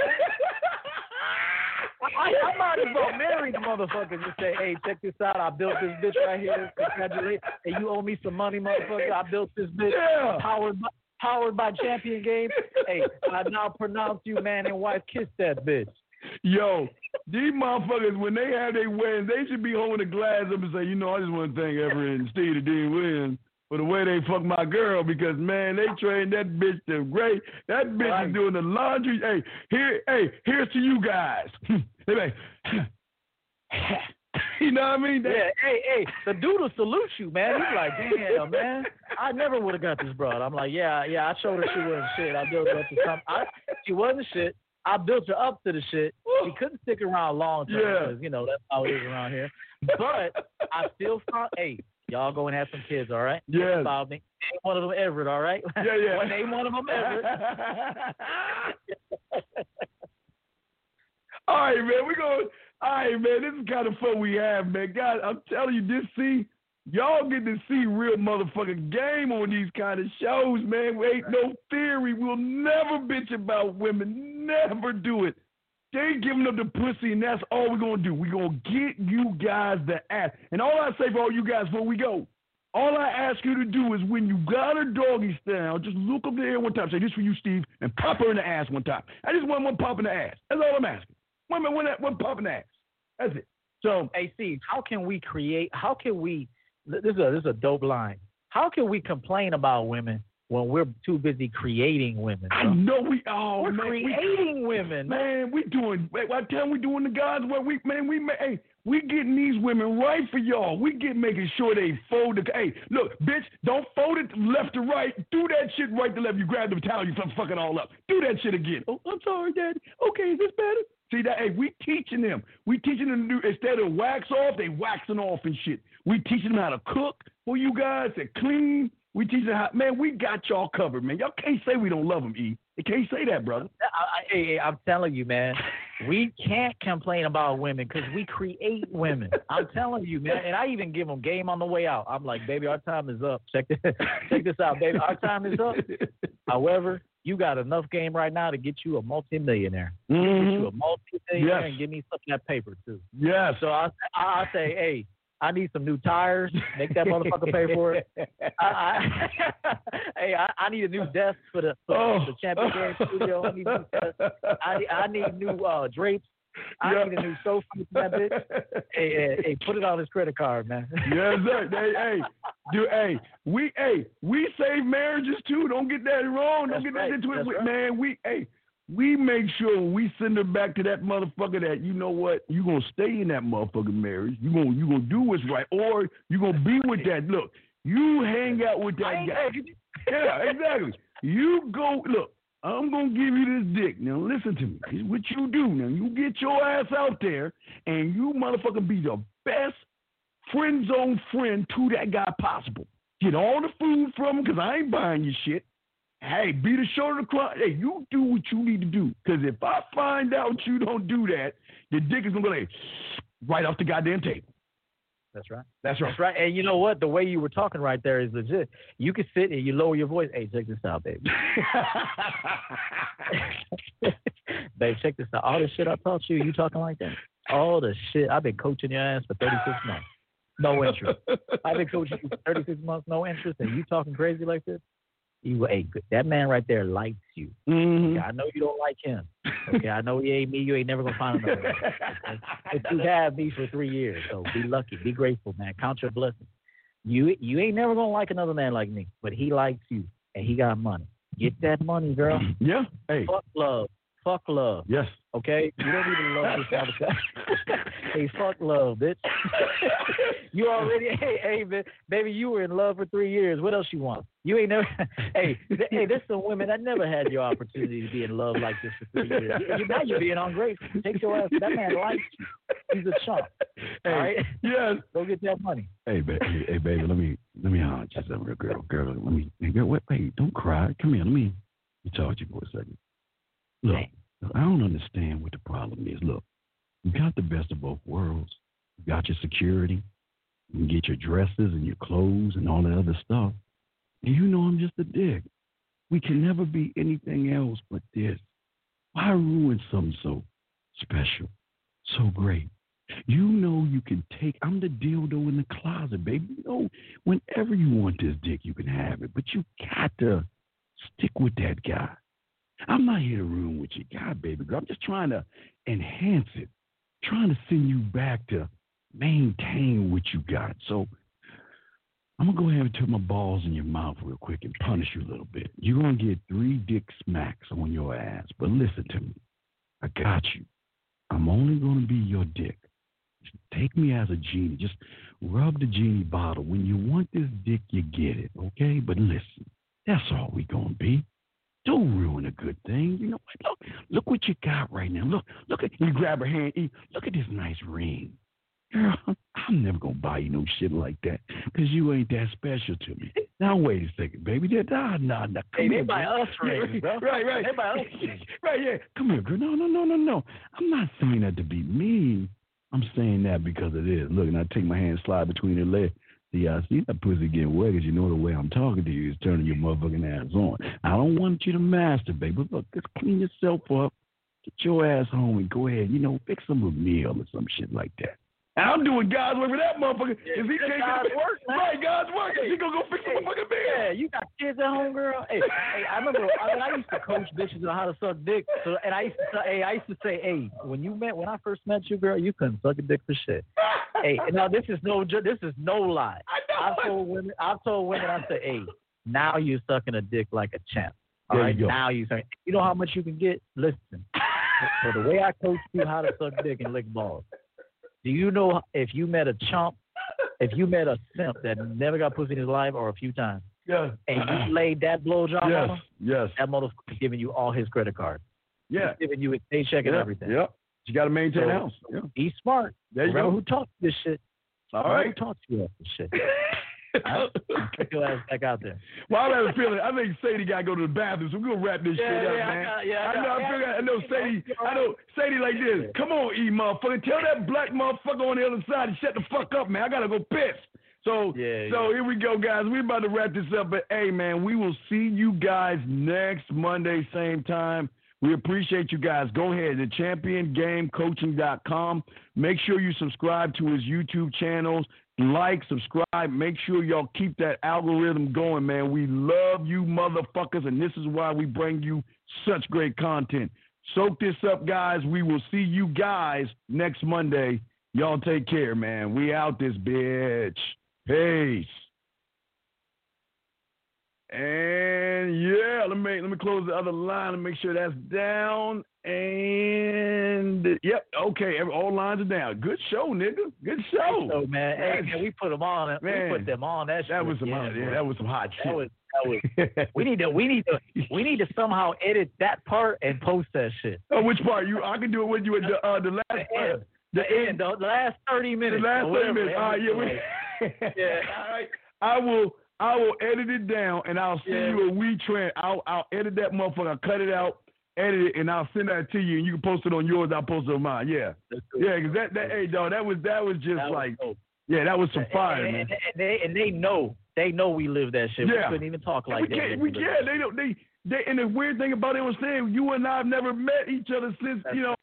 Speaker 1: I, I might as well marry the motherfucker and just say, hey, check this out. I built this bitch right here. Congratulations. Hey, you owe me some money, motherfucker. I built this bitch.
Speaker 3: Yeah.
Speaker 1: Powered by, powered by Champion Game. Hey, I now pronounce you man and wife. Kiss that bitch.
Speaker 3: Yo, these motherfuckers, when they have their weddings, they should be holding a glass up and say, you know, I just want to thank Everett and Steve and Dean Williams for the way they fuck my girl because man, they trained that bitch to great. That bitch is doing the laundry. Hey, here, hey, here's to you guys. they like, you know what I mean? They-
Speaker 1: Yeah, hey, hey, the dude will salute you, man. He's like, damn, man, I never would have got this broad. I'm like, yeah, yeah, I showed her she wasn't shit. I built her up to something. I, she wasn't shit. I built her up to the shit. She couldn't stick around long term
Speaker 3: Yeah.
Speaker 1: because, you know, that's how it is around here. But I still found, hey, y'all go and have some kids, all right? Yeah. Ain't one of them Everett, all right?
Speaker 3: Yeah, yeah.
Speaker 1: One- ain't one of them Everett.
Speaker 3: All right, man. We're going. All right, man. This is kind of fun we have, man. God, I'm telling you, this see, y'all get to see real motherfucking game on these kind of shows, man. We ain't no theory. We'll never bitch about women. Never do it. They ain't giving up the pussy, and that's all we're gonna do. We're gonna get you guys the ass. And all I say for all you guys before we go, all I ask you to do is when you got her doggy style, just look up there one time, say this for you, Steve, and pop her in the ass one time. I just want one pop in the ass. That's all I'm asking. One pop in the ass. That's it. So,
Speaker 1: AC, how can we create? How can we? This is a this is a dope line. How can we complain about women when we're too busy creating women?
Speaker 3: I know we oh
Speaker 1: We're
Speaker 3: man, we-
Speaker 1: creating women.
Speaker 3: Man, we doing. Wait, I tell 'em we doing the God's work. We man, we hey, we getting these women right for y'all. We get making sure they fold the. Hey, look, bitch, don't fold it left to right. Do that shit right to left. You grab the towel, you fuck fuck it all up. Do that shit again. Oh, I'm sorry, Daddy. Okay, is this better? See that? Hey, we teaching them. We teaching them to do instead of wax off, they waxing off and shit. We teaching them how to cook for you guys, to clean. We teaching them how. Man, we got y'all covered, man. Y'all can't say we don't love them, E. You can't say that, brother.
Speaker 1: I, I, hey, I'm telling you, man, we can't complain about women because we create women. I'm telling you, man, and I even give them game on the way out. I'm like, baby, our time is up. Check this, check this out, baby, our time is up. However, you got enough game right now to get you a multimillionaire. Get you a multimillionaire
Speaker 3: Yes.
Speaker 1: and give me some of that paper too.
Speaker 3: Yeah.
Speaker 1: So I, I, say, hey, I need some new tires. Make that motherfucker pay for it. I, I, hey, I, I need a new desk for the, for
Speaker 3: Oh.
Speaker 1: the champion game studio. I need, new. I, I need new uh, drapes. I
Speaker 3: Yeah.
Speaker 1: need a new sofa for that bitch. Hey, hey, hey, put it on his credit card, man.
Speaker 3: yes, sir. Hey, hey, dude, hey, we, hey, we save marriages too. Don't get that wrong. Don't
Speaker 1: That's
Speaker 3: get
Speaker 1: right.
Speaker 3: that into it,
Speaker 1: right.
Speaker 3: man. We, hey, we make sure when we send her back to that motherfucker that you know what you gonna stay in that motherfucking marriage. You gonna you gonna do what's right, or you gonna be with that. Look, you hang out with that guy. yeah, exactly. You go look. I'm gonna give you this dick. Now listen to me. This is what you do. Now you get your ass out there and you motherfucker be the best friend zone friend to that guy possible. Get all the food from him because I ain't buying your shit. Hey, be the shoulder to cry. Hey, you do what you need to do. Because if I find out you don't do that, the dick is gonna go like right off the goddamn table.
Speaker 1: That's right.
Speaker 3: That's right.
Speaker 1: That's right. And you know what? The way you were talking right there is legit. You can sit and you lower your voice. Hey, check this out, baby. babe, check this out. All the shit I taught you, you talking like that? All the shit. I've been coaching your ass for 36 months. No interest. I've been coaching you for 36 months, no interest, and you talking crazy like this? Hey, good- that man right there likes you.
Speaker 3: Mm-hmm.
Speaker 1: Okay, I know you don't like him. Okay, I know he ain't me. You ain't never gonna find another. one. Okay? But you have me for three years, so be lucky, be grateful, man. Count your blessings. You you ain't never gonna like another man like me, but he likes you, and he got money. Get that money, girl.
Speaker 3: Yeah. Hey.
Speaker 1: Fuck love. Fuck love.
Speaker 3: Yes.
Speaker 1: Okay? You don't even love this motherfucker. hey, fuck love, bitch. you already, hey, hey, ba- baby, you were in love for three years. What else you want? You ain't never, hey, th- hey, there's some women that never had your opportunity to be in love like this for three years. You, now you're being ungrateful. Take your ass. That man likes you. He's a chump.
Speaker 3: Hey,
Speaker 1: All right?
Speaker 3: Yes.
Speaker 1: Go get that money.
Speaker 3: Hey, ba- hey, hey, baby, let me let me holler at you something, real girl. Girl, let me. Hey, girl, wait, wait, don't cry. Come here, let me. Let me talk to you for a second. Look, I don't understand what the problem is. Look, you got the best of both worlds. You got your security. You can get your dresses and your clothes and all that other stuff. And you know I'm just a dick. We can never be anything else but this. Why ruin something so special, so great? You know you can take. I'm the dildo in the closet, baby. You know, whenever you want this dick, you can have it. But you got to stick with that guy. I'm not here to ruin what you got, baby girl. I'm just trying to enhance it, trying to send you back to maintain what you got. So I'm gonna go ahead and put my balls in your mouth real quick and punish you a little bit. You're gonna get three dick smacks on your ass. But listen to me. I got you. I'm only gonna be your dick. Just take me as a genie. Just rub the genie bottle. When you want this dick, you get it, okay? But listen, that's all we gonna be. Don't ruin a good thing. You know what? Look, look what you got right now. Look, look at you grab her hand. you- Look at this nice ring. Girl, I'm never gonna buy you no shit like that because you ain't that special to me. Now wait a second, baby. Nah, nah, nah.
Speaker 1: Hey,
Speaker 3: Come
Speaker 1: they
Speaker 3: here,
Speaker 1: buy
Speaker 3: girl.
Speaker 1: us rings, bro.
Speaker 3: Right, right.
Speaker 1: They buy us
Speaker 3: right, yeah. Come here, girl. No, no, no, no, no. I'm not saying that to be mean. I'm saying that because it is. Look, and I take my hand, slide between her legs. See, I see that pussy getting wet because you know the way I'm talking to you is turning your motherfucking ass on. I don't want you to masturbate, but look, just clean yourself up, get your ass home, and go ahead, you know, fix them a meal or some shit like that. And I'm doing God's work for that motherfucker. If he can't
Speaker 1: God's
Speaker 3: get
Speaker 1: work, man.
Speaker 3: right, God's work. He gonna go fix the motherfucking meal.
Speaker 1: Yeah, you got kids at home, girl. Hey, hey, I remember I, mean, I used to coach bitches on how to suck dick. So, and I used to, say- hey, I used to say, hey, when you met, when I first met you, girl, you couldn't suck a dick for shit. hey, and now this is no, jo- this is no lie. I have told women, I've told women, I said, hey, now you're sucking a dick like a champ. All
Speaker 3: There
Speaker 1: right,
Speaker 3: you go.
Speaker 1: now you suck. You know how much you can get? Listen. so the way I coach you how to suck dick and lick balls. Do you know if you met a chump, if you met a simp that never got pussy in his life or a few times,
Speaker 3: Yeah.
Speaker 1: and you laid that blowjob
Speaker 3: Yes,
Speaker 1: on him,
Speaker 3: yes.
Speaker 1: that motherfucker giving you all his credit card.
Speaker 3: Yeah.
Speaker 1: He's giving you his paycheck and everything.
Speaker 3: Yep. You got to maintain
Speaker 1: So,
Speaker 3: house. Yeah.
Speaker 1: He's smart.
Speaker 3: There you
Speaker 1: Remember
Speaker 3: go.
Speaker 1: who taught you this shit.
Speaker 3: All
Speaker 1: Remember
Speaker 3: right.
Speaker 1: Who taught you this shit? All right? Get your ass back out there.
Speaker 3: Well, I have a feeling. I think Sadie got to go to the bathroom, so we're gonna wrap this
Speaker 1: Yeah,
Speaker 3: shit up,
Speaker 1: yeah,
Speaker 3: man.
Speaker 1: got- yeah, I
Speaker 3: I know.
Speaker 1: got-
Speaker 3: I, figure, I know Sadie. I know Sadie like this. Come on, E motherfucker. Tell that black motherfucker on the other side to shut the fuck up, man. I gotta go piss. So,
Speaker 1: Yeah,
Speaker 3: so here we go, guys. We're about to wrap this up, but hey, man, we will see you guys next Monday, same time. We appreciate you guys. Go ahead to championgamecoaching.com. Make sure you subscribe to his YouTube channels. Like, subscribe. Make sure y'all keep that algorithm going, man. We love you motherfuckers, and this is why we bring you such great content. Soak this up, guys. We will see you guys next Monday. Y'all take care, man. We out this bitch. Peace. And yeah, let me let me close the other line and make sure that's down. And yep, okay, all lines are down. Good show, nigga. Good show.
Speaker 1: So man, hey, man, we put them on.
Speaker 3: Man,
Speaker 1: we put them on that.
Speaker 3: that was some
Speaker 1: yeah,
Speaker 3: hot, yeah, that was some hot
Speaker 1: That
Speaker 3: shit.
Speaker 1: was that was. we need to we need to we need to somehow edit that part and post that shit.
Speaker 3: Oh, which part? You I can do it with you at the uh, the last
Speaker 1: The
Speaker 3: part.
Speaker 1: end. The end. The last thirty minutes.
Speaker 3: The last thirty minutes. All right, yeah, we,
Speaker 1: Yeah.
Speaker 3: All right. I will. I will edit it down, and I'll send
Speaker 1: Yeah.
Speaker 3: you a wee trend. I'll I'll edit that motherfucker, I'll cut it out, edit it, and I'll send that to you, and you can post it on yours. I'll post it on mine. Yeah, yeah, because that that hey dog, that was that was just
Speaker 1: That
Speaker 3: like
Speaker 1: dope.
Speaker 3: yeah, that was some fire,
Speaker 1: and,
Speaker 3: man.
Speaker 1: and, they and they know they know we live that shit.
Speaker 3: Yeah.
Speaker 1: We couldn't even talk like
Speaker 3: we
Speaker 1: that.
Speaker 3: can't, we can't. They don't. They, they. And the weird thing about it was saying you and I have never met each other since you know